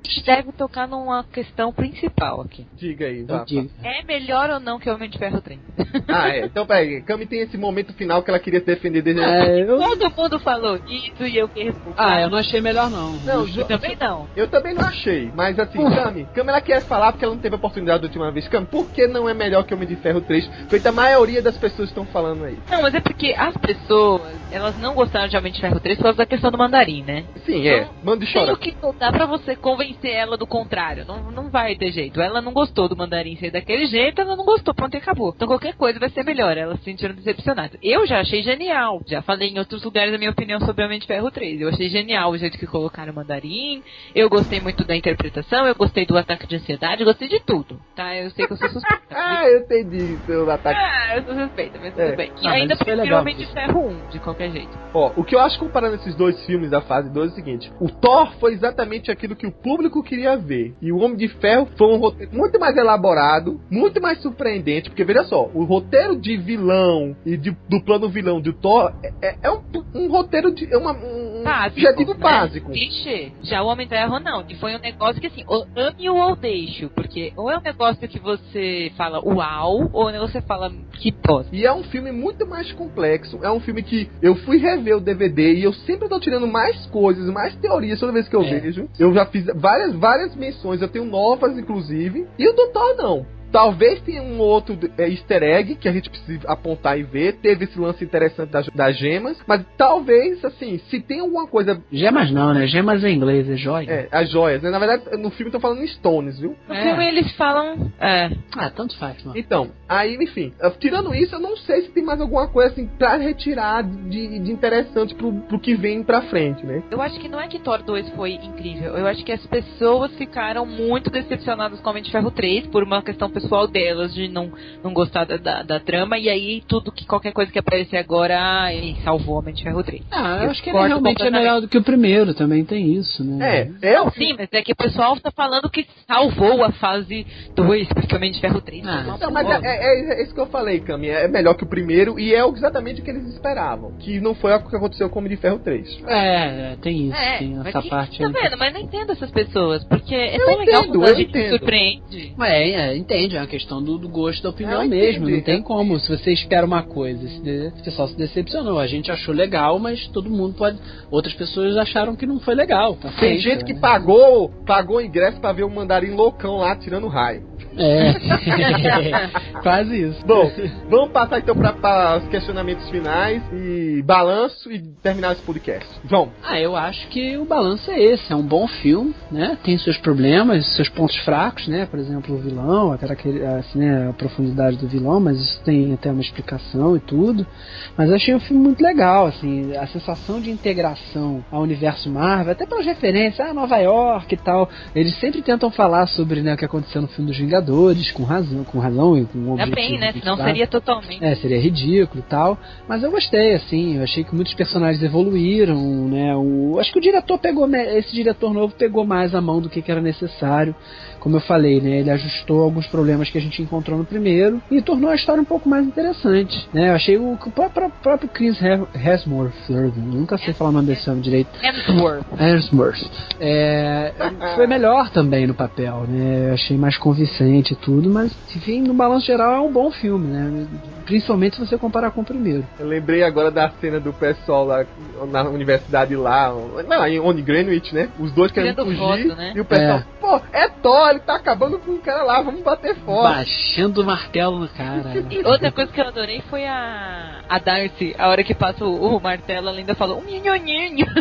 A gente deve tocar numa questão principal aqui. Diga aí, Então vá. diga. É melhor ou não que o Homem de Ferro 3? Ah, é. Então, peraí. Cami tem esse momento final que ela queria se defender desde É, eu... Todo mundo falou isso e eu que respondi. Ah, eu não achei melhor não. Não, Eu também não. Eu também não achei, mas assim, Cami, Cami ela quer falar porque ela não teve oportunidade da última vez. Cami, por que não é melhor que Homem de Ferro 3? Feita a maioria das pessoas estão falando aí. Não, mas é porque as pessoas, elas não gostaram de Homem de Ferro 3 por causa da questão do mandarim, né? Sim, é. Manda Tem chorar. o que dá pra você convencer ela do contrário. Não, não vai ter jeito. Ela não gostou do mandarim ser daquele jeito, ela não gostou, pronto, e acabou. Então qualquer coisa vai ser melhor. Elas se sentiram decepcionadas. Eu já achei genial. Já falei em outros lugares a minha opinião sobre Homem de Ferro 3. Eu achei genial o jeito que colocaram o mandarim. Eu gostei muito da interpretação, eu gostei do ataque de ansiedade, eu gostei de tudo. Tá? Eu sei que eu sou suspeita. Ah, eu entendi seu ataque. Ah, eu sou suspeita, mas tudo É. bem. E Ah, ainda prefiro legal, Homem de. Ferro 1, de qualquer jeito. Ó, o que eu acho comparando esses dois filmes da fase 2 é o seguinte: o Thor foi exatamente aquilo que o público queria ver. E o Homem de Ferro foi um roteiro muito mais elaborado, muito mais surpreendente. Porque veja só, o roteiro de vilão e de- do plano vilão do Thor é, é- é um, um roteiro de. É uma, um Básico, objetivo né? básico. Clichê. Já o Homem de Ferro não. E foi um negócio que assim, ou ame ou deixo. Porque ou é um negócio que você fala uau, ou você fala que bosta. E é um filme muito mais complexo. É um filme que eu fui rever o DVD e eu sempre tô tirando mais coisas, mais teorias toda vez que eu É. vejo. Eu já fiz várias, várias menções, eu tenho novas, inclusive. E o Thor não. Talvez tenha um outro é, easter egg que a gente precisa apontar e ver. Teve esse lance interessante das, das gemas. Mas talvez, assim, se tem alguma coisa. Gemas não, né? Gemas em inglês, é joia. É, as joias, né? Na verdade, no filme estão falando em Stones, viu? No É. filme eles falam. É. Ah, tanto faz, mano. Então, aí, enfim, tirando isso, eu não sei se tem mais alguma coisa assim pra retirar de, de interessante pro, pro que vem pra frente, né? Eu acho que não é que Thor 2 foi incrível. Eu acho que as pessoas ficaram muito decepcionadas com Homem de Ferro 3 por uma questão pessoal delas de não, não gostar da, da, da trama. E aí, tudo que qualquer coisa que aparecer agora, ai, salvou Homem de Ferro 3. Ah, eu Eu acho que ele realmente é melhor do que o primeiro, também tem isso, né? É, é Não, o sim, mas é que o pessoal tá falando que salvou a fase 2, porque Homem de Ferro 3 Ah, uma Não, mas bosta. é, é- é isso que eu falei, Cami. É melhor que o primeiro e é exatamente o que eles esperavam. Que não foi o que aconteceu com o Homem de Ferro 3. É, é, tem isso, É, tem essa que- parte tá aí. vendo? Mas não entendo essas pessoas, porque é Eu tão legal entendo, quando a eu gente entendo. surpreende. É, é, entende, é uma questão do, do gosto da opinião mesmo. Não tem como. Se você espera uma coisa, se de- o pessoal se decepcionou. A gente achou legal, mas todo mundo pode. Outras pessoas acharam que não foi legal. Tá Tem gente que né? pagou, pagou ingresso pra ver o mandarim loucão lá tirando raio. É. Quase isso. Bom, vamos passar então para os questionamentos finais e balanço e terminar esse podcast. Vamos. Ah, eu acho que o balanço é esse. É um bom filme, né? Tem seus problemas, seus pontos fracos, né? Por exemplo, o vilão, aquela que- assim, né? a profundidade do vilão, mas isso tem até uma explicação e tudo. Mas eu achei o filme muito legal, assim, a sensação de integração ao universo Marvel, até pelas referências, ah, Nova York e tal. Eles sempre tentam falar sobre né, o que aconteceu no filme dos Vingadores, com razão, com razão e com objetivo. bem, né? Senão seria totalmente. É, seria ridículo e tal. Mas eu gostei, assim. Eu achei que muitos personagens evoluíram, né? O, acho que o diretor pegou. Esse diretor novo pegou mais a mão do que, que era necessário. Como eu falei, né? Ele ajustou alguns problemas que a gente encontrou no primeiro e tornou a história um pouco mais interessante. Né? Eu achei o, o próprio, próprio Chris Hem- Hemsworth, nunca sei falar o nome desse homem direito. Hemsworth. Hemsworth. É, foi melhor também no papel, né? Eu achei mais convincente e tudo, mas enfim, no balanço geral é um bom filme, né? Principalmente se você comparar com o primeiro. Eu lembrei agora da cena do pessoal lá na universidade lá, não, em Oni Greenwich, né? Os dois querendo fugir foto, né? e o pessoal, É. pô, é Thor, ele tá acabando com o cara lá, vamos bater fora. Baixando o martelo no cara. E outra coisa que eu adorei foi a, a Darcy, a hora que passa o, o martelo, ela ainda falou um minhoninho.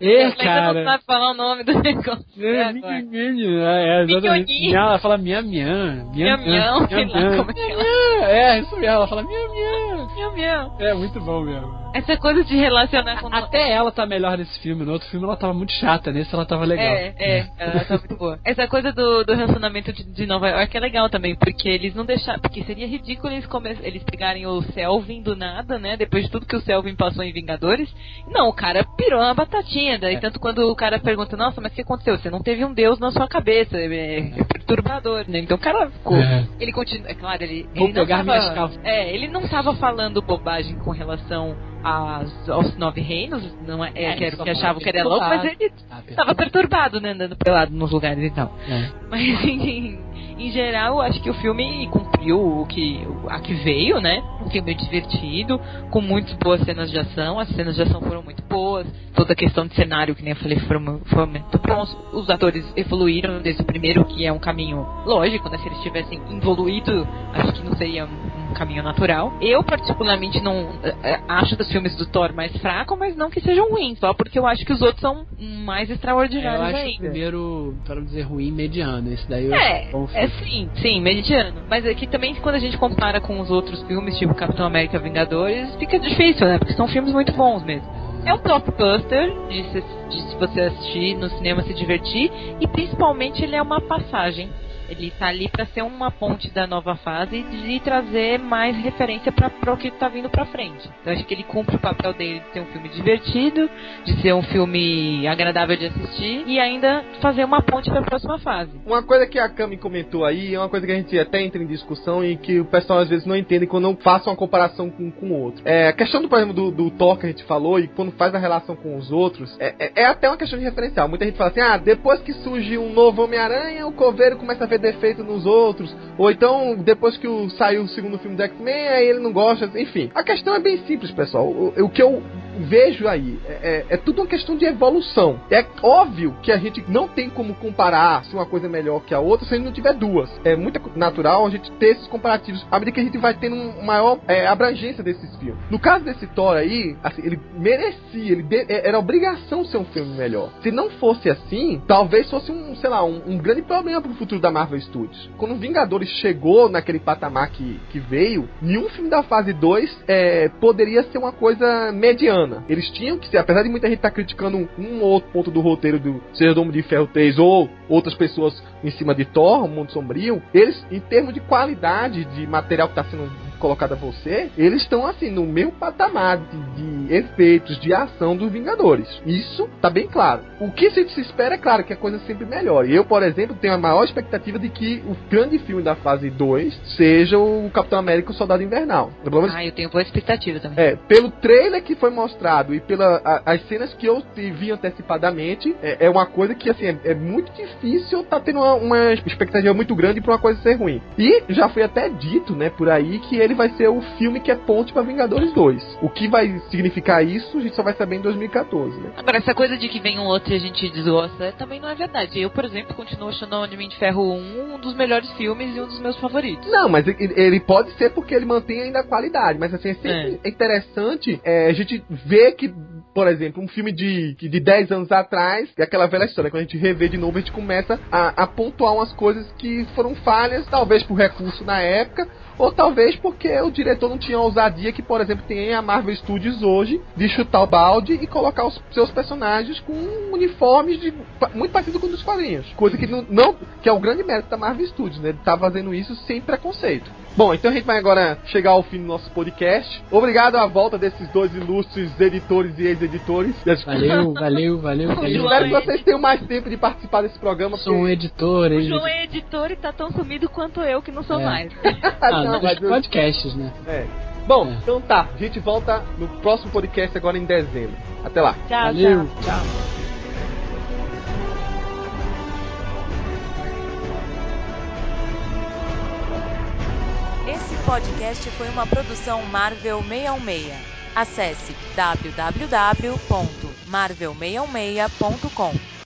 É, Ela ainda não cara. sabe falar o nome do negócio. É, é, exatamente. Minhoninho. Ela fala minha minha. Miau, sei lá como é que ela- É, isso mesmo, ela fala minha minha. Miau, miau. É muito bom mesmo. Essa coisa de relacionar com Até ela tá melhor nesse filme. No outro filme ela tava muito chata, nesse ela tava legal. É, é, ela tá muito boa. Essa coisa do, do relacionamento de, de Nova York é legal também, porque eles não deixaram. Porque seria ridículo eles, come, eles pegarem o Selvin do nada, né? Depois de tudo que o Selvin passou em Vingadores. Não, o cara pirou na batatinha. É. Daí, tanto quando o cara pergunta, nossa, mas o que aconteceu? Você não teve um deus na sua cabeça. É, é perturbador, né? Então o cara ficou. É. Ele continua. É claro, ele. Vou ele pegar tava, minhas calças. É, ele não tava falando bobagem com relação às- aos nove reinos, não é, é, É, que, era- que achavam que era louco, mas ele Ah, Tava perturbado, né, andando pelado nos lugares e tal. É. Mas em, em geral, acho que o filme cumpriu o que a que veio, né? Um filme divertido, com muitas boas cenas de ação. As cenas de ação foram muito boas. Toda a questão de cenário, que nem eu falei, foram, foram muito bons. Os atores evoluíram desde o primeiro, que é um caminho lógico, né? Se eles tivessem evoluído, acho que não seria caminho natural. Eu, particularmente, não eh, eh, acho dos filmes do Thor mais fraco, mas não que sejam ruins, só porque eu acho que os outros são mais É, extraordinários eu acho o ainda. primeiro, para não dizer ruim, mediano. Esse daí eu É, é sim, sim, mediano. Mas aqui também, quando a gente compara com os outros filmes, tipo Capitão América Vingadores, fica difícil, né? Porque são filmes muito bons mesmo. É um blockbuster de se, de se você assistir no cinema se divertir e principalmente ele é uma passagem. Ele tá ali pra ser uma ponte da nova fase e trazer mais referência pra o que tá vindo pra frente. Então acho que ele cumpre o papel dele de ser um filme divertido, de ser um filme agradável de assistir e ainda fazer uma ponte pra próxima fase. Uma coisa que a Cami comentou aí, é uma coisa que a gente até entra em discussão e que o pessoal às vezes não entende quando não faça uma comparação com com o outro. É, a questão do, exemplo, do, do Thor que a gente falou e quando faz a relação com os outros, é, é- é até uma questão de referencial. Muita gente fala assim, ah, depois que surge um novo Homem-Aranha, o coveiro começa a ver defeito nos outros. Ou então, depois que o, saiu o segundo filme do X-Men, aí ele não gosta. Enfim, a questão é bem simples, pessoal. O, o que eu vejo aí é, é- é tudo uma questão de evolução. É óbvio que a gente não tem como comparar se uma coisa é melhor que a outra se a gente não tiver duas. É muito natural a gente ter esses comparativos à medida que a gente vai tendo uma maior é, abrangência desses filmes. No caso desse Thor aí, assim, ele merecia, ele de- é- era obrigação ser um filme melhor. Se não fosse assim, talvez fosse um, sei lá, um, um grande problema pro futuro da Marvel Studios. Quando Vingadores chegou naquele patamar que, que veio, nenhum filme da fase 2 é, poderia ser uma coisa mediana. Eles tinham que ser, apesar de muita gente estar criticando um, um ou outro ponto do roteiro do seja do Homem de Ferro 3 ou outras pessoas em cima de Thor, o Mundo Sombrio, eles, em termos de qualidade de material que está sendo colocado a você, eles estão assim, no mesmo patamar de, de, efeitos, de ação dos Vingadores. Isso tá bem claro. O que se espera, é claro, que a coisa sempre melhore. Eu, por exemplo, tenho a maior expectativa de que o grande filme da fase 2 seja o Capitão América o Soldado Invernal. Ah, eu tenho boa expectativa também. É, pelo trailer que foi mostrado e pelas cenas que eu vi antecipadamente, é, é, uma coisa que assim, é, é muito difícil tá tendo uma, uma expectativa muito grande pra uma coisa ser ruim. E já foi até dito, né, por aí, que ele vai ser o filme que é ponte para Vingadores 2. O que vai significar isso, a gente só vai saber em 2014, né? Agora, essa coisa de que vem um outro e a gente desgosta também não é verdade. Eu, por exemplo, continuo achando o Homem de Ferro 1 um dos melhores filmes e um dos meus favoritos. Não, mas ele, ele pode ser porque ele mantém ainda a qualidade. Mas assim, é sempre é. interessante é, a gente ver que por exemplo, um filme de, de 10 anos atrás, e aquela velha história, quando a gente revê de novo, a gente começa a, a pontuar umas coisas que foram falhas, talvez por recurso na época, ou talvez porque o diretor não tinha a ousadia que, por exemplo, tem a Marvel Studios hoje de chutar o balde e colocar os seus personagens com uniformes de, muito parecido com os dos quadrinhos. Coisa que não, não, que é o grande mérito da Marvel Studios, né? Ele tá fazendo isso sem preconceito. Bom, então a gente vai agora chegar ao fim do nosso podcast. Obrigado à volta desses dois ilustres editores e ex-editores. Valeu, valeu, valeu, valeu. Espero que vocês tenham mais tempo de participar desse programa. Sou um editor, hein? O João é editor e tá tão sumido quanto eu, que não sou é. mais. ah, não, mas podcasts, né? É. Bom, é. então tá. A gente volta no próximo podcast agora em dezembro. Até lá. Tchau, valeu. tchau. tchau. Esse podcast foi uma produção Marvel 616. Acesse www.marvel616.com.